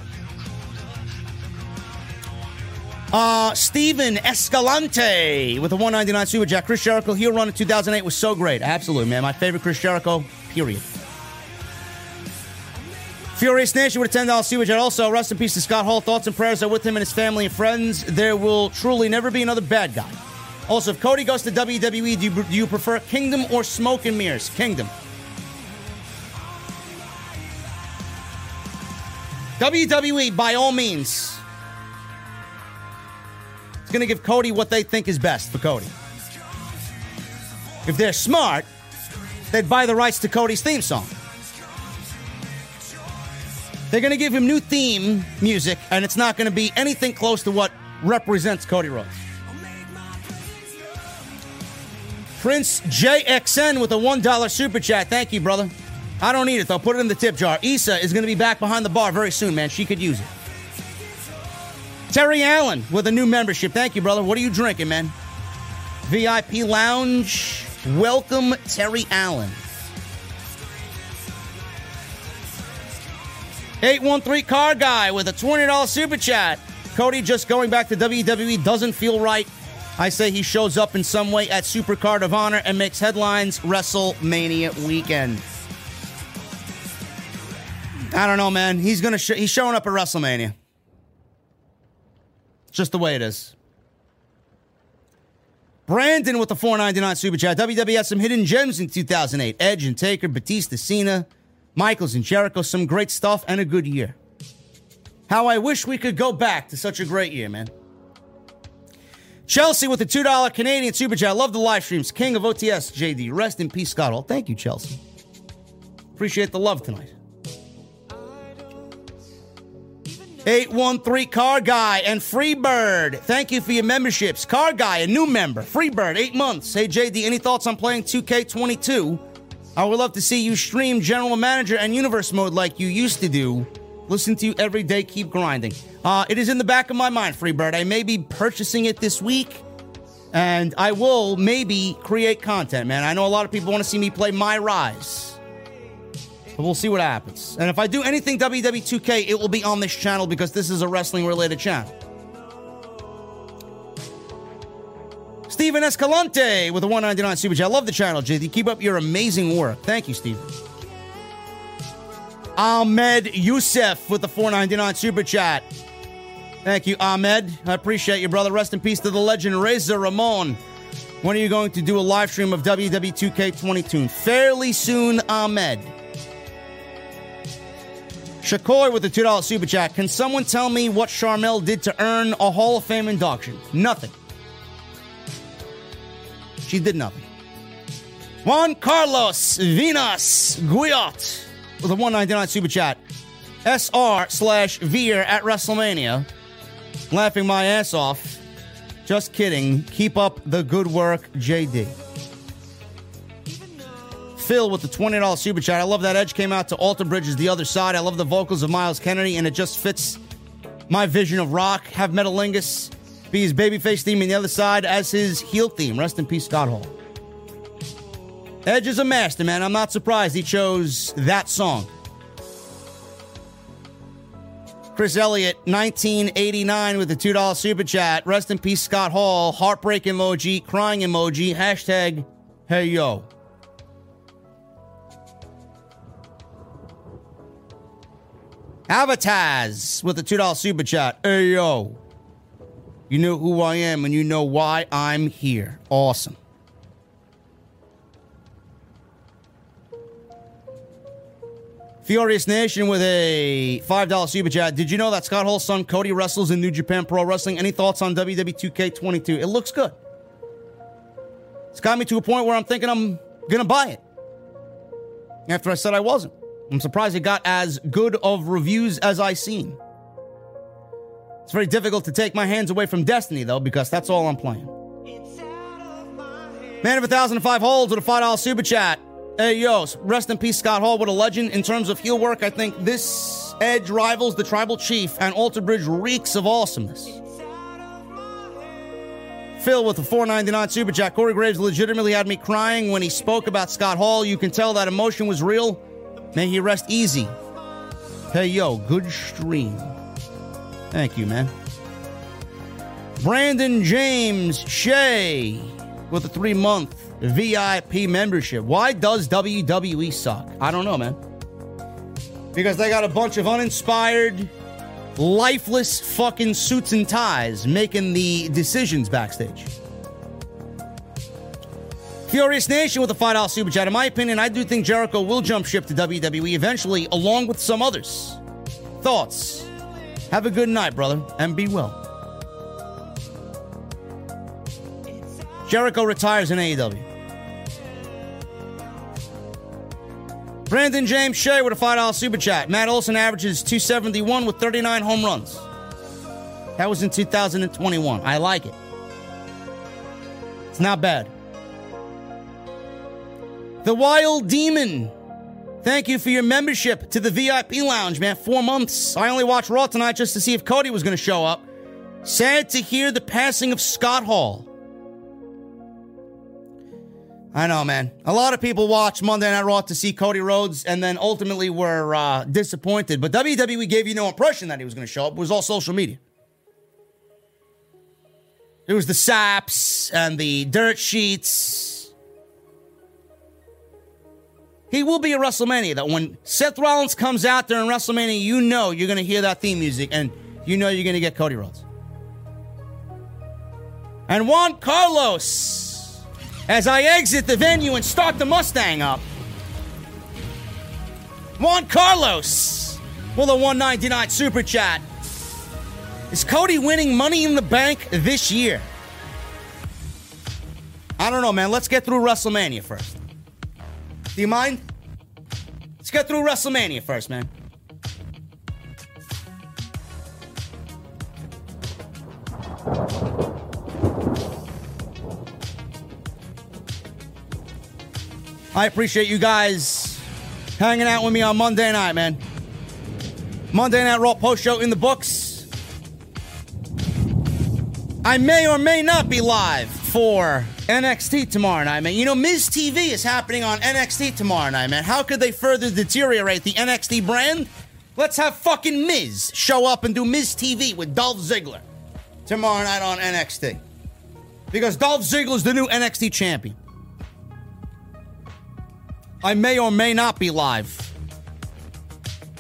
Uh, Steven Escalante with a 199 Super Chat. Chris Jericho heel run in 2008 was so great. Absolutely, man. My favorite Chris Jericho, period. Furious Nation with a $10 super chat. Also, rest in peace to Scott Hall. Thoughts and prayers are with him and his family and friends. There will truly never be another bad guy. Also, if Cody goes to WWE, do you, do you prefer Kingdom or Smoke and Mirrors? Kingdom. WWE, by all means, is going to give Cody what they think is best for Cody. If they're smart, they'd buy the rights to Cody's theme song. They're going to give him new theme music, and it's not going to be anything close to what represents Cody Rhodes. Prince JXN with a $1 super chat. Thank you, brother. I don't need it, though. Put it in the tip jar. Issa is going to be back behind the bar very soon, man. She could use it. Terry Allen with a new membership. Thank you, brother. What are you drinking, man? VIP Lounge. Welcome, Terry Allen. 813 Car Guy with a $20 super chat. Cody just going back to WWE doesn't feel right. I say he shows up in some way at Supercard of Honor and makes headlines WrestleMania weekend. I don't know, man. He's gonna sh- he's showing up at WrestleMania. Just the way it is. Brandon with the 499 super chat. WWE had some hidden gems in 2008. Edge and Taker, Batista, Cena, Michaels and Jericho. Some great stuff and a good year. How I wish we could go back to such a great year, man. Chelsea with the $2 Canadian super chat. Love the live streams. King of OTS, JD. Rest in peace, Scott Hall. Thank you, Chelsea. appreciate the love tonight. 813 Car Guy and Freebird. Thank you for your memberships. Car Guy, a new member. Freebird, eight months. Hey, JD, any thoughts on playing 2K22? I would love to see you stream General Manager and Universe Mode like you used to do. Listen to you every day, keep grinding. Uh, it is in the back of my mind, Freebird. I may be purchasing it this week, and I will maybe create content, man. I know a lot of people want to see me play My Rise. But we'll see what happens. And if I do anything WW2K, it will be on this channel because this is a wrestling related channel. Steven Escalante with a 199 Super Chat. I love the channel, JD. Keep up your amazing work. Thank you, Steven. Ahmed Youssef with the 499 Super Chat. Thank you, Ahmed. I appreciate you, brother. Rest in peace to the legend Razor Ramon. When are you going to do a live stream of WW2K22? Fairly soon, Ahmed. Shakoy with the $2 super chat. Can someone tell me what Sharmell did to earn a Hall of Fame induction? Nothing. She did nothing. Juan Carlos Vinas Guyot with a 199 super chat. SR slash Veer at WrestleMania. Laughing my ass off. Just kidding. Keep up the good work, JD. Phil with the $20 super chat. I love that Edge came out to Alter Bridges the other side. I love the vocals of Myles Kennedy, and it just fits my vision of rock. Have Metalingus be his babyface theme on the other side as his heel theme. Rest in peace, Scott Hall. Edge is a master, man. I'm not surprised he chose that song. Chris Elliott, 1989 with the $2 super chat. Rest in peace, Scott Hall. Heartbreak emoji, crying emoji, hashtag hey yo. Avataz with a $2 super chat. Hey, yo. You know who I am and you know why I'm here. Awesome. Furious Nation with a $5 super chat. Did you know that Scott Hall's son Cody wrestles in New Japan Pro Wrestling? Any thoughts on WWE 2K22? It looks good. It's got me to a point where I'm thinking I'm going to buy it. After I said I wasn't. I'm surprised it got as good of reviews as I seen. It's very difficult to take my hands away from Destiny, though, because that's all I'm playing. Man of a thousand and five holds with a five dollar super chat. Hey yo, rest in peace, Scott Hall. What a legend in terms of heel work. I think this edge rivals the Tribal Chief, and Alter Bridge reeks of awesomeness. Phil with a 499 super chat. Corey Graves legitimately had me crying when he spoke about Scott Hall. You can tell that emotion was real. May he rest easy. Hey, yo, good stream. Thank you, man. Brandon James Shea with a three month VIP membership. Why does WWE suck? I don't know, man. Because they got a bunch of uninspired, lifeless fucking suits and ties making the decisions backstage. Furious Nation with a $5 super chat. In my opinion, I do think Jericho will jump ship to WWE eventually, along with some others. Thoughts? Have a good night, brother, and be well. Jericho retires in AEW. Brandon James Shea with a $5 super chat. Matt Olson averages 271 with 39 home runs. That was in 2021. I like it. It's not bad. The Wild Demon. Thank you for your membership to the VIP lounge, man. Four months. I only watched Raw tonight just to see if Cody was going to show up. Sad to hear the passing of Scott Hall. I know, man. A lot of people watch Monday Night Raw to see Cody Rhodes and then ultimately were uh, disappointed. But WWE gave you no impression that he was going to show up. It was all social media. It was the saps and the dirt sheets he will be at WrestleMania. That when Seth Rollins comes out there in WrestleMania, you know you're going to hear that theme music and you know you're going to get Cody Rhodes. And Juan Carlos, as I exit the venue and start the Mustang up. Juan Carlos with a 199 super chat. Is Cody winning money in the bank this year? I don't know, man. Let's get through WrestleMania first. Do you mind? Let's get through WrestleMania first, man. I appreciate you guys hanging out with me on Monday night, man. Monday Night Raw post show in the books. I may or may not be live for NXT tomorrow night, man. You know, Miz TV is happening on NXT tomorrow night, man. How could they further deteriorate the NXT brand? Let's have fucking Miz show up and do Miz TV with Dolph Ziggler tomorrow night on NXT. Because Dolph Ziggler's the new NXT champion. I may or may not be live.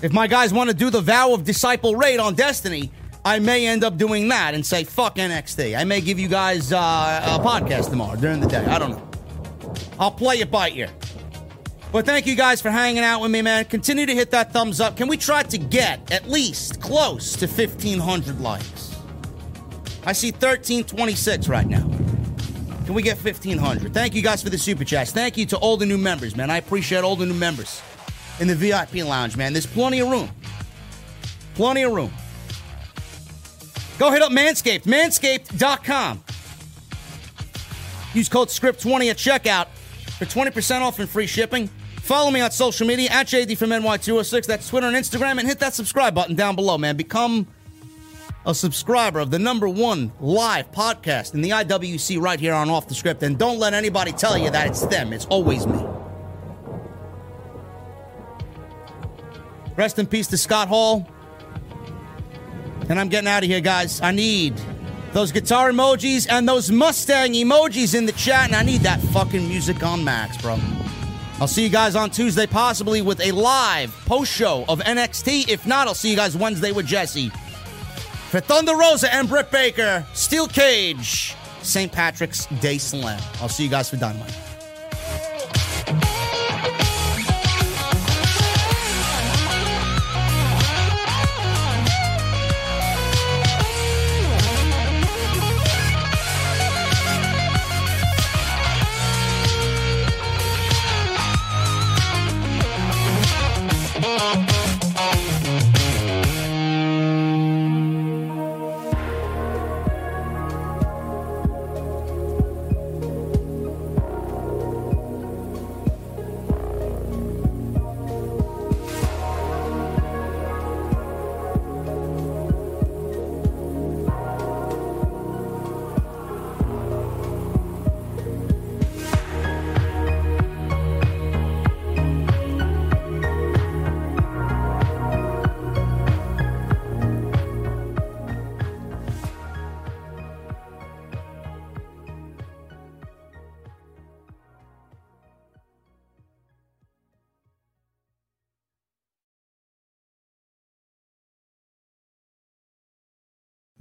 If my guys want to do the vow of disciple raid on Destiny, I may end up doing that and say fuck NXT. I may give you guys uh, a podcast tomorrow during the day. I don't know. I'll play it by ear. But thank you guys for hanging out with me, man. Continue to hit that thumbs up. Can we try to get at least close to 1,500 likes? I see 1326 right now. Can we get 1,500? Thank you guys for the super chats. Thank you to all the new members, man. I appreciate all the new members in the VIP lounge, man. There's plenty of room. Plenty of room. Go hit up Manscaped, manscaped.com. Use code SCRIPT20 at checkout for 20% off and free shipping. Follow me on social media at JD from NY206. That's Twitter and Instagram. And hit that subscribe button down below, man. Become a subscriber of the number one live podcast in the IWC right here on Off the Script. And don't let anybody tell you that it's them. It's always me. Rest in peace to Scott Hall. And I'm getting out of here, guys. I need those guitar emojis and those Mustang emojis in the chat, and I need that fucking music on max, bro. I'll see you guys on Tuesday, possibly with a live post show of NXT. If not, I'll see you guys Wednesday with Jesse. For Thunder Rosa and Britt Baker, Steel Cage, St. Patrick's Day Slam. I'll see you guys for Dynamite.